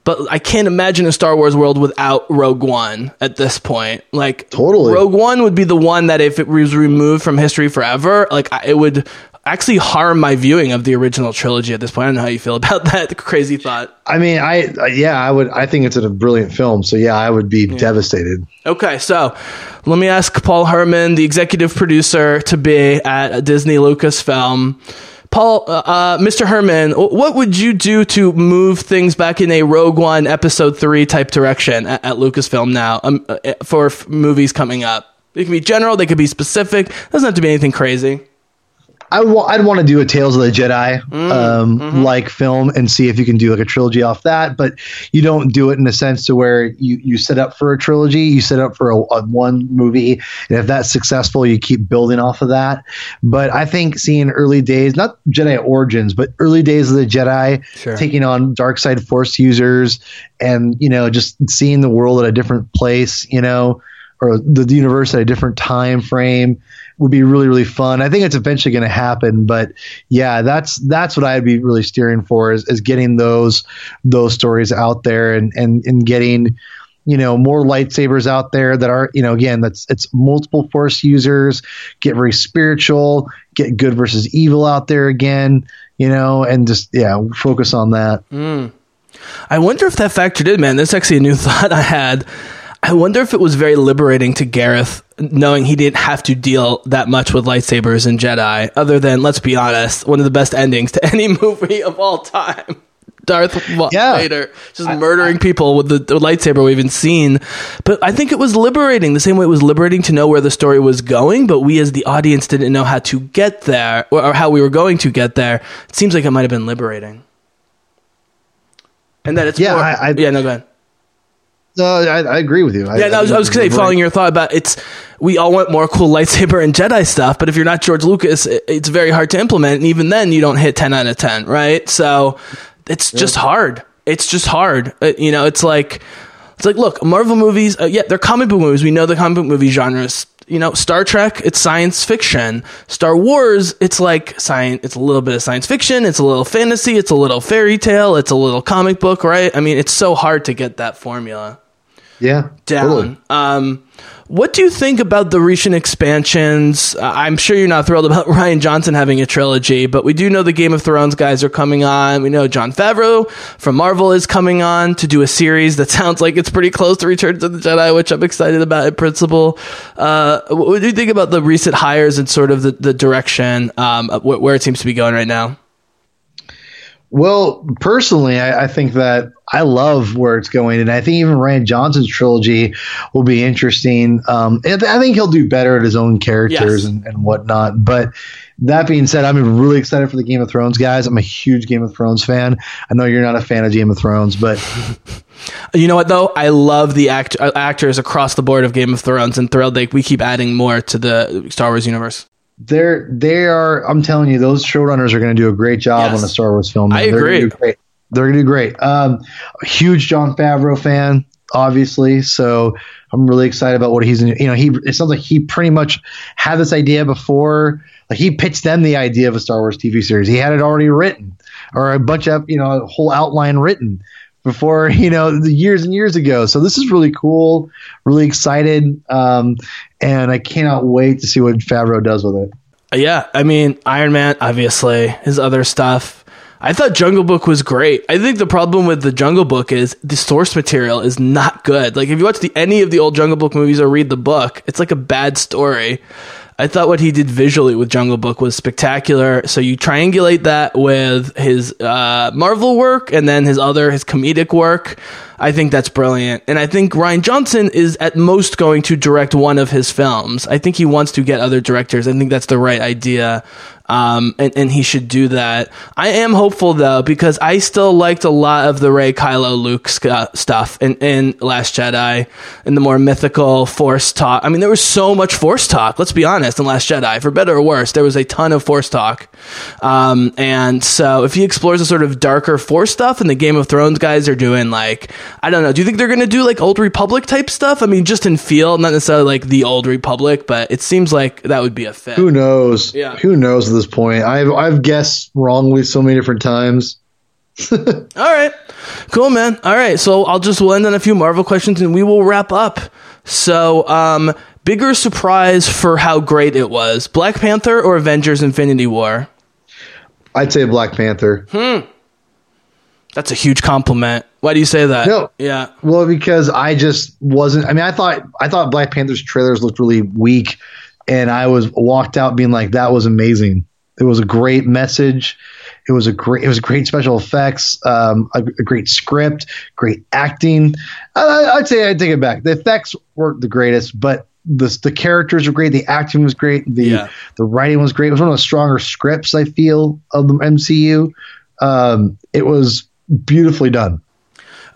S4: But I can't imagine a Star Wars world without Rogue One at this point. Like
S1: Totally.
S4: Rogue One would be the one that if it was removed from history forever, like I- it would actually harm my viewing of the original trilogy at this point. I don't know how you feel about that crazy thought.
S1: I mean, I I- yeah, I would. I think it's a brilliant film. So yeah, I would be devastated.
S4: Okay, so let me ask Paul Herman, the executive producer to be at Disney Lucasfilm. Paul, uh, uh, Mr. Herman, what would you do to move things back in a Rogue One Episode Three type direction at, at Lucasfilm now um, uh, for f- movies coming up? They can be general, they could be specific. Doesn't have to be anything crazy.
S1: I wa- I'd want to do a Tales of the Jedi um, like film and see if you can do like a trilogy off that. But you don't do it in a sense to where you, you set up for a trilogy, you set up for a, a one movie, and if that's successful, you keep building off of that. But I think seeing early days, not Jedi origins, but early days of the Jedi
S4: Sure.
S1: taking on dark side Force users, and you know just seeing the world at a different place, you know, or the universe at a different time frame would be really really fun. I think it's eventually going to happen, but yeah, that's that's what I'd be really steering for is, is getting those those stories out there and and and getting you know more lightsabers out there that are you know again that's it's multiple force users get very spiritual get good versus evil out there again you know and just yeah focus on that hmm.
S4: I wonder if that factored in, man. That's actually a new thought I had. I wonder if it was very liberating to Gareth knowing he didn't have to deal that much with lightsabers and Jedi, other than, let's be honest, one of the best endings to any movie of all time. Darth
S1: Yeah.
S4: Vader just murdering people with the, the lightsaber we've even seen. But I think it was liberating, the same way it was liberating to know where the story was going, but we as the audience didn't know how to get there or, or how we were going to get there. It seems like it might have been liberating. And that it's
S1: Yeah,
S4: more-
S1: I- I-
S4: yeah, no, go ahead.
S1: No I, I agree with you
S4: Yeah, no, I was, I was gonna say, following your thought about it's, we all want more cool lightsaber and Jedi stuff, but if you're not George Lucas, it, it's very hard to implement, and even then, you don't hit ten out of ten, right? So it's just hard. It's just hard. Uh, you know, it's like it's like look, Marvel movies. Uh, yeah, they're comic book movies. We know the comic book movie genres. You know, Star Trek, it's science fiction. Star Wars, it's like science. It's a little bit of science fiction. It's a little fantasy. It's a little fairy tale. It's a little comic book, right? I mean, it's so hard to get that formula
S1: yeah
S4: down.
S1: totally.
S4: Um, what do you think about the recent expansions? Uh, I'm sure you're not thrilled about Rian Johnson having a trilogy, but we do know the Game of Thrones guys are coming on. We know Jon Favreau from Marvel is coming on to do a series that sounds like it's pretty close to Return to the Jedi, which I'm excited about in principle. Uh, what do you think about the recent hires and sort of the, the direction um, where it seems to be going right now?
S1: Well, personally, I, I think that I love where it's going, and I think even Rian Johnson's trilogy will be interesting. Um, and I think he'll do better at his own characters
S4: Yes.
S1: and, and whatnot. But that being said, I'm really excited for the Game of Thrones guys. I'm a huge Game of Thrones fan. I know you're not a fan of Game of Thrones, but
S4: You know what though? I love the act- uh, actors across the board of Game of Thrones, and thrilled like we keep adding more to the Star Wars universe.
S1: They're they are. I'm telling you, those showrunners are going to do a great job
S4: Yes.
S1: on the Star Wars film.
S4: I
S1: They're gonna
S4: agree.
S1: great. They're going to do great. Um, huge Jon Favreau fan, obviously. So I'm really excited about what he's. You know, he it sounds like he pretty much had this idea before. Like he pitched them the idea of a Star Wars TV series. He had it already written, or a bunch of you know a whole outline written before you know the years and years ago. So this is really cool. Really excited, um, and I cannot wait to see what Favreau does with it.
S4: Yeah, I mean Iron Man, obviously his other stuff. I thought Jungle Book was great. I think the problem with the Jungle Book is the source material is not good. Like if you watch the any of the old Jungle Book movies or read the book, it's like a bad story. I thought what he did visually with Jungle Book was spectacular. So you triangulate that with his uh, Marvel work and then his other his comedic work. I think that's brilliant. And I think Rian Johnson is at most going to direct one of his films. I think he wants to get other directors. I think that's the right idea. Um, and, and he should do that. I am hopeful though, because I still liked a lot of the Rey Kylo Luke sc- stuff in, in Last Jedi and the more mythical Force talk. I mean, there was so much Force talk, let's be honest, in Last Jedi. For better or worse, there was a ton of Force talk. Um, and so if he explores a sort of darker Force stuff and the Game of Thrones guys are doing like, I don't know, do you think they're going to do like Old Republic type stuff? I mean, just in feel, not necessarily like the Old Republic, but it seems like that would be a fit.
S1: Who knows?
S4: Yeah.
S1: Who knows this point? I've I've guessed wrongly so many different times.
S4: All right. Cool, man. All right. So I'll just we'll end on a few Marvel questions and we will wrap up. So, um, bigger surprise for how great it was Black Panther or Avengers Infinity War?
S1: I'd say Black Panther. Hmm.
S4: That's a huge compliment. Why do you say that?
S1: No.
S4: Yeah.
S1: Well, because I just wasn't. I mean, I thought I thought Black Panther's trailers looked really weak, and I was walked out being like, "That was amazing." It was a great message. It was a great. It was great special effects. Um, a, a great script. Great acting. I, I'd say I take it back. The effects weren't the greatest, but the the characters were great. The acting was great. The
S4: Yeah.
S1: the writing was great. It was one of the stronger scripts I feel of the MCU. Um, it was beautifully done.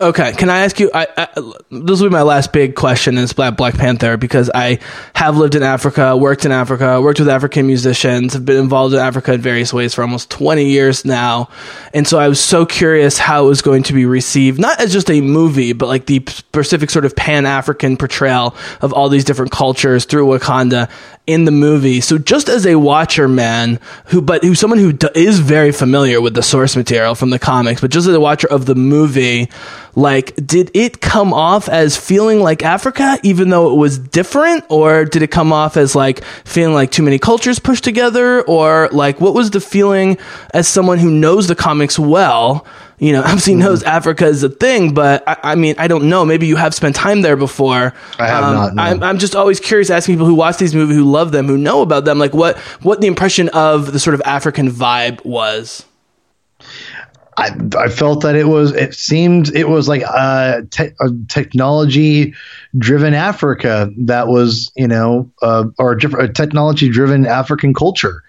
S4: Okay, can I ask you? I, I, this will be my last big question in Black Black Panther because I have lived in Africa, worked in Africa, worked with African musicians, have been involved in Africa in various ways for almost twenty years now, and so I was so curious how it was going to be received, not as just a movie, but like the specific sort of Pan African portrayal of all these different cultures through Wakanda in the movie. So just as a watcher man who, but who someone who d- is very familiar with the source material from the comics, but just as a watcher of the movie, like, did it come off as feeling like Africa, even though it was different? Or did it come off as like feeling like too many cultures pushed together? Or like, what was the feeling as someone who knows the comics well? You know, obviously knows Africa is a thing, but I, I mean, I don't know. Maybe you have spent time there before.
S1: I have not, no.
S4: I'm, I'm just always curious asking people who watch these movies, who love them, who know about them, like what what the impression of the sort of African vibe was.
S1: I, I felt that it was it seemed it was like a, te- a technology driven Africa that was you know uh, or a, a technology driven African culture.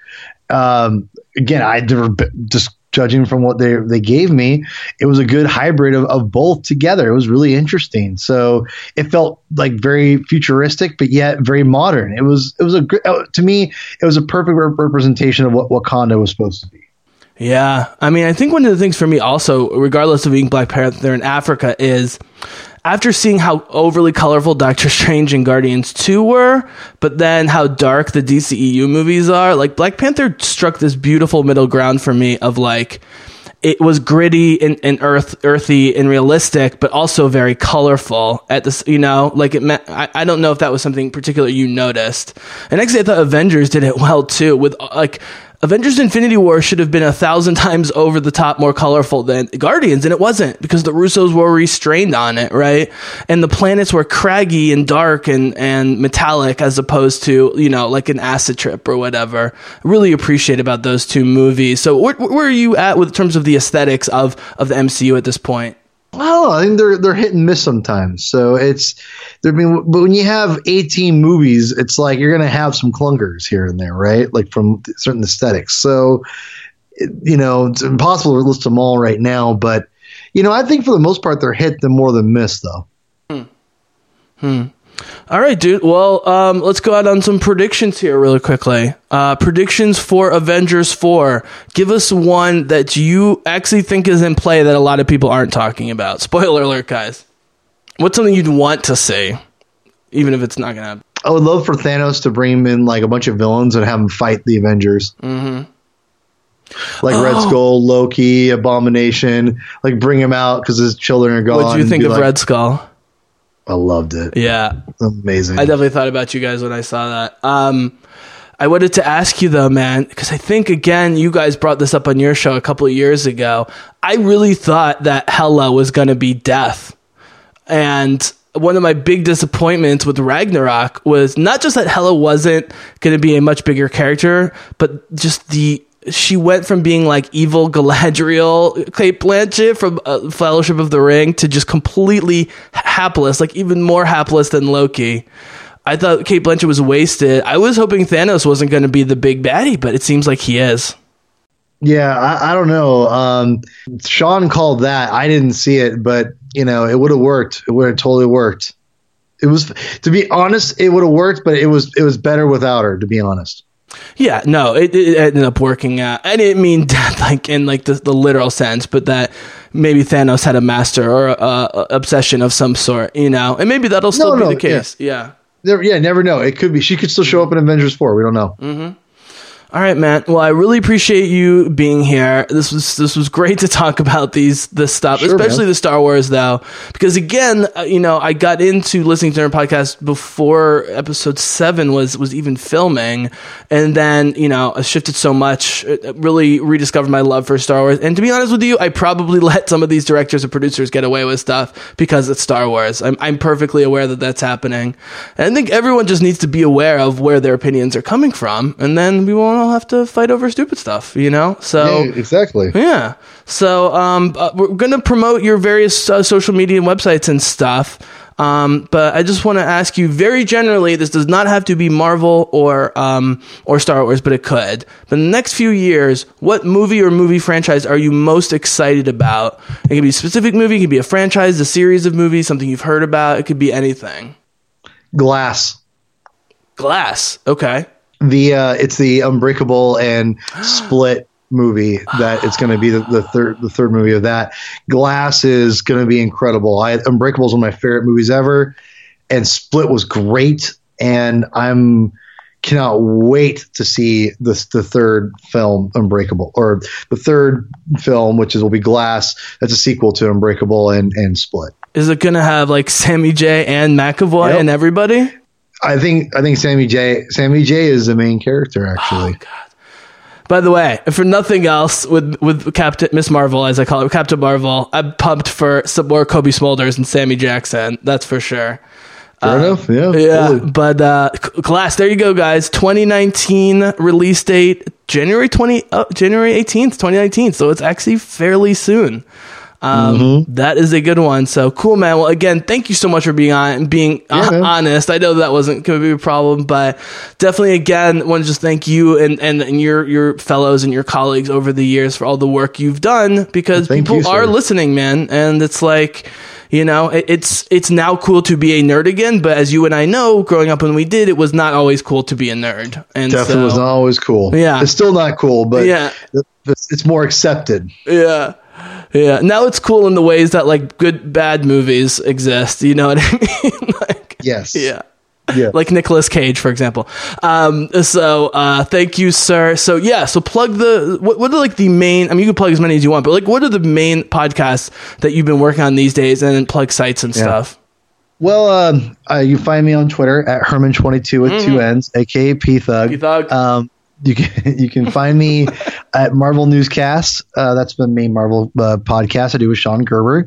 S1: Um, again, I never just judging from what they they gave me, it was a good hybrid of, of both together. It was really interesting. So it felt like very futuristic, but yet very modern. It was it was a uh, to me it was a perfect rep- representation of what Wakanda was supposed to be.
S4: Yeah, I mean, I think one of the things for me also, regardless of being Black Panther in Africa, is after seeing how overly colorful Doctor Strange and Guardians 2 were, but then how dark the DCEU movies are, like Black Panther struck this beautiful middle ground for me of like it was gritty and, and earth earthy and realistic, but also very colorful at this, you know, like it meant, I, I don't know if that was something particular you noticed. And actually I thought Avengers did it well too with like, Avengers Infinity War should have been a thousand times over the top more colorful than Guardians, and it wasn't because the Russos were restrained on it, right? And the planets were craggy and dark and, and metallic as opposed to, you know, like an acid trip or whatever. Really appreciate about those two movies. So where, where are you at with terms of the aesthetics of, of the MCU at this point?
S1: Know. I think they're they're hit and miss sometimes. So it's. I mean, but when you have eighteen movies, it's like you're gonna have some clunkers here and there, right? Like from certain aesthetics. So you know, it's impossible to list them all right now. But you know, I think for the most part, they're hit them more than miss, though. Hmm. Hmm.
S4: All right, dude. Well, um, let's go out on some predictions here really quickly. Uh, predictions for Avengers 4. Give us one that you actually think is in play that a lot of people aren't talking about. Spoiler alert, guys. What's something you'd want to see, even if it's not going to happen?
S1: I would love for Thanos to bring in like a bunch of villains and have them fight the Avengers. Mm-hmm. Like Red Skull, Loki, Abomination. Like bring him out because his children are gone.
S4: What do you think of
S1: like,
S4: Red Skull?
S1: I loved it.
S4: Yeah,
S1: Amazing.
S4: I definitely thought about you guys when I saw that. Um, I wanted to ask you though, man, because I think again, you guys brought this up on your show a couple of years ago. I really thought that Hela was going to be death. And one of my big disappointments with Ragnarok was not just that Hela wasn't going to be a much bigger character, but just the she went from being like evil Galadriel, Cate Blanchett from uh, Fellowship of the Ring to just completely hapless, like even more hapless than Loki. I thought Cate Blanchett was wasted. I was hoping Thanos wasn't going to be the big baddie, but it seems like he is.
S1: Yeah, I, I don't know. Um, Sean called that. I didn't see it, but you know, it would have worked. It would have totally worked. It was, to be honest, it would have worked, but it was it was better without her. To be honest.
S4: Yeah, no, it, it ended up working out. I didn't mean death like in like the, the literal sense, but that maybe Thanos had a master or a, a obsession of some sort, you know, and maybe that'll still
S1: No,
S4: be
S1: no,
S4: the case. Yeah.
S1: Never, yeah, never know. It could be. She could still show mm-hmm. up in Avengers Four. We don't know. Mm-hmm.
S4: All right, man. Well, I really appreciate you being here. This was this was great to talk about these this stuff,
S1: Sure,
S4: especially
S1: man.
S4: the Star Wars though, because again, uh, you know, I got into listening to their podcast before Episode Seven was was even filming, and then you know, I shifted so much, it really rediscovered my love for Star Wars. And to be honest with you, I probably let some of these directors and producers get away with stuff because it's Star Wars. I'm I'm perfectly aware that that's happening, and I think everyone just needs to be aware of where their opinions are coming from, and then we won't all have to fight over stupid stuff, you know? So
S1: Yeah, exactly.
S4: yeah. So um, uh, we're going to promote your various uh, social media and websites and stuff. Um, but I just want to ask you very generally. This does not have to be Marvel or um, or Star Wars, but it could. But in the next few years, what movie or movie franchise are you most excited about? It could be a specific movie, it could be a franchise, a series of movies, something you've heard about. It could be anything.
S1: Glass.
S4: Glass. Okay.
S1: The uh, it's the Unbreakable and Split movie that it's going to be the, the third the third movie of that. Glass is going to be incredible. I, Unbreakable is one of my favorite movies ever, and Split was great. And I'm cannot wait to see this the third film Unbreakable or the third film, which is will be Glass. That's a sequel to Unbreakable and and Split.
S4: Is it going to have like Sammy J and McAvoy
S1: Yep.
S4: and everybody?
S1: I think I think Sammy J Sammy J is the main character actually.
S4: Oh, By the way, for nothing else, with with Captain Miss Marvel, as I call it, Captain Marvel, I'm pumped for some more Cobie Smulders and Sammy Jackson. That's for sure.
S1: Fair enough. Yeah.
S4: Yeah,
S1: totally.
S4: but uh, C- Glass, there you go, guys. 2019 release date, January 20, uh, January 18th, 2019. So it's actually fairly soon. Um,
S1: Mm-hmm.
S4: that is a good one. So cool, man. Well, again, thank you so much for being on being
S1: Yeah,
S4: hon- honest. I know that wasn't going to be a problem, but definitely, again, want to just thank you and, and, and your your fellows and your colleagues over the years for all the work you've done because
S1: Thank
S4: people
S1: you,
S4: are listening, man. And it's like, you know, it, it's it's now cool to be a nerd again. But as you and I know, growing up when we did, it was not always cool to be a nerd. And
S1: Definitely
S4: so,
S1: was not always cool.
S4: Yeah.
S1: It's still not cool, but
S4: Yeah.
S1: it's, it's more accepted.
S4: Yeah. Yeah. Now it's cool in the ways that like good bad movies exist. You know what I mean? like,
S1: Yes.
S4: yeah.
S1: Yeah.
S4: Like Nicolas Cage, for example. Um, so, uh, thank you, sir. So, yeah, so plug the, what, what are like the main, I mean, you can plug as many as you want, but like, what are the main podcasts that you've been working on these days and plug sites and stuff?
S1: Well, um, uh, you find me on Twitter at Herman22 with two N's, aka P Thug.
S4: Mm-hmm. P-Thug.
S1: Um, you can you can find me at Marvel Newscast. Uh, that's the main Marvel uh, podcast I do with Sean Gerber.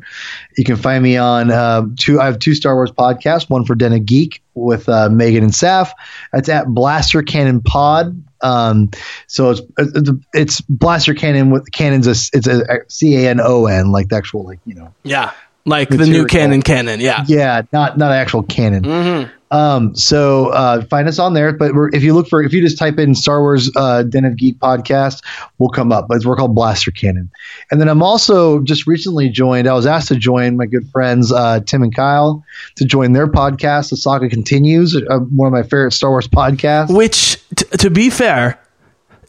S1: You can find me on uh, two. I have two Star Wars podcasts. One for Den of Geek with uh, Megan and Saf. That's at Blaster Canon Pod. Um, so it's it's, it's Blaster Canon with cannons. A, it's a C A N O N like the actual like you know
S4: Yeah. Like the new canon canon. Yeah.
S1: yeah, not not actual canon.
S4: Mm-hmm.
S1: Um, so uh, find us on there. But we're, if you look for, if you just type in Star Wars uh, Den of Geek podcast, we'll come up. But we're called Blaster Canon. And then I'm also just recently joined. I was asked to join my good friends uh, Tim and Kyle to join their podcast. The Saga Continues, uh, one of my favorite Star Wars podcasts.
S4: Which, t- to be fair,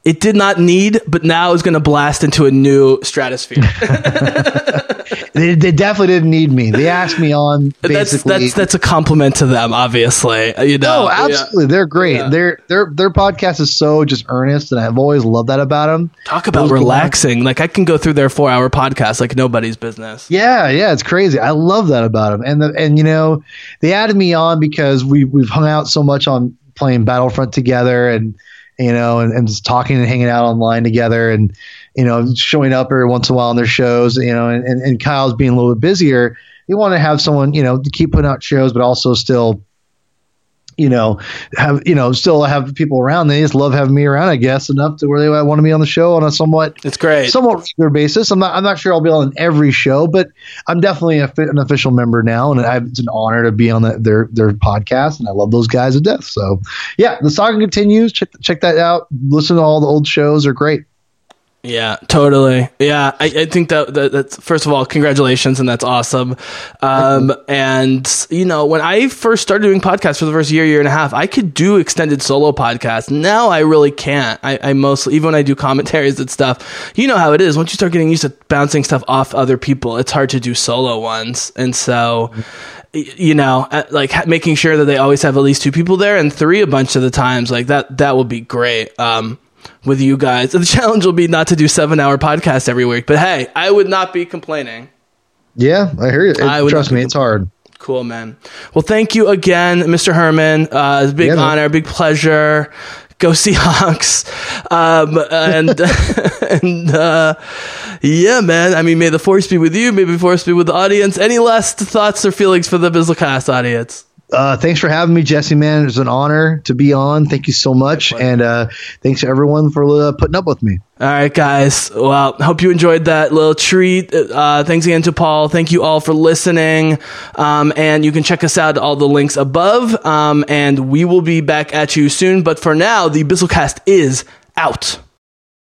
S4: it did not need, but now is going to blast into a new stratosphere.
S1: They, they definitely didn't need me. They asked me on
S4: that's
S1: basically.
S4: that's that's a compliment to them, obviously. You know,
S1: Oh, absolutely! They're great.
S4: Yeah.
S1: Their their their podcast is so just earnest, and I've always loved that about them.
S4: Talk about
S1: Those
S4: relaxing. Like I can go through their four-hour podcast like nobody's business.
S1: Yeah, yeah, it's crazy. I love that about them. And the, and you know, they added me on because we we've hung out so much on playing Battlefront together, and you know, and, and just talking and hanging out online together, and you know, showing up every once in a while on their shows. You know, and, and, Kyle's being a little bit busier. You want to have someone, you know, to keep putting out shows, but also still. You know, have you know, still have people around. They just love having me around, I guess, enough to where they want to be on the show on a somewhat
S4: It's great.
S1: somewhat regular basis. I'm not I'm not sure I'll be on every show, but I'm definitely a, an official member now, and I, it's an honor to be on the, their their podcast, and I love those guys to death. So yeah, the saga continues. Check check that out. Listen to all the old shows; they're great.
S4: Yeah, totally. Yeah, I, I think that, that that's first of all, congratulations, and that's awesome. Um, and you know, when I first started doing podcasts for the first year, year and a half, I could do extended solo podcasts. Now I really can't. I, I mostly, even when I do commentaries and stuff, you know how it is. Once you start getting used to bouncing stuff off other people, it's hard to do solo ones. And so, you know, uh, like making sure that they always have at least two people there and three a bunch of the times, like that, that would be great. Um, with you guys. The challenge will be not to do seven hour podcasts every week, but hey, I would not be complaining.
S1: Yeah, I hear you. It-
S4: I would
S1: trust me, it's hard.
S4: Cool, man. Well, thank you again, Mr. Herman. Uh, it's a big
S1: Yeah, man.
S4: honor, big pleasure. Go Seahawks. Um, and, and, uh, yeah, man. I mean, may the force be with you. May the force be with the audience. Any last thoughts or feelings for the Bizzlecast audience?
S1: Uh, thanks for having me, Jesse. Man, it's an honor to be on. Thank you so much, and uh, thanks to everyone for uh, putting up with me.
S4: All right, guys. Well, hope you enjoyed that little treat. Uh, thanks again to Paul. Thank you all for listening. Um, and you can check us out at all the links above. Um, and we will be back at you soon. But for now, the Bizzlecast is out.